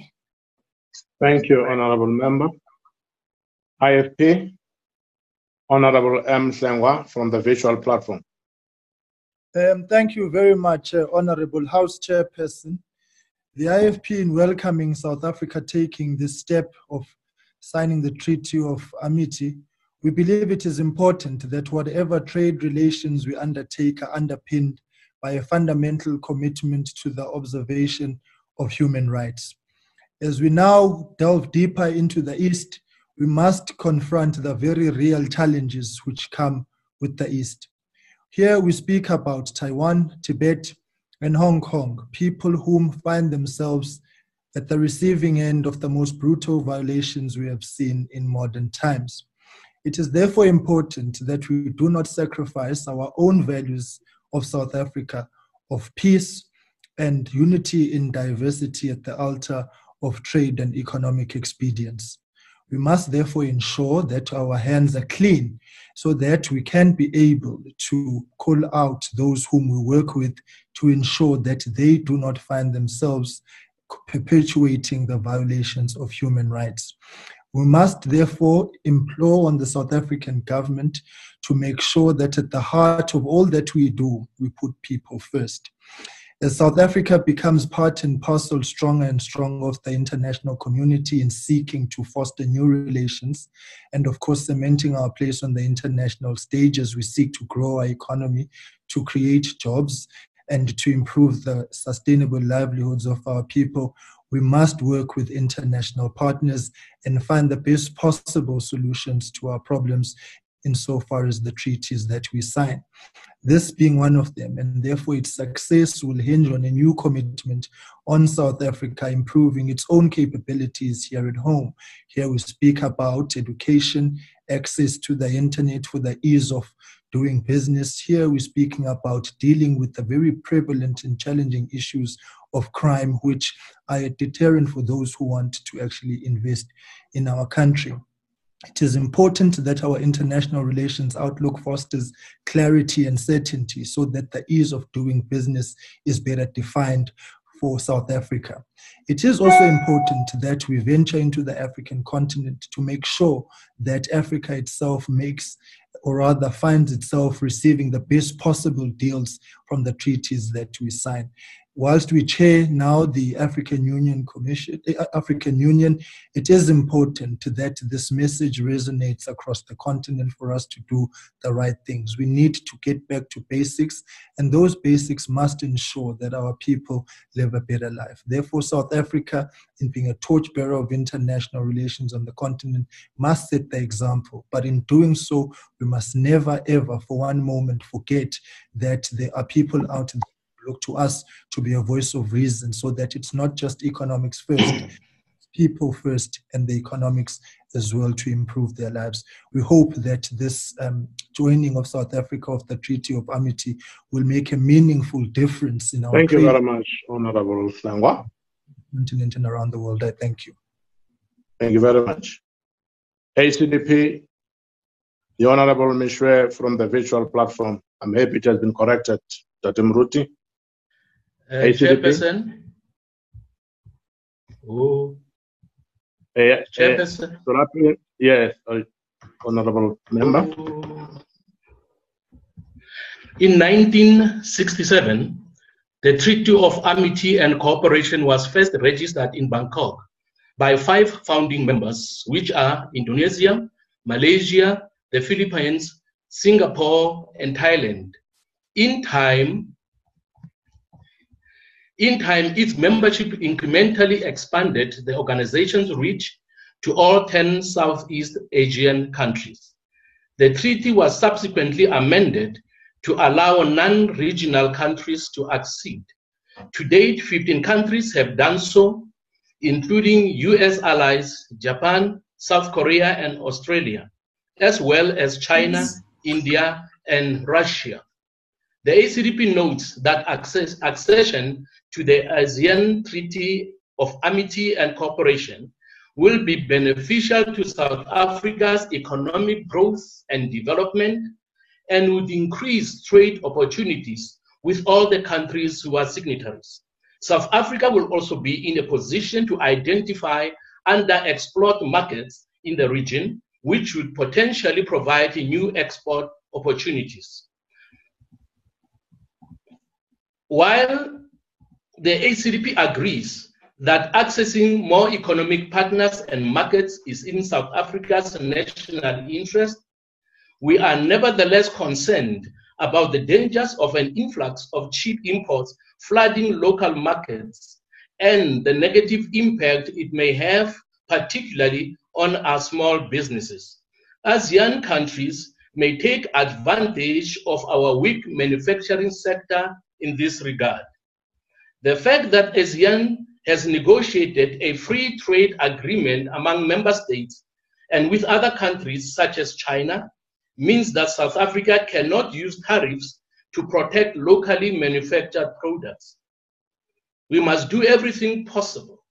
Thank you, Honorable Member. IFP, Honorable M. Hlengwa from the virtual platform. Um, thank you very much, uh, Honorable House Chairperson. The IFP, in welcoming South Africa taking this step of signing the Treaty of Amity, we believe it is important that whatever trade relations we undertake are underpinned by a fundamental commitment to the observation of human rights. As we now delve deeper into the East, we must confront the very real challenges which come with the East. Here we speak about Taiwan, Tibet, and Hong Kong, people whom find themselves at the receiving end of the most brutal violations we have seen in modern times. It is therefore important that we do not sacrifice our own values of South Africa of peace and unity in diversity at the altar of trade and economic expedience. We must therefore ensure that our hands are clean so that we can be able to call out those whom we work with to ensure that they do not find themselves perpetuating the violations of human rights. We must therefore implore on the South African government to make sure that at the heart of all that we do, we put people first. As South Africa becomes part and parcel stronger and stronger of the international community in seeking to foster new relations, and of course, cementing our place on the international stage as we seek to grow our economy, to create jobs, and to improve the sustainable livelihoods of our people, we must work with international partners and find the best possible solutions to our problems insofar as the treaties that we sign. This being one of them, and therefore its success will hinge on a new commitment on South Africa improving its own capabilities here at home. Here we speak about education, access to the internet for the ease of doing business. Here we're speaking about dealing with the very prevalent and challenging issues of crime, which are a deterrent for those who want to actually invest in our country. It is important that our international relations outlook fosters clarity and certainty so that the ease of doing business is better defined for South Africa. It is also important that we venture into the African continent to make sure that Africa itself makes or rather finds itself receiving the best possible deals from the treaties that we sign whilst we chair now the African Union Commission, eh, African Union, it is important that this message resonates across the continent for us to do the right things. We need to get back to basics, and those basics must ensure that our people live a better life. Therefore, South Africa, in being a torchbearer of international relations on the continent, must set the example. But in doing so, we must never, ever, for one moment, forget that there are people out there look to us to be a voice of reason so that it's not just economics first, people first, and the economics as well to improve their lives. We hope that this um, joining of South Africa of the Treaty of Amity will make a meaningful difference in our Thank you very much, Honorable Hlengwa. Continent and around the world. I thank you. Thank you very much. ACDP, the Honorable Meshoe from the virtual platform. I'm happy it has been corrected, Dr. Mruti. Uh, Chairperson. Oh. Uh, Chairperson. Uh, yes, uh, Honorable Member. In 1967, the Treaty of Amity and Cooperation was first registered in Bangkok by five founding members, which are Indonesia, Malaysia, the Philippines, Singapore, and Thailand. In time, in time, its membership incrementally expanded the organization's reach to all 10 Southeast Asian countries. The treaty was subsequently amended to allow non-regional countries to accede. To date, 15 countries have done so, including US allies, Japan, South Korea, and Australia, as well as China, India, and Russia. The ACDP notes that access, accession to the ASEAN Treaty of Amity and Cooperation will be beneficial to South Africa's economic growth and development and would increase trade opportunities with all the countries who are signatories. South Africa will also be in a position to identify underexplored markets in the region, which would potentially provide new export opportunities. While the ACDP agrees that accessing more economic partners and markets is in South Africa's national interest, we are nevertheless concerned about the dangers of an influx of cheap imports flooding local markets and the negative impact it may have, particularly on our small businesses. ASEAN countries may take advantage of our weak manufacturing sector in this regard. The fact that ASEAN has negotiated a free trade agreement among member states and with other countries such as China means that South Africa cannot use tariffs to protect locally manufactured products. We must do everything possible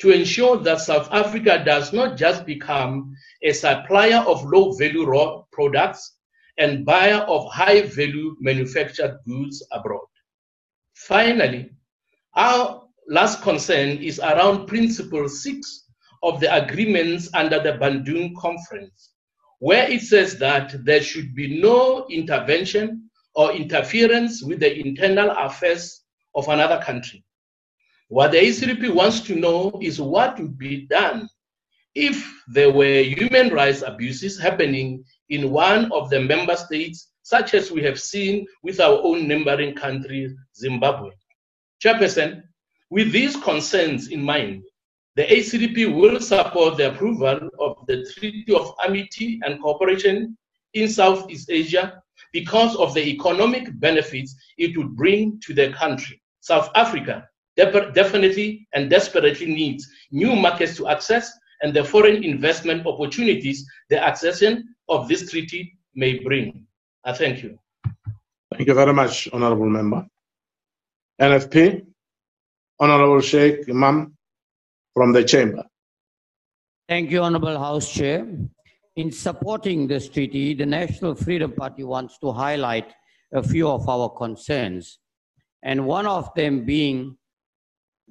to ensure that South Africa does not just become a supplier of low value raw products and buyer of high value manufactured goods abroad. Finally, our last concern is around Principle 6 of the agreements under the Bandung Conference, where it says that there should be no intervention or interference with the internal affairs of another country. What the ACDP wants to know is what would be done if there were human rights abuses happening in one of the member states, such as we have seen with our own neighboring country, Zimbabwe. Chairperson, with these concerns in mind, the ACDP will support the approval of the Treaty of Amity and Cooperation in Southeast Asia because of the economic benefits it would bring to the country. South Africa definitely and desperately needs new markets to access and the foreign investment opportunities the accession of this treaty may bring. I thank you. Thank you very much, Honorable Member. NFP, Honorable Shaik Emam from the Chamber. Thank you, Honorable House Chair. In supporting this treaty, the National Freedom Party wants to highlight a few of our concerns, and one of them being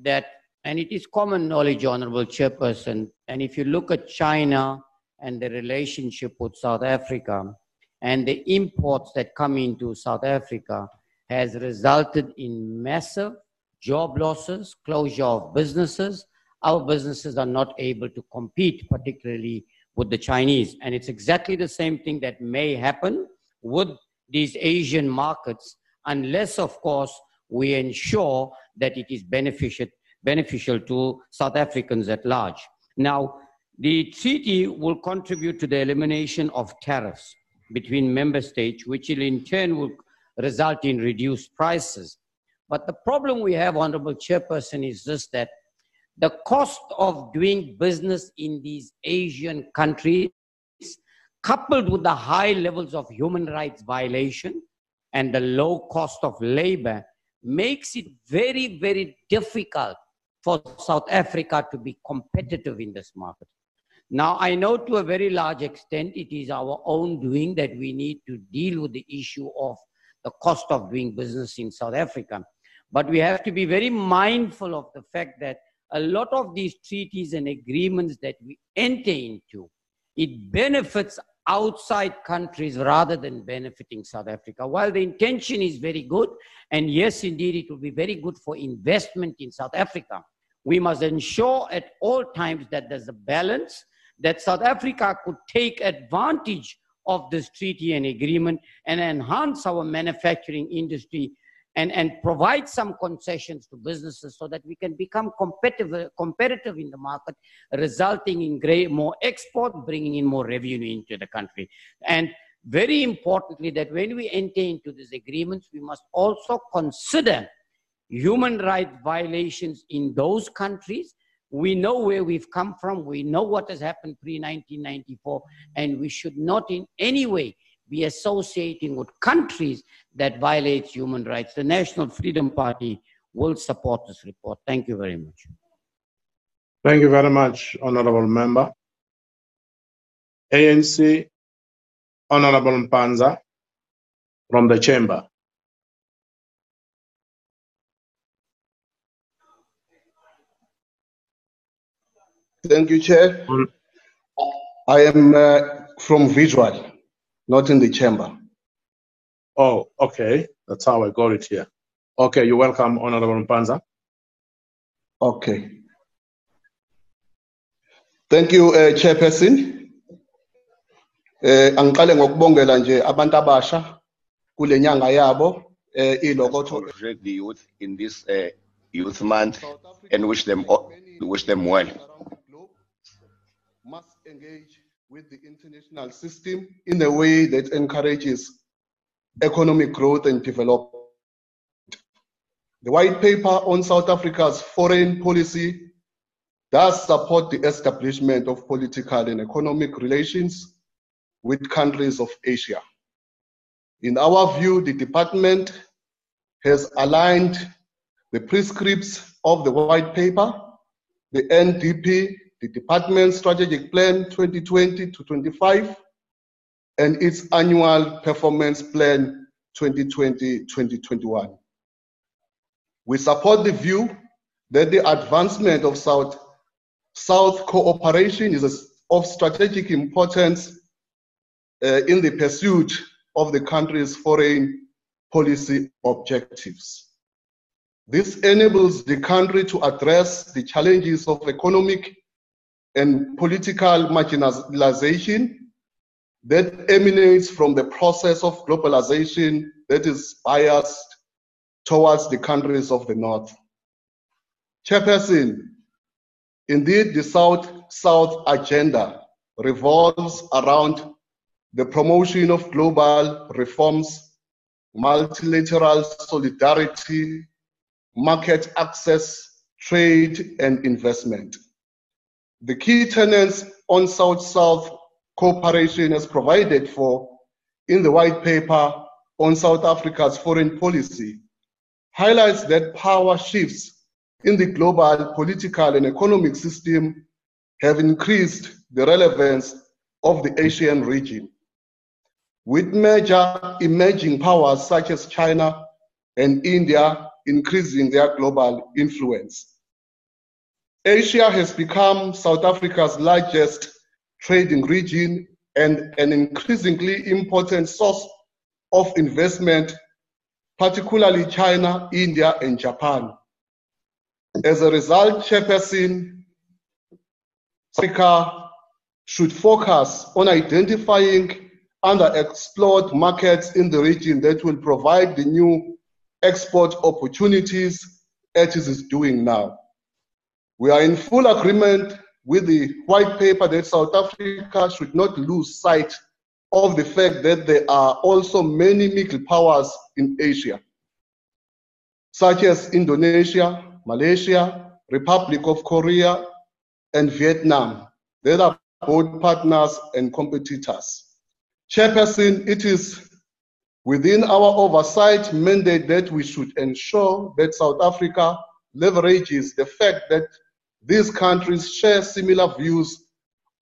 that, and it is common knowledge, Honorable Chairperson, and if you look at China and the relationship with South Africa and the imports that come into South Africa has resulted in massive job losses, closure of businesses. Our businesses are not able to compete, particularly with the Chinese. And it's exactly the same thing that may happen with these Asian markets, unless, of course, we ensure that it is beneficial, beneficial to South Africans at large. Now, the treaty will contribute to the elimination of tariffs between member states, which in turn will result in reduced prices. But the problem we have, Honorable Chairperson, is this that the cost of doing business in these Asian countries, coupled with the high levels of human rights violation and the low cost of labor, makes it very, very difficult for South Africa to be competitive in this market. Now, I know to a very large extent it is our own doing that we need to deal with the issue of the cost of doing business in South Africa. But we have to be very mindful of the fact that a lot of these treaties and agreements that we enter into, it benefits outside countries rather than benefiting South Africa. While the intention is very good, and yes, indeed, it will be very good for investment in South Africa, we must ensure at all times that there's a balance, that South Africa could take advantage of this treaty and agreement and enhance our manufacturing industry and, and provide some concessions to businesses so that we can become competitive, competitive in the market, resulting in great, more export, bringing in more revenue into the country. And very importantly, that when we enter into these agreements, we must also consider human rights violations in those countries We know where we've come from. We know what has happened pre 1994, and we should not in any way be associating with countries that violate human rights. The National Freedom Party will support this report. Thank you very much. Thank you very much, Honorable Member. ANC, Honorable Mpanza from the chamber. Thank you, Chair. I am uh, from visual, not in the chamber. Oh, okay. That's how I got it here. Okay, you're welcome, Honorable Mpanza. Okay. Thank you, uh, Chairperson. Eh angiqale ngokubongela nje abantu abasha kule nyanga yabo eh ilokotho congratulate the youth in this uh, youth month and wish them all, wish them well. Must engage with the international system in a way that encourages economic growth and development. The white paper on South Africa's foreign policy does support the establishment of political and economic relations with countries of Asia. In our view, the department has aligned the prescripts of the white paper, the NDP, the department's strategic plan 2020 to 25, and its annual performance plan 2020-2021. We support the view that the advancement of South South cooperation is of strategic importance uh, in the pursuit of the country's foreign policy objectives. This enables the country to address the challenges of economic and political marginalization that emanates from the process of globalization that is biased towards the countries of the North. Chairperson, indeed, the South-South agenda revolves around the promotion of global reforms, multilateral solidarity, market access, trade, and investment. The key tenets on South-South cooperation as provided for in the white paper on South Africa's foreign policy highlights that power shifts in the global political and economic system have increased the relevance of the Asian region. With major emerging powers such as China and India increasing their global influence. Asia has become South Africa's largest trading region and an increasingly important source of investment, particularly China, India, and Japan. As a result, Chairperson, Africa should focus on identifying underexplored markets in the region that will provide the new export opportunities it is doing now. We are in full agreement with the white paper that South Africa should not lose sight of the fact that there are also many middle powers in Asia, such as Indonesia, Malaysia, Republic of Korea, and Vietnam. They are both partners and competitors. Chairperson, it is within our oversight mandate that we should ensure that South Africa leverages the fact that these countries share similar views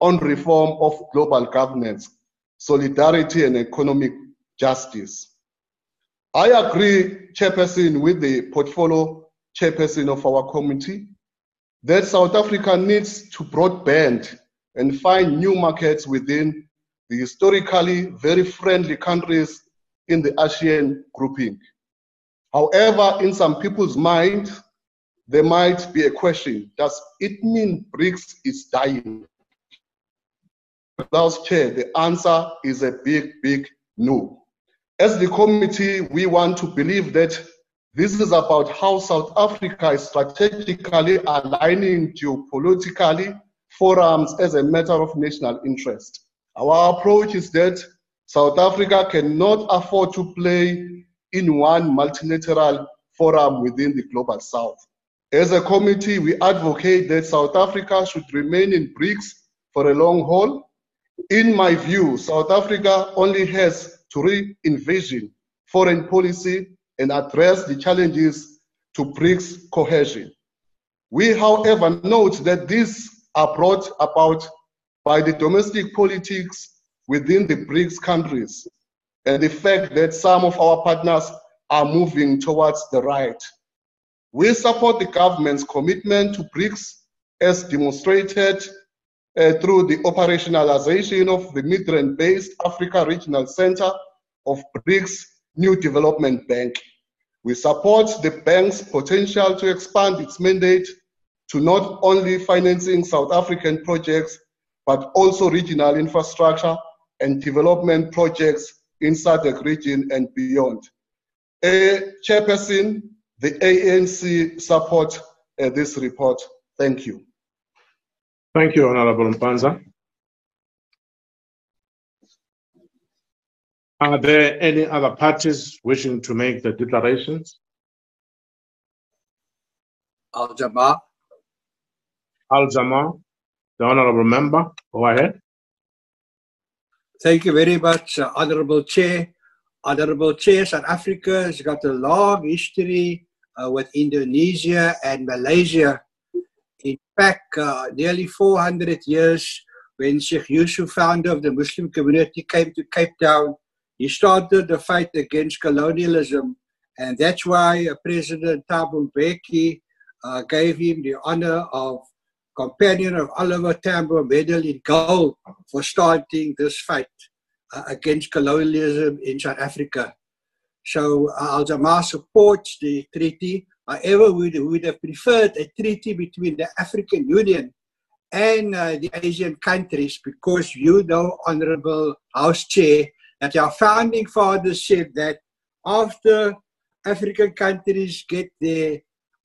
on reform of global governance, solidarity, and economic justice. I agree, Chairperson, with the portfolio chairperson of our committee, that South Africa needs to broadband and find new markets within the historically very friendly countries in the ASEAN grouping. However, in some people's mind, there might be a question Does it mean BRICS is dying? Last Chair, the answer is a big, big no. As the committee, we want to believe that this is about how South Africa is strategically aligning geopolitically forums as a matter of national interest. Our approach is that South Africa cannot afford to play in one multilateral forum within the global south. As a committee, we advocate that South Africa should remain in BRICS for a long haul. In my view, South Africa only has to re-envision foreign policy and address the challenges to BRICS cohesion. We, however, note that these are brought about by the domestic politics within the BRICS countries and the fact that some of our partners are moving towards the right. We support the government's commitment to BRICS as demonstrated uh, through the operationalization of the Midrand-based Africa Regional Center of BRICS New Development Bank. We support the bank's potential to expand its mandate to not only financing South African projects, but also regional infrastructure and development projects in SADC region and beyond. Uh, Chairperson, the ANC support uh, this report. Thank you. Thank you, Honorable Mpanza. Are there any other parties wishing to make the declarations? Al Jama-ah. Al Jama-ah, the Honorable Member, go ahead. Thank you very much, uh, Honorable Chair. Honorable Chair, South Africa has got a long history uh, with Indonesia and Malaysia. In fact, uh, nearly 400 years when Sheikh Yusuf, founder of the Muslim community, came to Cape Town, he started the fight against colonialism. And that's why uh, President Thabo Mbeki uh, gave him the honor of Companion of Oliver Tambo Medal in Gold for starting this fight uh, against colonialism in South Africa. So uh, Al Jama-ah supports the treaty. However, we would have preferred a treaty between the African Union and uh, the Asian countries because you know, Honorable House Chair, that our founding fathers said that after African countries get their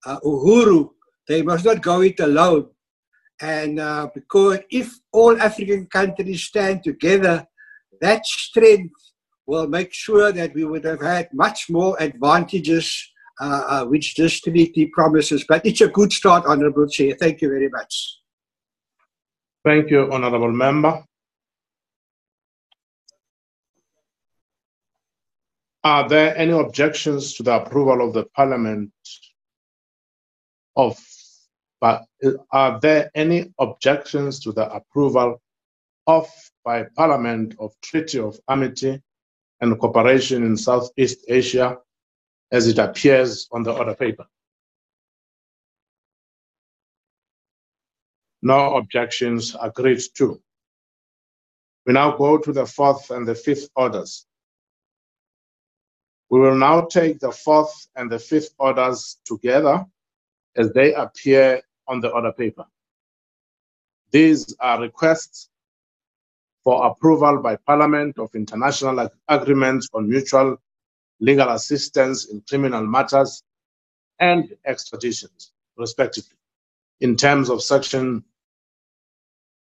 uh, uhuru, they must not go it alone. And uh, because if all African countries stand together, that strength will make sure that we would have had much more advantages uh, uh, which this treaty promises. But it's a good start, Honourable Chair. Thank you very much. Thank you, Honourable Member. Are there any objections to the approval of the Parliament of, but are there any objections to the approval of by Parliament of Treaty of Amity and cooperation in Southeast Asia as it appears on the order paper. No objections agreed to. We now go to the fourth and the fifth orders. We will now take the fourth and the fifth orders together as they appear on the order paper. These are requests for approval by Parliament of international ag agreements on mutual legal assistance in criminal matters and extraditions, respectively, in terms of Section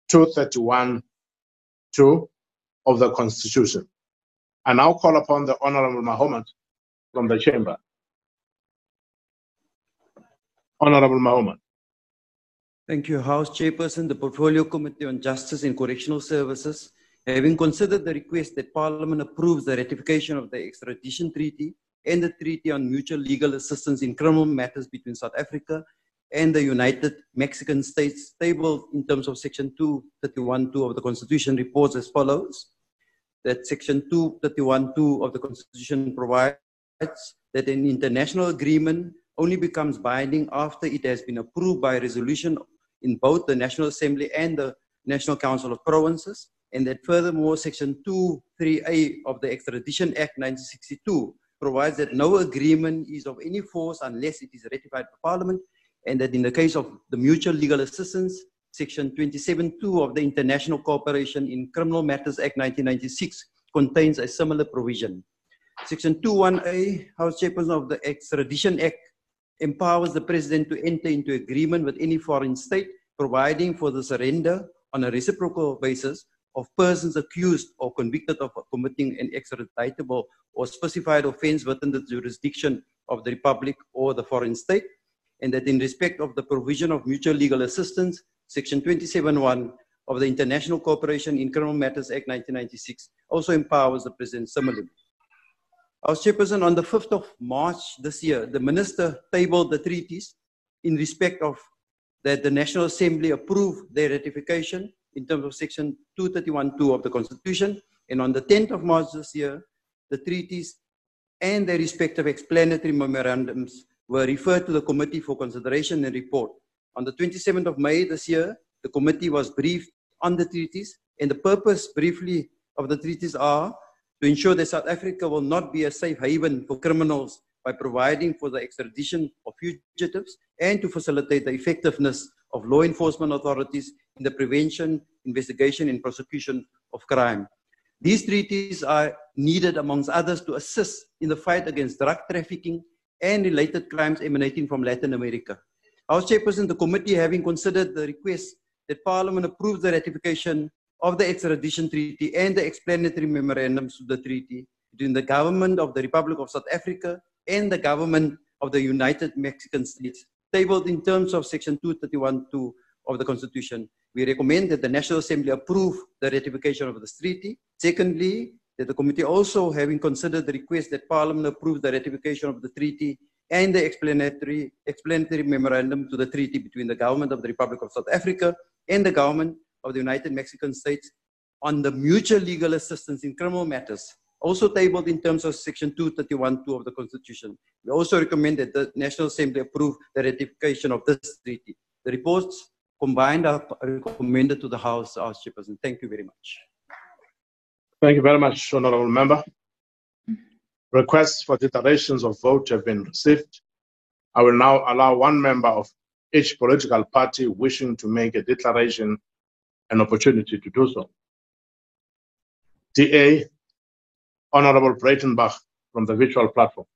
231 2 of the Constitution. I now call upon the Honorable Mahomet from the Chamber. Honorable Mahomet. Thank you, House Chairperson. The Portfolio Committee on Justice and Correctional Services, having considered the request that Parliament approves the ratification of the extradition treaty and the treaty on mutual legal assistance in criminal matters between South Africa and the United Mexican States, tabled in terms of Section 231.2 of the Constitution, reports as follows that Section 231.2 of the Constitution provides that an international agreement only becomes binding after it has been approved by resolution in both the National Assembly and the National Council of Provinces, and that furthermore, Section 2.3a of the Extradition Act 1962 provides that no agreement is of any force unless it is ratified by Parliament, and that in the case of the mutual legal assistance, Section 27.2 of the International Cooperation in Criminal Matters Act 1996 contains a similar provision. Section 21A, House Chairperson of the Extradition Act empowers the president to enter into agreement with any foreign state, providing for the surrender on a reciprocal basis of persons accused or convicted of committing an extraditable or specified offense within the jurisdiction of the republic or the foreign state, and that in respect of the provision of mutual legal assistance, Section 27.1 of the International Cooperation in Criminal Matters Act 1996 also empowers the President similarly. Our Chairperson, on the 5th of March this year, the Minister tabled the treaties in respect of that the National Assembly approve their ratification in terms of Section 231.2 of the Constitution. And on the 10th of March this year, the treaties and their respective explanatory memorandums were referred to the Committee for consideration and report. On the 27th of May this year, the committee was briefed on the treaties, and the purpose, briefly, of the treaties are to ensure that South Africa will not be a safe haven for criminals by providing for the extradition of fugitives and to facilitate the effectiveness of law enforcement authorities in the prevention, investigation, and prosecution of crime. These treaties are needed, amongst others, to assist in the fight against drug trafficking and related crimes emanating from Latin America. Our chairperson, the committee, having considered the request that Parliament approve the ratification of the extradition treaty and the explanatory memorandums to the treaty between the government of the Republic of South Africa and the government of the United Mexican States, tabled in terms of Section 231.2 of the Constitution. We recommend that the National Assembly approve the ratification of this treaty. Secondly, that the committee also, having considered the request that Parliament approve the ratification of the treaty and the explanatory, explanatory memorandum to the treaty between the government of the Republic of South Africa and the government of the United Mexican States on the mutual legal assistance in criminal matters also tabled in terms of Section 231.2 of the Constitution. We also recommend that the National Assembly approve the ratification of this treaty. The reports combined are recommended to the House, our Chairperson. Thank you very much. Thank you very much, Honorable Member. Requests for declarations of vote have been received. I will now allow one member of each political party wishing to make a declaration an opportunity to do so. DA Honorable Breytenbach from the virtual platform.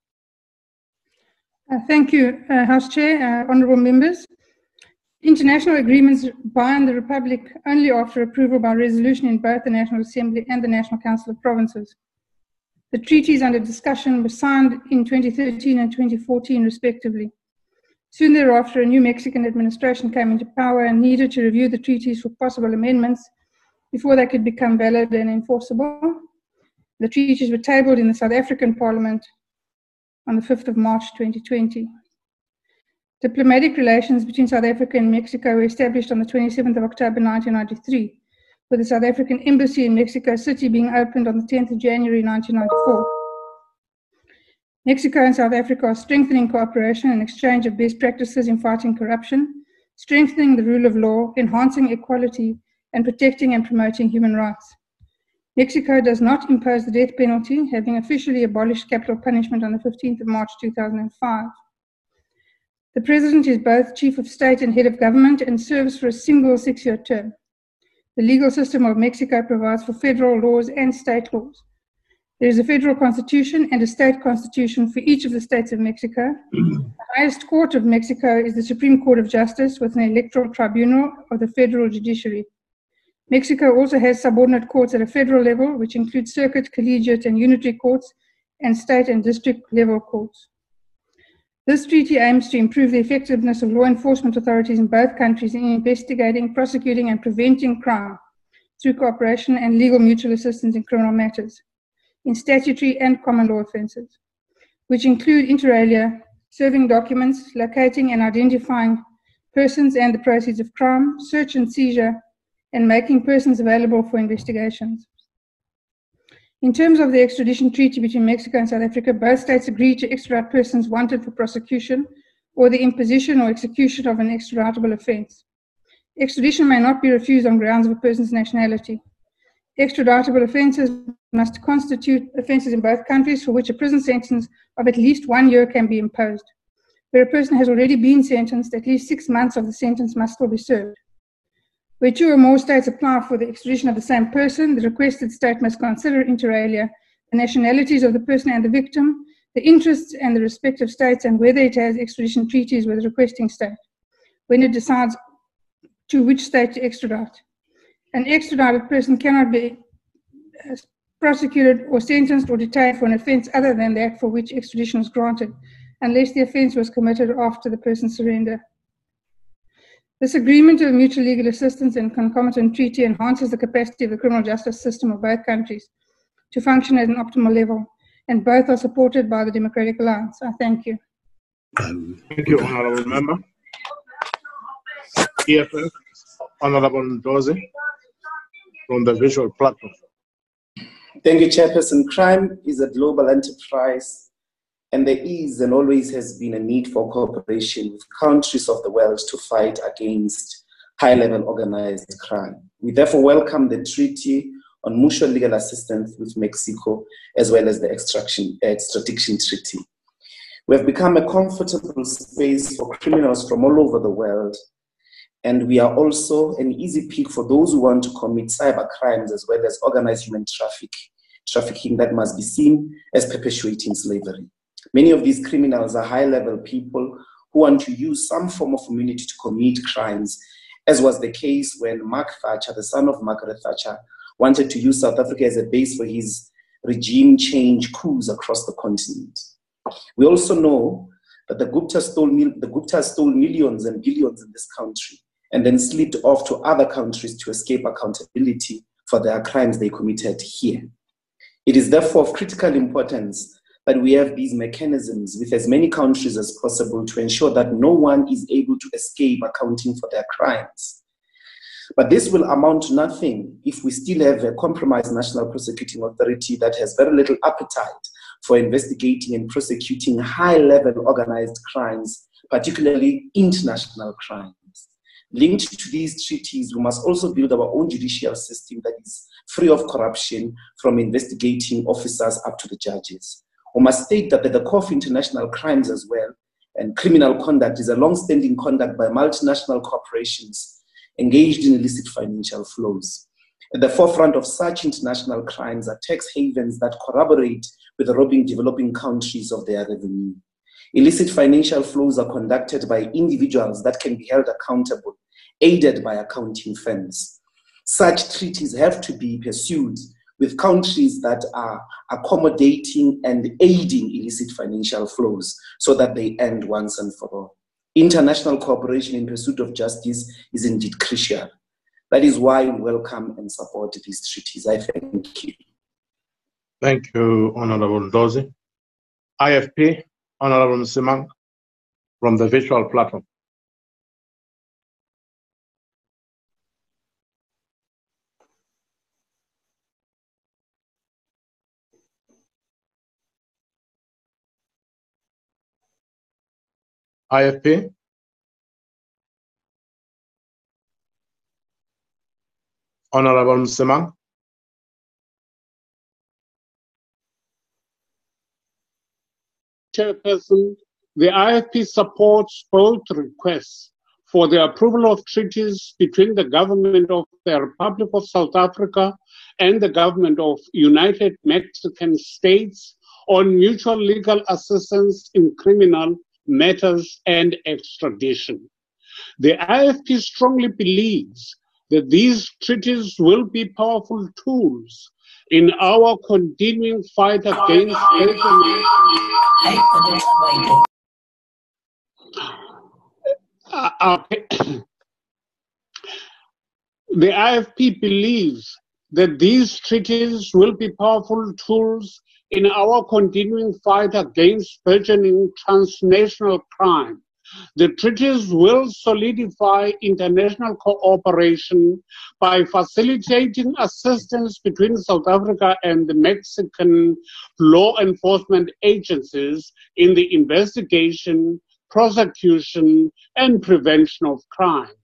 Uh, thank you, uh, House Chair, uh, honorable members. International agreements bind the Republic only after approval by resolution in both the National Assembly and the National Council of Provinces. The treaties under discussion were signed in 2013 and 2014, respectively. Soon thereafter, a new Mexican administration came into power and needed to review the treaties for possible amendments before they could become valid and enforceable. The treaties were tabled in the South African Parliament on the 5th of March 2020. Diplomatic relations between South Africa and Mexico were established on the 27th of October 1993, with the South African Embassy in Mexico City being opened on the 10th of January 1994. Mexico and South Africa are strengthening cooperation and exchange of best practices in fighting corruption, strengthening the rule of law, enhancing equality, and protecting and promoting human rights. Mexico does not impose the death penalty, having officially abolished capital punishment on the 15th of March 2005. The President is both Chief of State and Head of Government and serves for a single six year term. The legal system of Mexico provides for federal laws and state laws. There is a federal constitution and a state constitution for each of the states of Mexico. the highest court of Mexico is the Supreme Court of Justice with an electoral tribunal of the federal judiciary. Mexico also has subordinate courts at a federal level, which include circuit, collegiate, and unitary courts, and state and district level courts. This treaty aims to improve the effectiveness of law enforcement authorities in both countries in investigating, prosecuting, and preventing crime through cooperation and legal mutual assistance in criminal matters, in statutory and common law offences, which include inter alia, serving documents, locating and identifying persons and the proceeds of crime, search and seizure, and making persons available for investigations. In terms of the extradition treaty between Mexico and South Africa, both states agreed to extradite persons wanted for prosecution or the imposition or execution of an extraditable offence. Extradition may not be refused on grounds of a person's nationality. Extraditable offences must constitute offences in both countries for which a prison sentence of at least one year can be imposed. Where a person has already been sentenced, at least six months of the sentence must still be served. Where two or more states apply for the extradition of the same person, the requested state must consider inter alia the nationalities of the person and the victim, the interests and the respective states, and whether it has extradition treaties with the requesting state when it decides to which state to extradite. An extradited person cannot be uh, prosecuted or sentenced or detained for an offence other than that for which extradition is granted, unless the offence was committed after the person's surrender. This agreement of mutual legal assistance and concomitant treaty enhances the capacity of the criminal justice system of both countries to function at an optimal level, and both are supported by the Democratic Alliance. I thank you. Thank you, Honorable Member. EFF, Honorable Dozie, from the visual platform. Thank you, Chairperson. Crime is a global enterprise and there is and always has been a need for cooperation with countries of the world to fight against high level organized crime. We therefore welcome the Treaty on Mutual Legal Assistance with Mexico, as well as the extraction, uh, extradition treaty. We have become a comfortable space for criminals from all over the world, and we are also an easy pick for those who want to commit cyber crimes as well as organized human traffic, trafficking that must be seen as perpetuating slavery. Many of these criminals are high level people who want to use some form of immunity to commit crimes, as was the case when Mark Thatcher, the son of Margaret Thatcher, wanted to use South Africa as a base for his regime change coups across the continent. We also know that the Gupta stole, the Gupta stole millions and billions in this country and then slipped off to other countries to escape accountability for their crimes they committed here. It is therefore of critical importance that we have these mechanisms with as many countries as possible to ensure that no one is able to escape accounting for their crimes. But this will amount to nothing if we still have a compromised national prosecuting authority that has very little appetite for investigating and prosecuting high level organized crimes, particularly international crimes. Linked to these treaties, we must also build our own judicial system that is free of corruption from investigating officers up to the judges. We must state that the core of international crimes as well, and criminal conduct is a long-standing conduct by multinational corporations engaged in illicit financial flows. At the forefront of such international crimes are tax havens that corroborate with robbing developing countries of their revenue. Illicit financial flows are conducted by individuals that can be held accountable, aided by accounting firms. Such treaties have to be pursued with countries that are accommodating and aiding illicit financial flows so that they end once and for all. International cooperation in pursuit of justice is indeed crucial. That is why we welcome and support these treaties. I thank you. Thank you, Honorable Dozie. IFP, Honorable Msimang, from the virtual platform. IFP Honorable Msimang. Chairperson, the IFP supports both requests for the approval of treaties between the government of the Republic of South Africa and the government of United Mexican States on mutual legal assistance in criminal matters and extradition. The IFP strongly believes that these treaties will be powerful tools in our continuing fight against uh, uh, [COUGHS] the IFP believes that these treaties will be powerful tools in our continuing fight against burgeoning transnational crime. The treaties will solidify international cooperation by facilitating assistance between South Africa and the Mexican law enforcement agencies in the investigation, prosecution, and prevention of crime.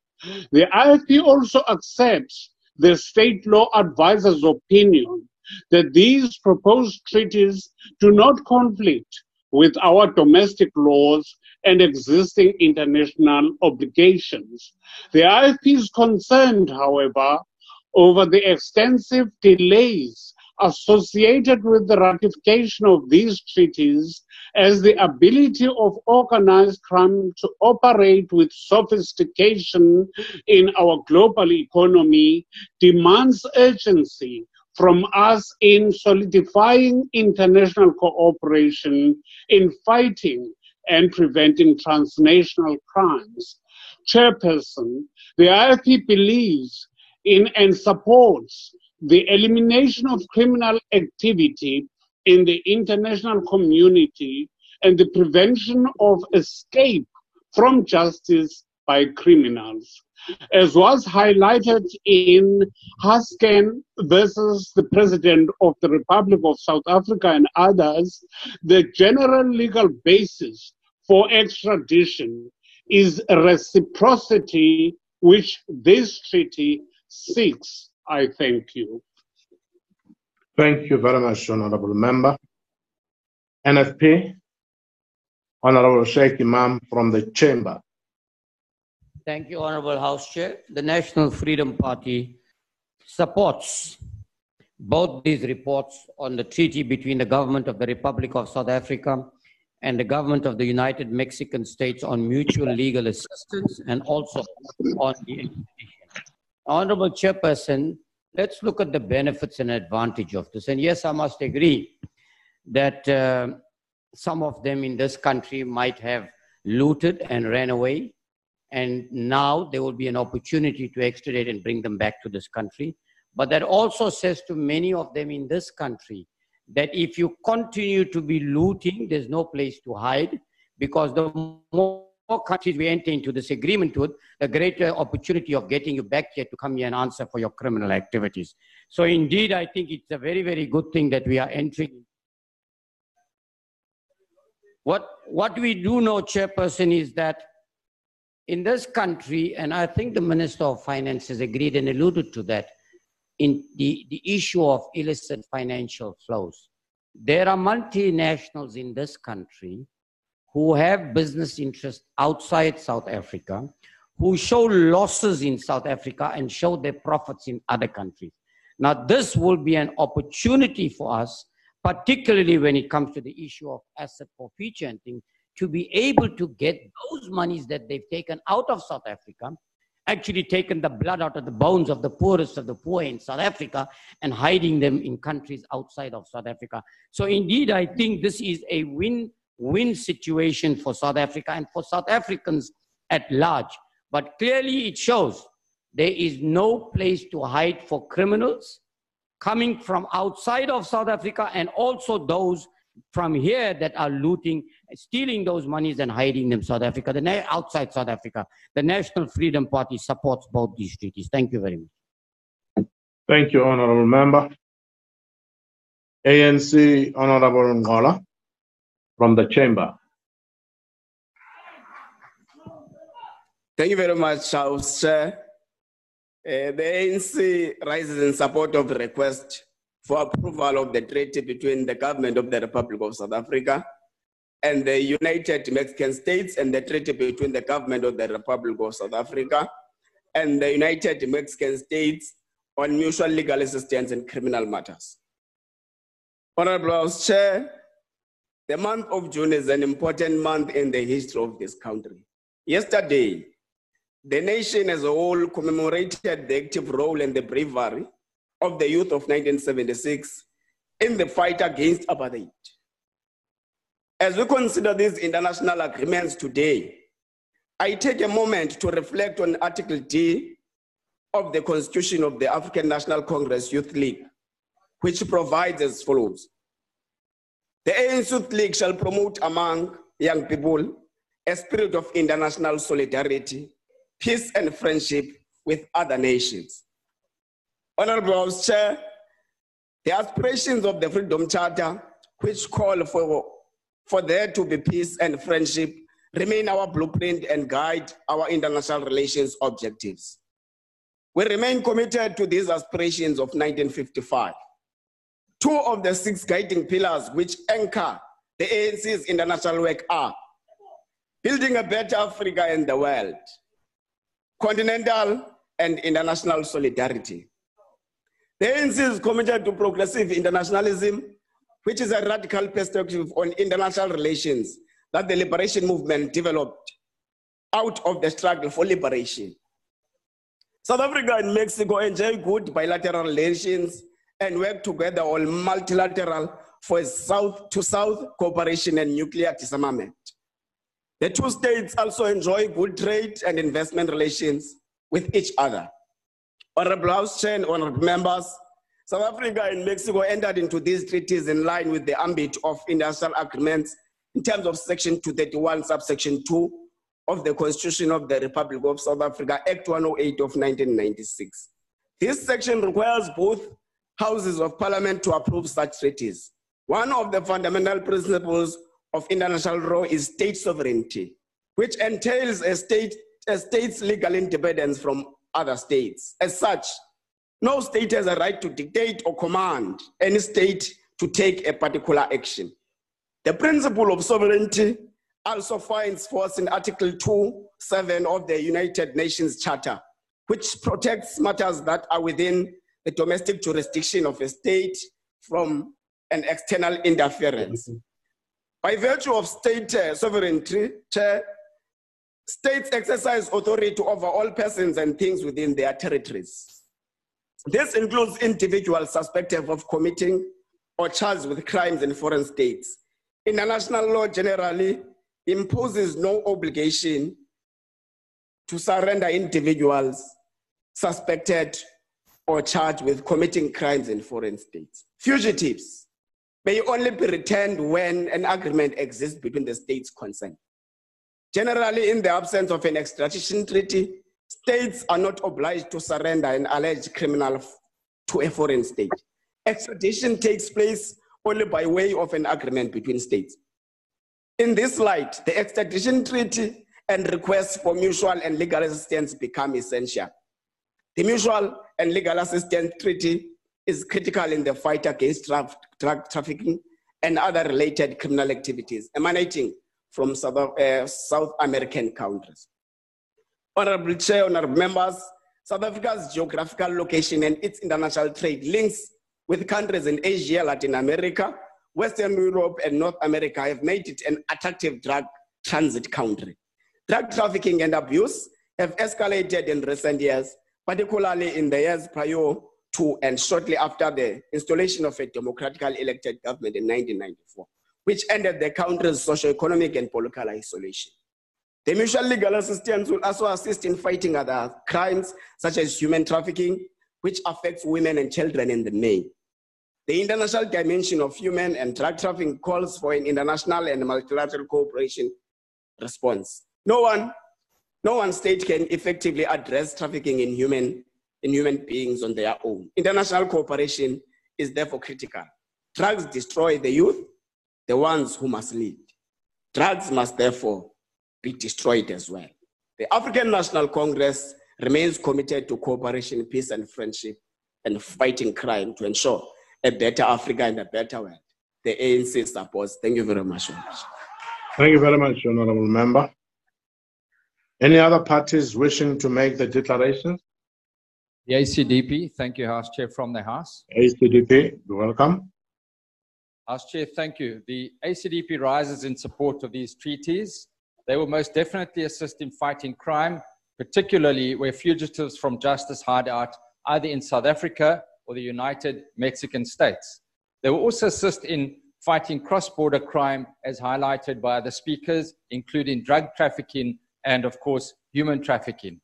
The IFP also accepts the state law advisor's opinion that these proposed treaties do not conflict with our domestic laws and existing international obligations. The IFP is concerned, however, over the extensive delays associated with the ratification of these treaties as the ability of organized crime to operate with sophistication in our global economy demands urgency from us in solidifying international cooperation in fighting and preventing transnational crimes. Chairperson, the IFP believes in and supports the elimination of criminal activity in the international community and the prevention of escape from justice by criminals. As was highlighted in Harksen versus the President of the Republic of South Africa and others, the general legal basis for extradition is reciprocity, which this treaty seeks. I thank you. Thank you very much, Honorable Member. NFP, Honorable Shaik Emam from the Chamber. Thank you, Honorable House Chair. The National Freedom Party supports both these reports on the treaty between the government of the Republic of South Africa and the government of the United Mexican States on mutual legal assistance and also on the extradition. Honorable Chairperson, let's look at the benefits and advantage of this. And yes, I must agree that uh, some of them in this country might have looted and ran away and now there will be an opportunity to extradite and bring them back to this country. But that also says to many of them in this country that if you continue to be looting, there's no place to hide because the more countries we enter into this agreement with, the greater opportunity of getting you back here to come here and answer for your criminal activities. So indeed, I think it's a very, very good thing that we are entering. What, what we do know, Chairperson, is that in this country, and I think the Minister of Finance has agreed and alluded to that, in the, the issue of illicit financial flows. There are multinationals in this country who have business interests outside South Africa, who show losses in South Africa and show their profits in other countries. Now, this will be an opportunity for us, particularly when it comes to the issue of asset forfeiture and things, to be able to get those monies that they've taken out of South Africa, actually taken the blood out of the bones of the poorest of the poor in South Africa and hiding them in countries outside of South Africa. So indeed, I think this is a win-win situation for South Africa and for South Africans at large. But clearly it shows there is no place to hide for criminals coming from outside of South Africa and also those from here that are looting, stealing those monies and hiding them South Africa, the outside South Africa. The National Freedom Party supports both these treaties. Thank you very much. Thank you, Honorable Member. ANC Honorable Ngola from the Chamber. Thank you very much, House Chair. Uh, the ANC rises in support of the request for approval of the treaty between the government of the Republic of South Africa and the United Mexican States and the treaty between the government of the Republic of South Africa and the United Mexican States on mutual legal assistance in criminal matters. Honorable House Chair, the month of June is an important month in the history of this country. Yesterday, the nation as a whole commemorated the active role and the bravery of the youth of 1976 in the fight against apartheid. As we consider these international agreements today, I take a moment to reflect on Article D of the Constitution of the African National Congress Youth League, which provides as follows. The ANC Youth League shall promote among young people a spirit of international solidarity, peace and friendship with other nations. Honorable House Chair, the aspirations of the Freedom Charter, which call for, for there to be peace and friendship, remain our blueprint and guide our international relations objectives. We remain committed to these aspirations of 1955. Two of the six guiding pillars which anchor the ANC's international work are building a better Africa in the world, continental and international solidarity, the ANC is committed to progressive internationalism, which is a radical perspective on international relations that the liberation movement developed out of the struggle for liberation. South Africa and Mexico enjoy good bilateral relations and work together on multilateral for South to South cooperation and nuclear disarmament. The two states also enjoy good trade and investment relations with each other. Honorable House Chair honorable members, South Africa and Mexico entered into these treaties in line with the ambit of international agreements in terms of Section 231, subsection 2 of the Constitution of the Republic of South Africa, Act 108 of 1996. This section requires both houses of parliament to approve such treaties. One of the fundamental principles of international law is state sovereignty, which entails a, state, a state's legal independence from other states. As such, no state has a right to dictate or command any state to take a particular action. The principle of sovereignty also finds force in Article 2, 7 of the United Nations Charter, which protects matters that are within the domestic jurisdiction of a state from an external interference. By virtue of state uh, sovereignty, states exercise authority over all persons and things within their territories. This includes individuals suspected of committing or charged with crimes in foreign states. International law generally imposes no obligation to surrender individuals suspected or charged with committing crimes in foreign states. Fugitives may only be returned when an agreement exists between the states concerned. Generally, in the absence of an extradition treaty, states are not obliged to surrender an alleged criminal to a foreign state. Extradition takes place only by way of an agreement between states. In this light, the extradition treaty and requests for mutual and legal assistance become essential. The mutual and legal assistance treaty is critical in the fight against drug, trafficking and other related criminal activities emanating from South, uh, South American countries. Honorable Chair, honorable members, South Africa's geographical location and its international trade links with countries in Asia, Latin America, Western Europe, and North America have made it an attractive drug transit country. Drug trafficking and abuse have escalated in recent years, particularly in the years prior to and shortly after the installation of a democratically elected government in 1994, which ended the country's socio-economic and political isolation. The mutual legal assistance will also assist in fighting other crimes such as human trafficking, which affects women and children in the main. The international dimension of human and drug trafficking calls for an international and multilateral cooperation response. No one, no one state can effectively address trafficking in human, in human beings on their own. International cooperation is therefore critical. Drugs destroy the youth, the ones who must lead. Drugs must therefore be destroyed as well. The African National Congress remains committed to cooperation, peace, and friendship and fighting crime to ensure a better Africa and a better world. The ANC supports. Thank you very much. Thank you very much, Honorable Member. Any other parties wishing to make the declaration? The ACDP, thank you, House Chair from the House. ACDP, welcome. House Chair, thank you. The ACDP rises in support of these treaties. They will most definitely assist in fighting crime, particularly where fugitives from justice hide out either in South Africa or the United Mexican States. They will also assist in fighting cross border crime, as highlighted by the speakers, including drug trafficking and, of course, human trafficking.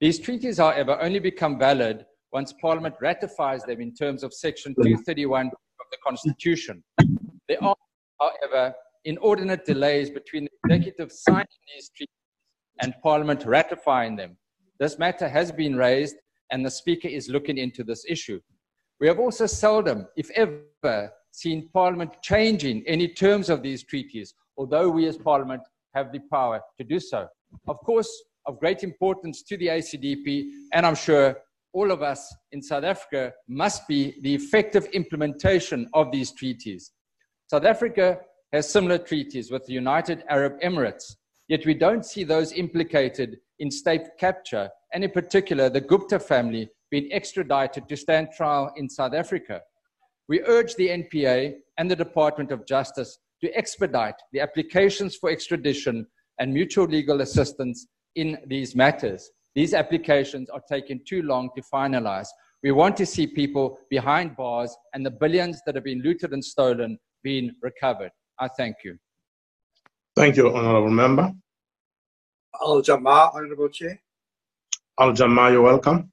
These treaties, however, only become valid once Parliament ratifies them in terms of Section 231 of the Constitution. There are, however, inordinate delays between the executive signing these treaties and Parliament ratifying them. This matter has been raised and the Speaker is looking into this issue. We have also seldom, if ever, seen Parliament changing any terms of these treaties, although we as Parliament have the power to do so. Of course, of great importance to the ACDP, and I'm sure all of us in South Africa, must be the effective implementation of these treaties. South Africa has similar treaties with the United Arab Emirates, yet we don't see those implicated in state capture and in particular the Gupta family being extradited to stand trial in South Africa. We urge the NPA and the Department of Justice to expedite the applications for extradition and mutual legal assistance in these matters. These applications are taking too long to finalize. We want to see people behind bars and the billions that have been looted and stolen being recovered. I thank you. Thank you, Honorable Member. Al Jama-ah, Honorable Chair. Al Jama-ah, you're welcome.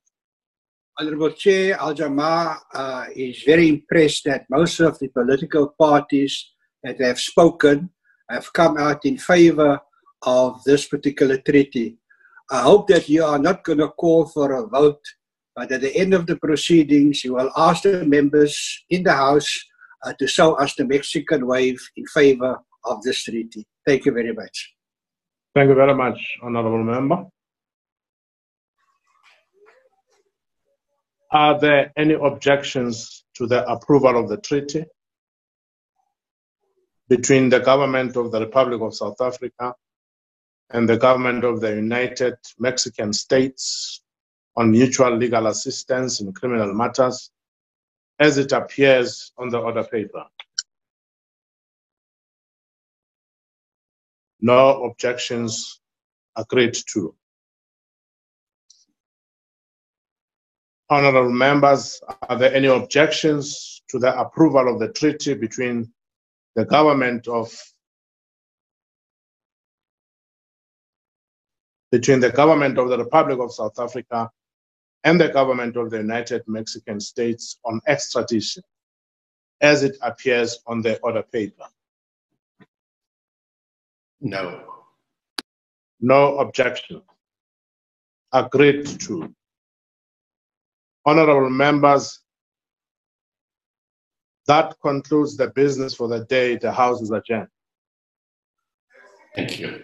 Honorable Chair, Al Jama-ah uh, is very impressed that most of the political parties that have spoken have come out in favor of this particular treaty. I hope that you are not going to call for a vote, but at the end of the proceedings, you will ask the members in the House uh, to show us the Mexican wave in favor of this treaty. Thank you very much. Thank you very much, Honorable Member. Are there any objections to the approval of the treaty between the government of the Republic of South Africa and the government of the United Mexican States on mutual legal assistance in criminal matters as it appears on the order paper? No objections agreed to. Honorable members, are there any objections to the approval of the treaty between the government of between the government of the Republic of South Africa and the government of the United Mexican States on extradition as it appears on the order paper? No. No objection. Agreed to. Honorable members, that concludes the business for the day. The House is adjourned. Thank you.